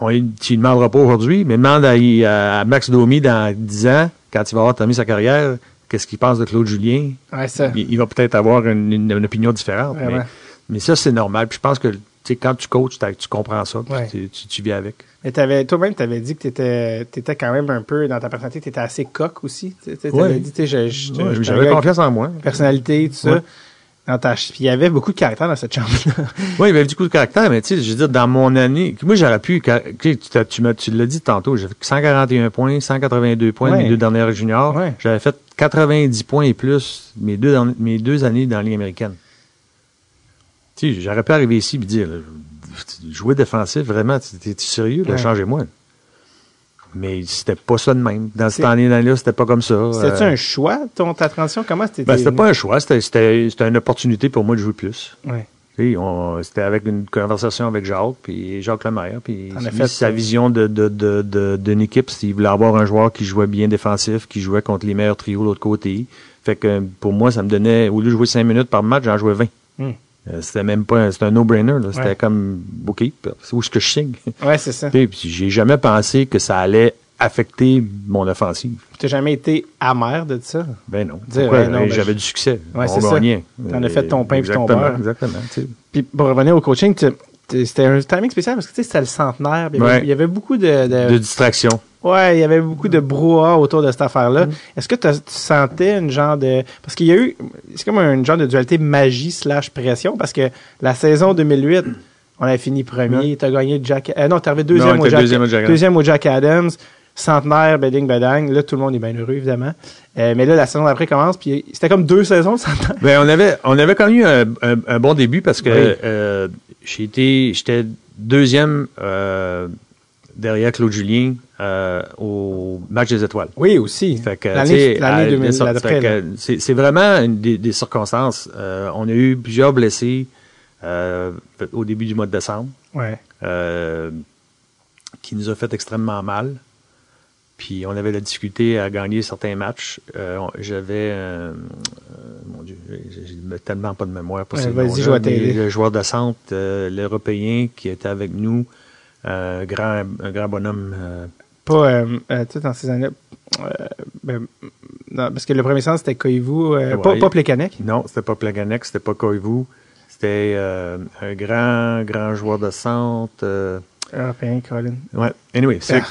on, tu ne demanderas pas aujourd'hui, mais demande à, à Max Domi dans 10 ans, quand il va avoir terminé sa carrière, qu'est-ce qu'il pense de Claude Julien? Ouais, ça. Il, il va peut-être avoir une, une- une opinion différente. Mais, mais ça, c'est normal. Puis je pense que quand tu coaches, tu comprends ça. puis tu, vis avec. Mais toi-même, tu avais dit que tu étais, quand même un peu, dans ta personnalité, tu étais assez coq aussi. Tu avais dit, J'avais confiance en moi. personnalité, tout ça. Dans ta, puis il y avait beaucoup de caractère dans cette chambre-là. <laughs> Oui, il y avait du coup de caractère, mais tu sais, je veux dire, dans mon année, moi, j'aurais pu, tu, l'as dit tantôt, j'avais fait 141 points, 182 points Ouais. mes deux dernières juniors. Ouais. J'avais fait 90 points et plus mes deux, derniers- mes deux années dans la Ligue américaine. Tu sais, j'aurais pu arriver ici et dire, là, jouer défensif, vraiment, t'es tu sérieux, là, Ouais. changez-moi. Mais c'était pas ça de même. Dans cette année-là, c'était pas comme ça. C'était-tu Euh, un choix, ton, ta transition? Comment c'était? ben, c'était pas un choix, c'était, c'était, c'était une opportunité pour moi de jouer plus. Ouais. C'était avec une conversation avec Jacques, puis Jacques Lemaire, puis fait, sa vision de, de, de, de- d'une équipe, qu'il voulait avoir un joueur qui jouait bien défensif, qui jouait contre les meilleurs trios de l'autre côté. Fait que pour moi, ça me donnait, au lieu de jouer 5 minutes par match, j'en jouais 20. Hmm. Euh, c'était même pas, un- c'était un no-brainer, là. C'était comme, OK, c'est où est-ce que je signe? Ouais, c'est ça. Tu sais, puis j'ai jamais pensé que ça allait affecter mon offensive. T'as jamais été amer de ça? Ben non. Non, Ben, j'avais je- du succès. Ouais, On c'est ça. gagnait. T'en as fait ton pain puis ton beurre. Exactement. tu sais. Puis pour revenir au coaching, c'était un timing spécial parce que tu sais, c'était le centenaire. puis Il y, avait, Ouais. il y avait beaucoup de, de- De distraction. Ouais, il y avait beaucoup de brouhaha autour de cette affaire-là. Mm. Est-ce que tu sentais une genre de parce qu'il y a eu c'est comme un genre de dualité magie slash pression parce que la saison 2008 on avait fini premier, t'as gagné Jack euh, non t'es arrivé deuxième, Non, au Jack, deuxième au Jack Adams. deuxième au Jack Adams. Centenaire, beding, bedang. Là, tout le monde est bien heureux, évidemment. Euh, mais là, la saison d'après commence, puis c'était comme deux saisons, le centenaire. Ben, on avait, on avait quand même eu un, un- un bon début parce que Oui. euh, j'étais deuxième euh, derrière Claude Julien euh, au match des étoiles. Oui, aussi. Fait que, L'année- l'année à- 2000, fait d'après, que C'est c'est vraiment une des, des circonstances. Euh, on a eu plusieurs blessés euh, au début du mois de décembre. Ouais. euh, qui nous a fait extrêmement mal. Puis on avait la difficulté à gagner certains matchs. Euh, J'avais, euh, euh, mon Dieu, j'ai j'ai tellement pas de mémoire pour Ouais, ces vas-y, noms-là, je vais mais t'aider. Le joueur de centre, euh, l'Européen qui était avec nous, euh, grand, un grand bonhomme. euh, Pas, euh, euh, tu sais, dans ces années. euh, ben, non, parce que le premier sens, c'était Koivu, euh, Ouais. pas, pas Plekanec. non, c'était pas Plaganek, c'était pas Koivu. C'était euh, un grand, grand joueur de centre. euh, Européen, Colin. Ouais. Anyway, c'est Ah.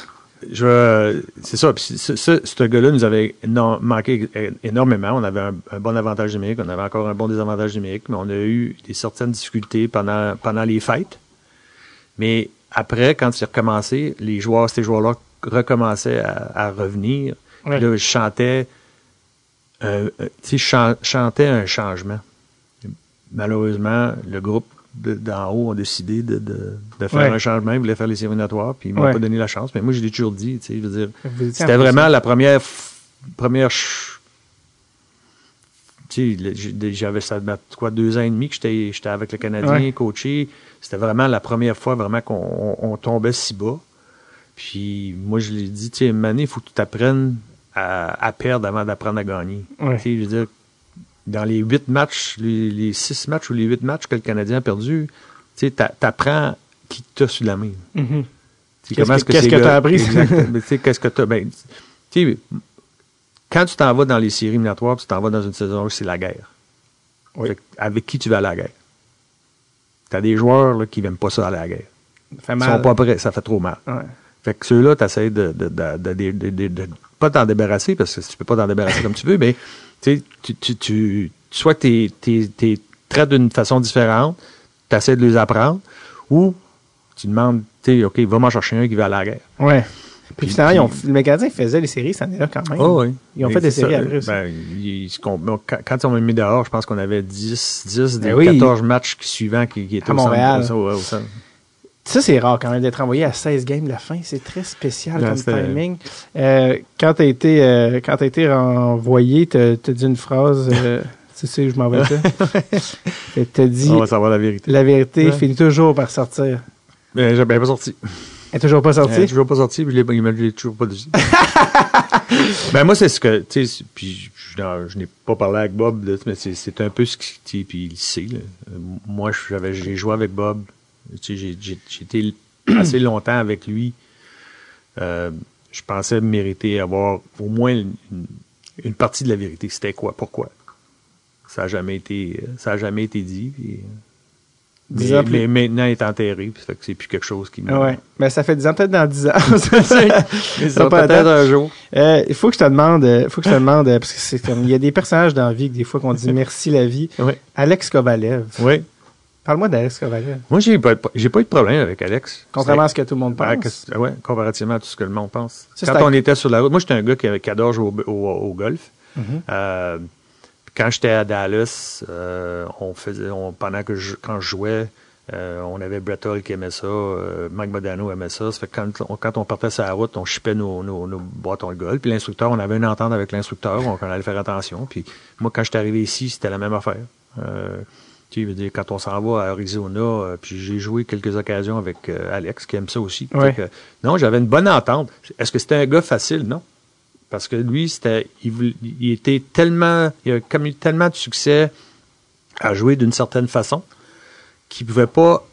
je euh, c'est ça. Puis ce, ce, ce gars-là nous avait manqué énormément. On avait un, un bon avantage numérique, on avait encore un bon désavantage numérique, mais on a eu des certaines difficultés pendant pendant les fêtes. Mais après, quand c'est recommencé, les joueurs, ces joueurs-là recommençaient à, à revenir. Puis Ouais. Là, je chantais, euh, tu sais, je chan- chantais un changement. Malheureusement, le groupe de- d'en haut a décidé de, de, de faire Ouais. un changement. Ils voulaient faire les éliminatoires, puis ils m'ont Ouais. pas donné la chance. Mais moi, je l'ai toujours dit, tu sais, je veux dire, Vous étiez en c'était vraiment la première, première, ch- tu sais, le- j'ai- j'avais ça, ben, quoi, deux ans et demi que j'étais, j'étais avec le Canadien, Ouais. coaché. C'était vraiment la première fois vraiment qu'on on- on tombait si bas. Puis moi, je l'ai dit, tu sais, Mané, il faut que tu t'apprennes à, à perdre avant d'apprendre à gagner. Ouais. Tu sais, je veux dire, dans les huit matchs, les, les six matchs ou les huit matchs que le Canadien a perdu, tu t'apprends qui t'a sur la main. Mhm. Tu sais, Qu'est-ce que- que gars- t'as appris? Tu qu'est-ce que t'as? Ben, tu sais, quand tu t'en vas dans les séries éliminatoires, puis tu t'en vas dans une saison où c'est la guerre. Oui. Avec qui tu vas à la guerre? T'as des joueurs là, qui n'aiment pas ça aller à la guerre. Ça fait Ils mal. sont pas prêts, ça fait trop mal. Ouais. Fait que ceux-là, tu essaies de, de, pas t'en débarrasser, parce que tu peux pas t'en débarrasser comme tu veux, mais tu tu, tu, tu, soit tu es, traites d'une façon différente, tu essaies de les apprendre, ou tu demandes, tu OK, va m'en chercher un qui va à la guerre. Ouais. Puis Puis- finalement, ils ont- le Mécanadien faisait les séries cette année-là quand même. Oh, oui. Ils ont fait des séries ça, après aussi. ben, ils- ils- quand, quand on m'a mis dehors, je pense qu'on avait 10, 10 des Ben oui. 14 matchs qui- suivants qui, qui étaient À au centre- Montréal. au- au- au centre. Ça, c'est rare quand même d'être envoyé à 16 games de la fin. C'est très spécial comme timing. Euh, quand t'as été, euh, quand été renvoyé, t'as t'as dit une phrase, euh, <laughs> tu sais, je m'en vais pas. T'as dit, On va savoir la vérité. la vérité Ouais. finit toujours par sortir. Ben, j'ai ben pas sorti. Elle est toujours pas Elle est sortie? toujours pas sorti, puis je l'ai, il me l'a toujours pas dit. ben moi, c'est ce que, tu sais, puis je, n'ai pas parlé avec Bob, là, mais c'est, c'est un peu ce qu'il puis il le sait. là. Euh, Moi, j'avais, j'ai joué avec Bob. Tu sais, j'ai, été <clears throat> assez longtemps avec lui. Euh, je pensais mériter avoir au moins une, partie de la vérité. C'était quoi? Pourquoi? Ça n'a jamais été, ça a jamais été dit. puis, euh, mais, ans plus- mais maintenant, il est enterré. puis ça fait que c'est plus quelque chose qui me. Ouais. Mais ça fait 10 ans, peut-être dans 10 ans. <laughs> Mais Ça peut-être un jour. Euh, il faut que je te demande, euh, faut que je te demande, euh, parce que c'est comme, il y a des personnages dans la vie que des fois qu'on dit <laughs> merci la vie. Oui. Alex Kovalev. Oui. Parle-moi d'Alex Kovalev. Moi, j'ai pas, j'ai pas eu de problème avec Alex. Contrairement à ce que tout le monde pense. ouais, comparativement à tout ce que le monde pense. Ça, quand on était sur la route, moi, j'étais un gars qui, qui adore jouer au, au- au golf. Mhm. Euh, quand j'étais à Dallas, euh, on faisait, on- pendant que je, quand je jouais, euh, on avait Brett Hull qui aimait ça, euh, Mike Modano aimait ça. Ça fait que quand, on, quand on partait sur la route, on chipait nos, nos, nos bâtons de golf. Puis l'instructeur, on avait une entente avec l'instructeur, donc on allait faire attention. Puis moi, quand j'étais arrivé ici, c'était la même affaire. Euh, tu sais, quand on s'en va à Arizona, euh, puis j'ai joué quelques occasions avec euh, Alex, qui aime ça aussi. Ouais. Que, non, j'avais une bonne entente. Est-ce que c'était un gars facile? Non. Parce que lui, c'était, il, était tellement, il a comme eu tellement de succès à jouer d'une certaine façon qu'il pouvait pas,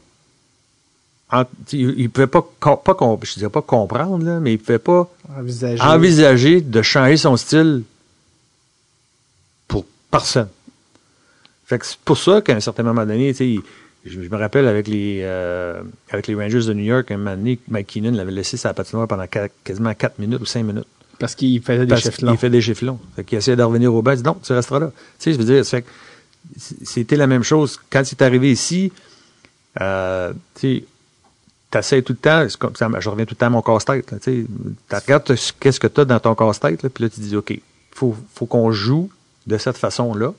en- il, il pouvait pas, pas je dirais pas comprendre, là, mais il pouvait pas Envisager. envisager de changer son style pour personne. Fait que c'est pour ça qu'à un certain moment donné, tu sais, je, je me rappelle avec les euh, avec les Rangers de New York, un moment donné, Mike Keenan l'avait laissé sa patinoire pendant qua- quasiment 4 minutes ou 5 minutes. Parce qu'il faisait des qu'il longs. fait des chiffres longs. Fait qu'il essayait de revenir au banc. Il dit non, tu resteras là. Tu sais, je veux dire, fait c'était la même chose. Quand il est arrivé ici, euh, tu sais, t'essayes tout le temps, c'est comme ça, je reviens tout le temps à mon casse-tête. là, Tu regardes qu'est-ce que tu as dans ton casse-tête, là, puis là, tu dis, OK, faut, faut qu'on joue de cette façon-là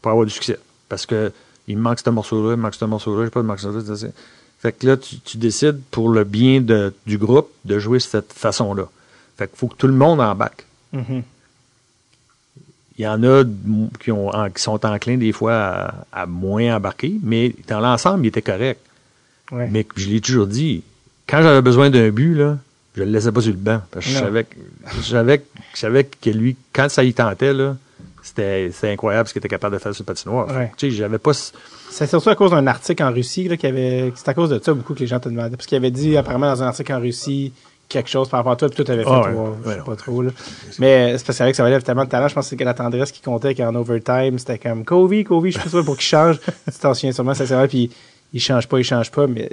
pour avoir du succès. Parce que il me manque ce morceau-là, il me manque ce morceau-là, j'ai pas de morceau-là. tu sais. Fait que là, tu, tu décides pour le bien de- du groupe de jouer de cette façon-là. Fait qu'il faut que tout le monde embarque. Mhm. Il y en a qui, ont, en- qui sont enclins des fois à, à moins embarquer, mais dans l'ensemble, il était correct. Ouais. Mais je l'ai toujours dit, quand j'avais besoin d'un but, là, je le laissais pas sur le banc. Parce que je savais, que- je, savais, que- je savais que lui, quand ça y tentait, là, c'était incroyable ce qu'il était capable de faire sur le patinoire. Ouais. Tu sais, j'avais pas. ce- C'est surtout à cause d'un article en Russie là, qui avait. C'est à cause de ça beaucoup que les gens te demandaient. Parce qu'il avait dit apparemment dans un article en Russie quelque chose par rapport à toi, puis toi t'avais fait Ah ouais, wow, je ouais, sais pas trop là. Mais c'est parce qu'avec ça valait tellement de talent, je pense que c'est la tendresse qui comptait qu'en overtime, c'était comme Kobe, Kobe, je suis pas sûr pour qu'il change. <laughs> tu t'en souviens sûrement, ça c'est vrai, puis il change pas, il change pas, mais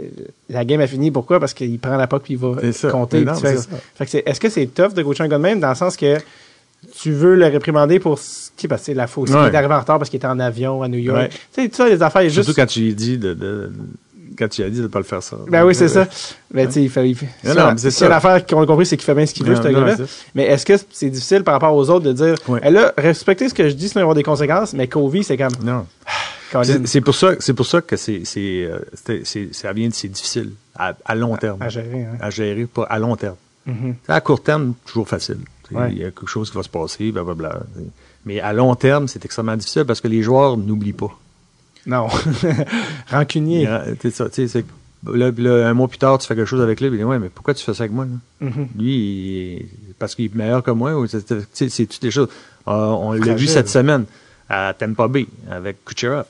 la game a fini. Pourquoi? Parce qu'il prend la puck puis il va ça. compter. Non, fais- ça. fait que c'est- est-ce que c'est tough de coacher un gars de même dans le sens que tu veux le réprimander pour ce qui parce que c'est la fausse Ouais. d'arriver en retard parce qu'il était en avion à New York. Tu sais, tu sais, les affaires, il Surtout juste quand tu lui dis de, de- quand tu as dit de pas le faire ça. ben oui, c'est ça. Mais tu sais, il fait. Il fait Non, non, c'est ça. l'affaire qu'on a compris, c'est qu'il fait bien ce qu'il veut, ce gars-là. Mais est-ce que c'est difficile par rapport aux autres de dire, Ouais. Eh là, respectez ce que je dis, sinon il va y avoir des conséquences, mais Kobe, c'est comme, Non. Colin, C'est pour ça, c'est pour ça que c'est, c'est, euh, c'est, ça vient, de- c'est difficile à, à long terme, à gérer. Hein. à gérer, pas à long terme. Mhm. À court terme, toujours facile. Tu Ouais. Il y a quelque chose qui va se passer, blablabla. Mais à long terme, c'est extrêmement difficile parce que les joueurs n'oublient pas. Non. <laughs> Rancunier. C'est ça, tu sais, là, un mois plus tard, tu fais quelque chose avec lui, il dit, ouais, mais pourquoi tu fais ça avec moi? là? Mhm. Lui, il- parce qu'il est meilleur que moi, ou c'est, toutes les choses. Euh, on l'a vu cette semaine à Tampa Bay avec Kucherov.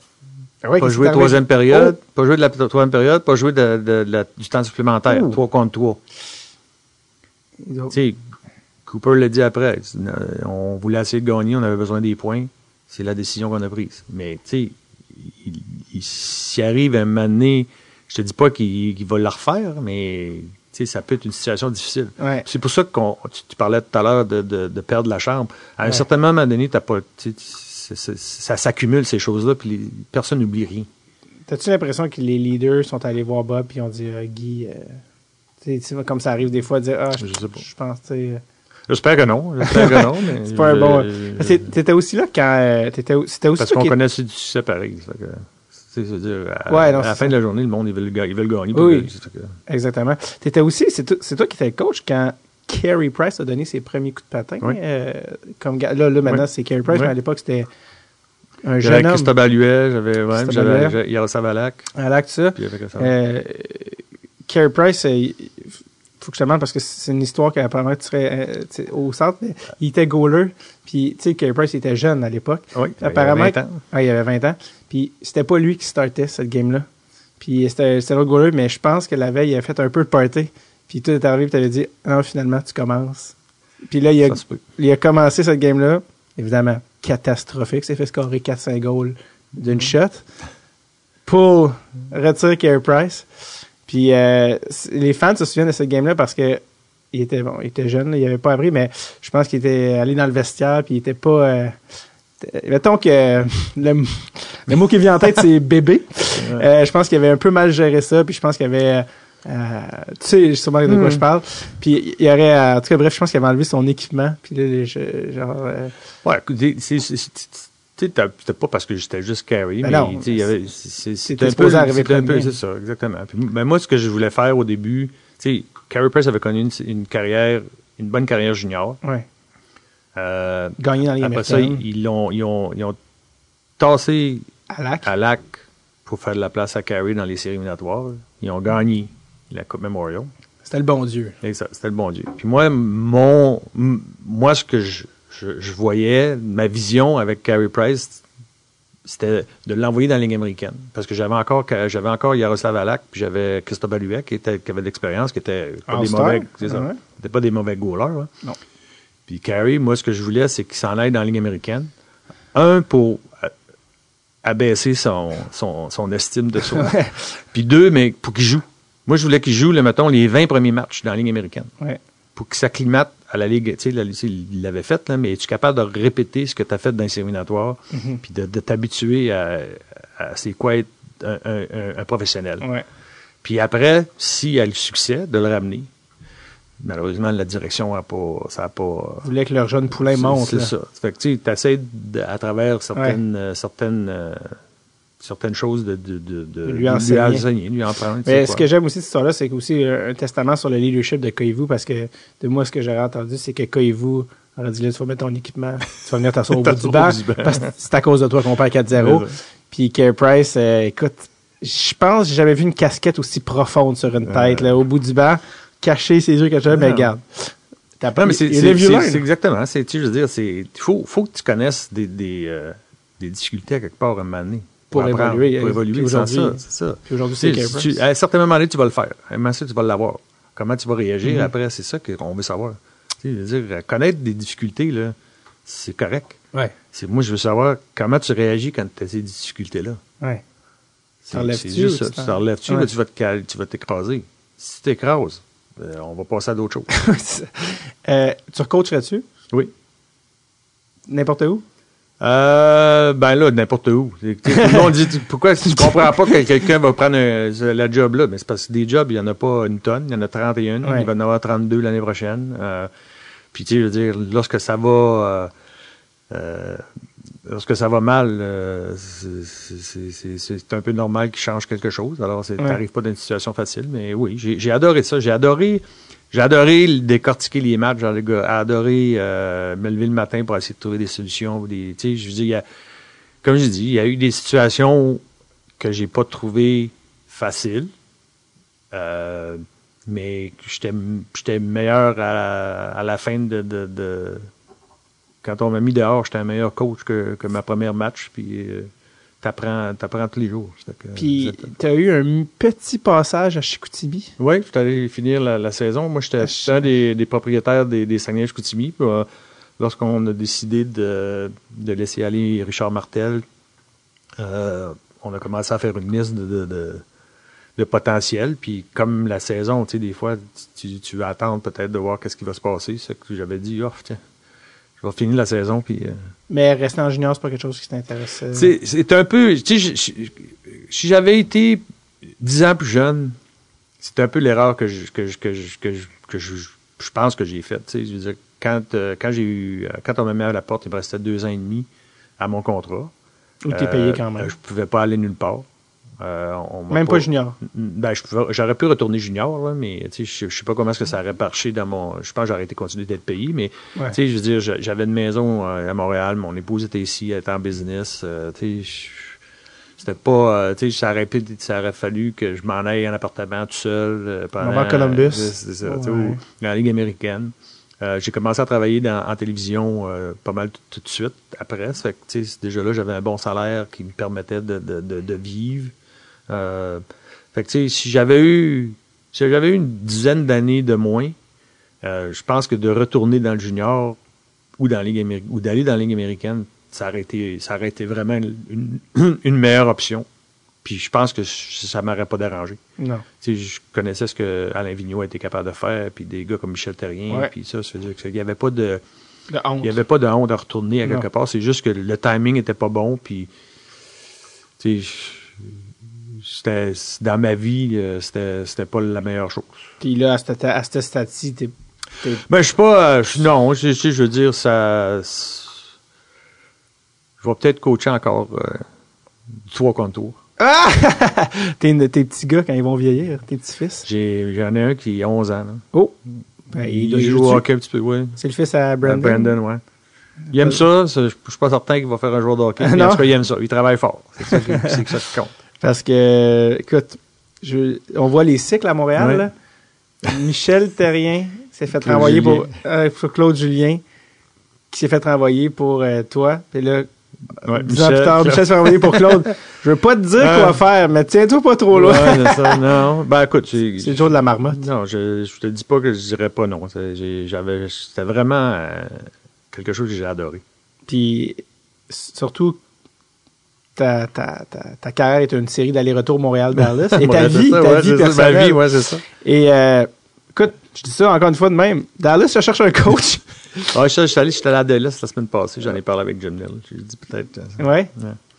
Ah ouais, pas joué troisième période, pas joué de la troisième période, pas joué de, de- de la- du temps supplémentaire, Oh. 3 contre 3. Oh. Tu sais, Cooper l'a dit après. On voulait essayer de gagner, on avait besoin des points. C'est la décision qu'on a prise. Mais tu sais, s'il arrive à un moment donné, je te dis pas qu'il qu'il va le refaire, mais ça peut être une situation difficile. Ouais. C'est pour ça que tu, tu parlais tout à l'heure de, de- de perdre la chambre. À un certain moment donné, t'as pas, ça s'accumule ces choses-là, puis les- personne n'oublie rien. T'as-tu l'impression que les leaders sont allés voir Bob puis ont dit, euh, Guy, euh, comme ça arrive des fois, dire, ah, je, Je sais pas. je pense, euh, J'espère que non. J'espère que non, <laughs> C'est pas un bon. T'étais aussi là quand. aussi Parce qu'on qui- connaît du succès pareil. que, tu sais, je veux dire, à, Ouais, non, à la fin ça. de la journée, le monde, ils veulent, ils veulent gagner. Oui. Exactement. T'étais aussi, c'est toi, qui étais coach quand Carey Price a donné ses premiers coups de patin. Oui. euh, comme là, là, maintenant, Oui. c'est Carey Price, Oui. mais à l'époque, c'était un jeune homme. Christophe j'avais ouais, Yaroslav Alak, l'acte, ça. puis. Euh, Carey Price, euh, il- faut que je te demande parce que c'est une histoire qu'apparemment tu serais euh, tu sais, au centre. Mais il était goaler, puis tu sais, Carey Price il était jeune à l'époque. Oui, il y avait apparemment, 20 ans. Ah, il avait 20 ans. Puis c'était pas lui qui startait cette game-là. Puis c'était c'était l'autre goaler, mais je pense que la veille, il a fait un peu de party. Puis tout est arrivé, puis t'avais dit, ah, non, finalement, tu commences. Puis là, il a, il a commencé cette game-là, évidemment, catastrophique. S'est fait scorer 4-5 goals d'une shot. Pour retirer Carey Price. Puis euh, les fans se souviennent de cette game-là parce que il était bon, il était jeune, là, il avait pas appris, mais je pense qu'il était allé dans le vestiaire puis il était pas. euh, mettons que le, le mot qui vient en tête c'est bébé. Euh, je pense qu'il avait un peu mal géré ça, puis je pense qu'il avait. euh, tu sais sûrement de quoi Hmm. je parle. Puis il aurait, euh, en tout cas bref, je pense qu'il avait enlevé son équipement. Puis là, les- je- genre, euh, Ouais, c'est, sais, c'était pas parce que j'étais juste carry, Ben mais non, tu sais, il y avait, c'est, un peu, arriver c'était un peu, c'est ça, exactement. Puis, ben, moi, ce que je voulais faire au début, tu sais, Carey Price avait connu une, une carrière, une bonne carrière junior. ouais, Euh, gagné dans les après ça, ils l'ont, ils ont, ils ont tassé Lac. à Lac pour faire de la place à Carey dans les séries éliminatoires. Ils ont gagné la Coupe Memorial. C'était le bon Dieu. C'était le bon Dieu. Puis moi, mon, moi, ce que je, je, je voyais, ma vision avec Carey Price, c'était de l'envoyer dans la Ligue américaine. Parce que j'avais encore, j'avais encore Yaroslav Alak, puis j'avais Christophe Baluet, qui, était, qui avait de l'expérience, qui était pas des mauvais, c'est ça. Ouais. Pas des mauvais goalers. hein. Non. Puis Carey, moi, ce que je voulais, c'est qu'il s'en aille dans la Ligue américaine. Un, pour abaisser son, son, son estime de soi. Puis deux, mais pour qu'il joue. Moi, je voulais qu'il joue, là, mettons, les 20 premiers matchs dans la Ligue américaine Ouais. pour qu'il s'acclimate à la Ligue. Tu sais, il l'avait fait, là, mais es-tu capable de répéter ce que tu as fait dans les séminatoires, puis de, de t'habituer à, à c'est quoi être un, un- un- un professionnel? Ouais. Puis après, s'il y a le succès, de le ramener. Malheureusement, la direction a pas, ça a pas. Ils voulaient que leur jeune poulain monte. C'est ça. Fait que tu essaies à travers certaines, euh, certaines, euh, certaines choses de, de, de, lui enseigner. lui en prendre. tu Mais ce que j'aime aussi de cette histoire-là, c'est aussi un testament sur le leadership de Koivu parce que de moi, ce que j'aurais entendu, c'est que Koivu aurait dit là, tu vas mettre ton équipement, tu vas venir t'asseoir au <laughs> bout du banc parce que c'est à cause de toi qu'on perd 4-0. Ouais. Puis Carey Price, euh, écoute, je pense que j'ai jamais vu une casquette aussi profonde sur une tête, là, au bout du banc, cacher ses yeux, cacher, mais Non. regarde. T'as Non, mais c'est exactement. C'est, je veux dire, c'est, il faut, faut que tu connaisses des, des, euh, des difficultés à quelque part à un moment donné. Pour apprendre, évoluer. Pour évoluer, Puis sans aujourd'hui- ça, c'est ça. Puis aujourd'hui, c'est à un certain moment donné, tu vas le faire. À un moment donné, tu vas l'avoir. Comment tu vas réagir Mhm. après, c'est ça qu'on veut savoir. Tu sais, je veux dire, connaître des difficultés, là, c'est correct. Ouais, C'est, moi, je veux savoir comment tu réagis quand tu as ces difficultés-là. ouais. C'est, juste ça. tu Tu t'en- t'enlèves-tu, Ouais. tu vas t'écraser. Si tu t'écrases, euh, on va passer à d'autres choses. <laughs> euh, tu recoacherais-tu? oui. N'importe où? Euh, ben là, n'importe où. Tout le monde dit, tu- pourquoi tu comprends pas que quelqu'un va prendre un- la job là? Mais c'est parce que des jobs, il n'y en a pas une tonne, il y en a 31, Ouais. il va y en avoir 32 l'année prochaine. Euh, puis tu sais, je veux dire, lorsque ça va, euh, euh, lorsque ça va mal, euh, c'est- un peu normal qu'il change quelque chose. Alors, tu Ouais. n'arrives pas dans une situation facile, mais oui, j'ai adoré ça. J'ai adoré, j'ai adoré décortiquer les matchs. J'ai adoré euh, me lever le matin pour essayer de trouver des solutions. Des, je veux dire, il y a- comme je dis, il y a eu des situations que j'ai pas trouvées faciles. Euh, mais j'étais meilleur à, la- à la fin de, de- de- quand on m'a mis dehors, j'étais un meilleur coach que, que ma première match. Puis euh, t'apprends, t'apprends tous les jours. Que, Puis, c'est- tu as eu un petit passage à Chicoutimi? oui, je suis allé finir la, la saison. Moi, j'étais un des, des propriétaires des, des Saguenay-Chicoutimi. Puis, euh, Lorsqu'on a décidé de, de laisser aller Richard Martel, euh, on a commencé à faire une liste de, de, de, de potentiel. Puis comme la saison, tu sais, des fois, tu, tu veux attendre peut-être de voir qu'est-ce qui va se passer. C'est que j'avais dit, oh, tiens, je vais finir la saison. Puis, euh, Mais rester en junior, c'est pas quelque chose qui t'intéresse. euh. c'est, un peu. Tu sais, je- je- si j'avais été dix ans plus jeune, c'est un peu l'erreur que je, que que que je, que je, je pense que j'ai faite. Tu sais, je veux dire, quand, euh, quand j'ai eu, quand on m'a mis à la porte, il me restait deux ans et demi à mon contrat. Ou t'es Euh, payé quand même. Je pouvais pas aller nulle part. Euh, on Même pas junior. Ben, je pouvais- j'aurais pu retourner junior, là, mais tu sais, je, je sais pas comment est-ce que ça aurait marché dans mon. Je pense que j'aurais été continué d'être payé, mais Ouais. tu sais, je veux dire, j'avais une maison euh, à Montréal, mon épouse était ici, elle était en business. euh, tu sais, je- c'était pas, euh, tu sais, ça aurait, pu- ça aurait fallu que je m'en aille en appartement tout seul pendant. Columbus. Ça, Ouais. dans la Ligue américaine. Euh, j'ai commencé à travailler dans, en télévision euh, pas mal tout, de suite après. Ça fait que, tu sais, déjà là, j'avais un bon salaire qui me permettait de, de, de, de vivre. Euh, fait que, si j'avais eu, si j'avais eu une dizaine d'années de moins, euh, je pense que de retourner dans le junior ou dans la Ligue ou d'aller dans la Ligue américaine, ça aurait été, ça aurait été vraiment une, <clears throat> meilleure option. Puis je pense que ça m'aurait pas dérangé. Non. Je connaissais ce que Alain Vigneault été capable de faire, puis des gars comme Michel Terrien, puis ça, ça veut dire qu'il n'y avait pas de, De honte. il y avait pas de honte à retourner à Non. quelque part. C'est juste que le timing était pas bon, puis c'était dans ma vie, euh, c'était c'était pas la meilleure chose. Puis là, à cette, à ce stade-ci, t'es... Ben, je suis pas. euh, non, je, je, je veux dire, ça. Je vais peut-être coacher encore euh, du 3 contre tour. Ah! <laughs> t'es tes petits gars quand ils vont vieillir, tes petits-fils. J'ai, j'en ai un qui a 11 ans. Là. Oh! Ben, il, doit- joue au hockey un petit peu, oui. C'est le fils à Brandon. Brandon, ouais. Il aime ça. Je suis pas certain qu'il va faire un joueur de hockey. <laughs> Mais en tout cas, il aime ça. Il travaille fort. C'est ça c'est ça qui compte. Parce que, écoute, je, on voit les cycles à Montréal. Ouais. là. Michel Terrien s'est fait Claude renvoyer pour, euh, pour Claude Julien, qui s'est fait renvoyer pour euh, toi. Puis là, Ouais, plus tard, Michel s'est fait renvoyer pour Claude. <laughs> Je veux pas te dire Ah. quoi faire, mais tiens-toi pas trop loin. Ouais, c'est ça. <laughs> Non. Ben, écoute, C'est le jour de la marmotte. Non, je, je te dis pas que je dirais pas non. J'avais, c'était vraiment euh, quelque chose que j'ai adoré. Puis surtout, ta, ta, ta, ta carrière est une série d'aller-retour Montréal-Dallas. <laughs> Et ta Ouais, vie, ça, ta ouais, vie ça, personnelle. Ma vie, ouais, c'est ça. Et euh, écoute, je dis ça encore une fois de même. Dallas, je cherche un coach. <laughs> Ah, je, je suis allé, j'étais allé à Dallas la semaine passée, j'en ai parlé avec Jim Neal. J'ai dit peut-être. euh, ouais.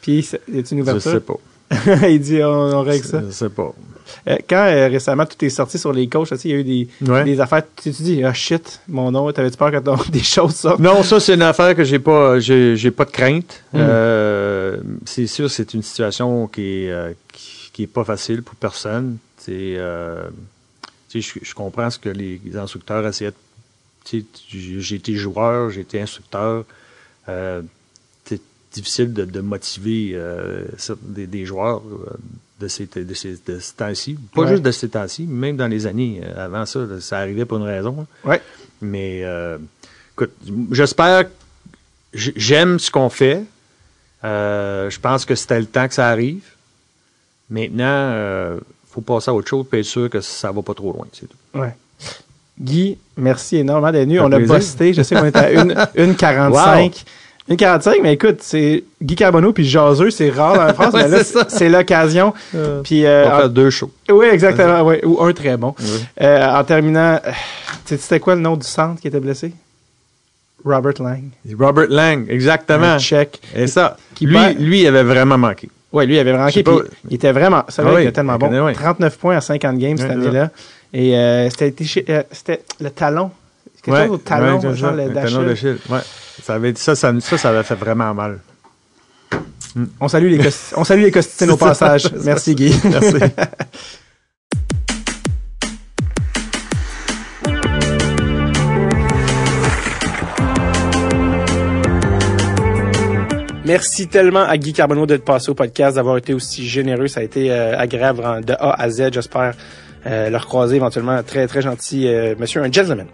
Puis, y a-tu une Je sais ouverture? pas. <laughs> Il dit, on, on règle ça. Je sais pas. Euh, quand euh, récemment tout est sorti sur les coachs, il y a eu des, Ouais. des affaires, tu tu dis, ah shit, mon nom, t'avais-tu peur que ton- <laughs> des choses sortent? Non, ça c'est une affaire que j'ai pas, j'ai, j'ai pas de crainte. Mm. Euh, c'est sûr, c'est une situation qui est, qui, qui est pas facile pour personne. Je, je comprends ce que les, instructeurs essayaient. de- j'ai été joueur, j'ai été instructeur. Difficile de, de motiver euh, des, des joueurs euh, de ces, de ces, de ce temps-ci. Pas Ouais. juste de ces temps-ci, même dans les années euh, avant ça, ça arrivait pour une raison. Ouais. Mais euh, écoute, j'espère. J'aime ce qu'on fait. Euh, je pense que c'était le temps que ça arrive. Maintenant, euh, faut passer à autre chose et être sûr que ça va pas trop loin. C'est tout. Ouais. Guy, merci énormément d'être venu. On a bossé. Je sais qu'on était à une, <laughs> une 45. Une 45, mais écoute, c'est Guy Carbonneau puis Jaseux, c'est rare dans la <laughs> France, Ouais, mais là, c'est ça. c'est l'occasion. Euh, Puis, on euh, va en- faire deux shows. oui, exactement, ouais, ou un très bon. Oui. Euh, en terminant, tu sais, c'était quoi le nom du centre qui était blessé? Robert Lang. Robert Lang, exactement. Un Tchèque. Et ça, Qui lui, perd- lui, il avait vraiment manqué. Ouais, lui, il avait manqué, pas- il était vraiment, ça Ah oui, était tellement bon. ouais. 39 points à 50 games cette année-là. Et euh, c'était euh, le talon. Quelque Ouais, chose au talon, genre le talon d'Achille. Ouais. Ça, avait, ça, ça, ça, ça avait fait vraiment mal. On salue les, on salue les costitines <laughs> au passage. Merci, Guy. <laughs> Merci. Merci tellement à Guy Carbonneau d'être passé au podcast, d'avoir été aussi généreux. Ça a été euh, agréable de A à Z. J'espère euh, le recroiser éventuellement. Très, très gentil euh, monsieur, un gentleman.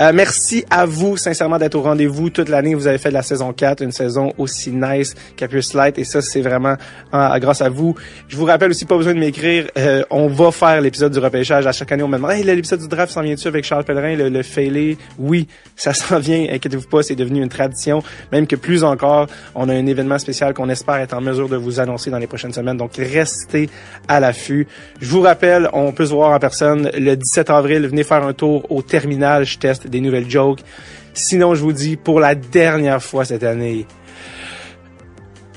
Euh, merci à vous, sincèrement, d'être au rendez-vous toute l'année. Vous avez fait de la saison 4, une saison aussi nice qu'Appius Light. Et ça, c'est vraiment ah, grâce à vous. Je vous rappelle aussi, pas besoin de m'écrire. euh, on va faire l'épisode du repêchage. À chaque année, on me demande, hey, l'épisode du draft s'en vient-tu avec Charles Pellerin, le, le failé? Oui, <laughs> ça s'en vient. Inquiétez-vous pas, c'est devenu une tradition. Même que plus encore, on a un événement spécial qu'on espère être en mesure de vous annoncer dans les prochaines semaines. Donc, restez à l'affût. Je vous rappelle, on peut se en personne le 17 avril. Venez faire un tour au terminal. Je teste des nouvelles jokes. Sinon, je vous dis, pour la dernière fois cette année,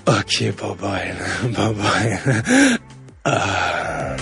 OK, bye bye. <laughs> Bye bye. Ah.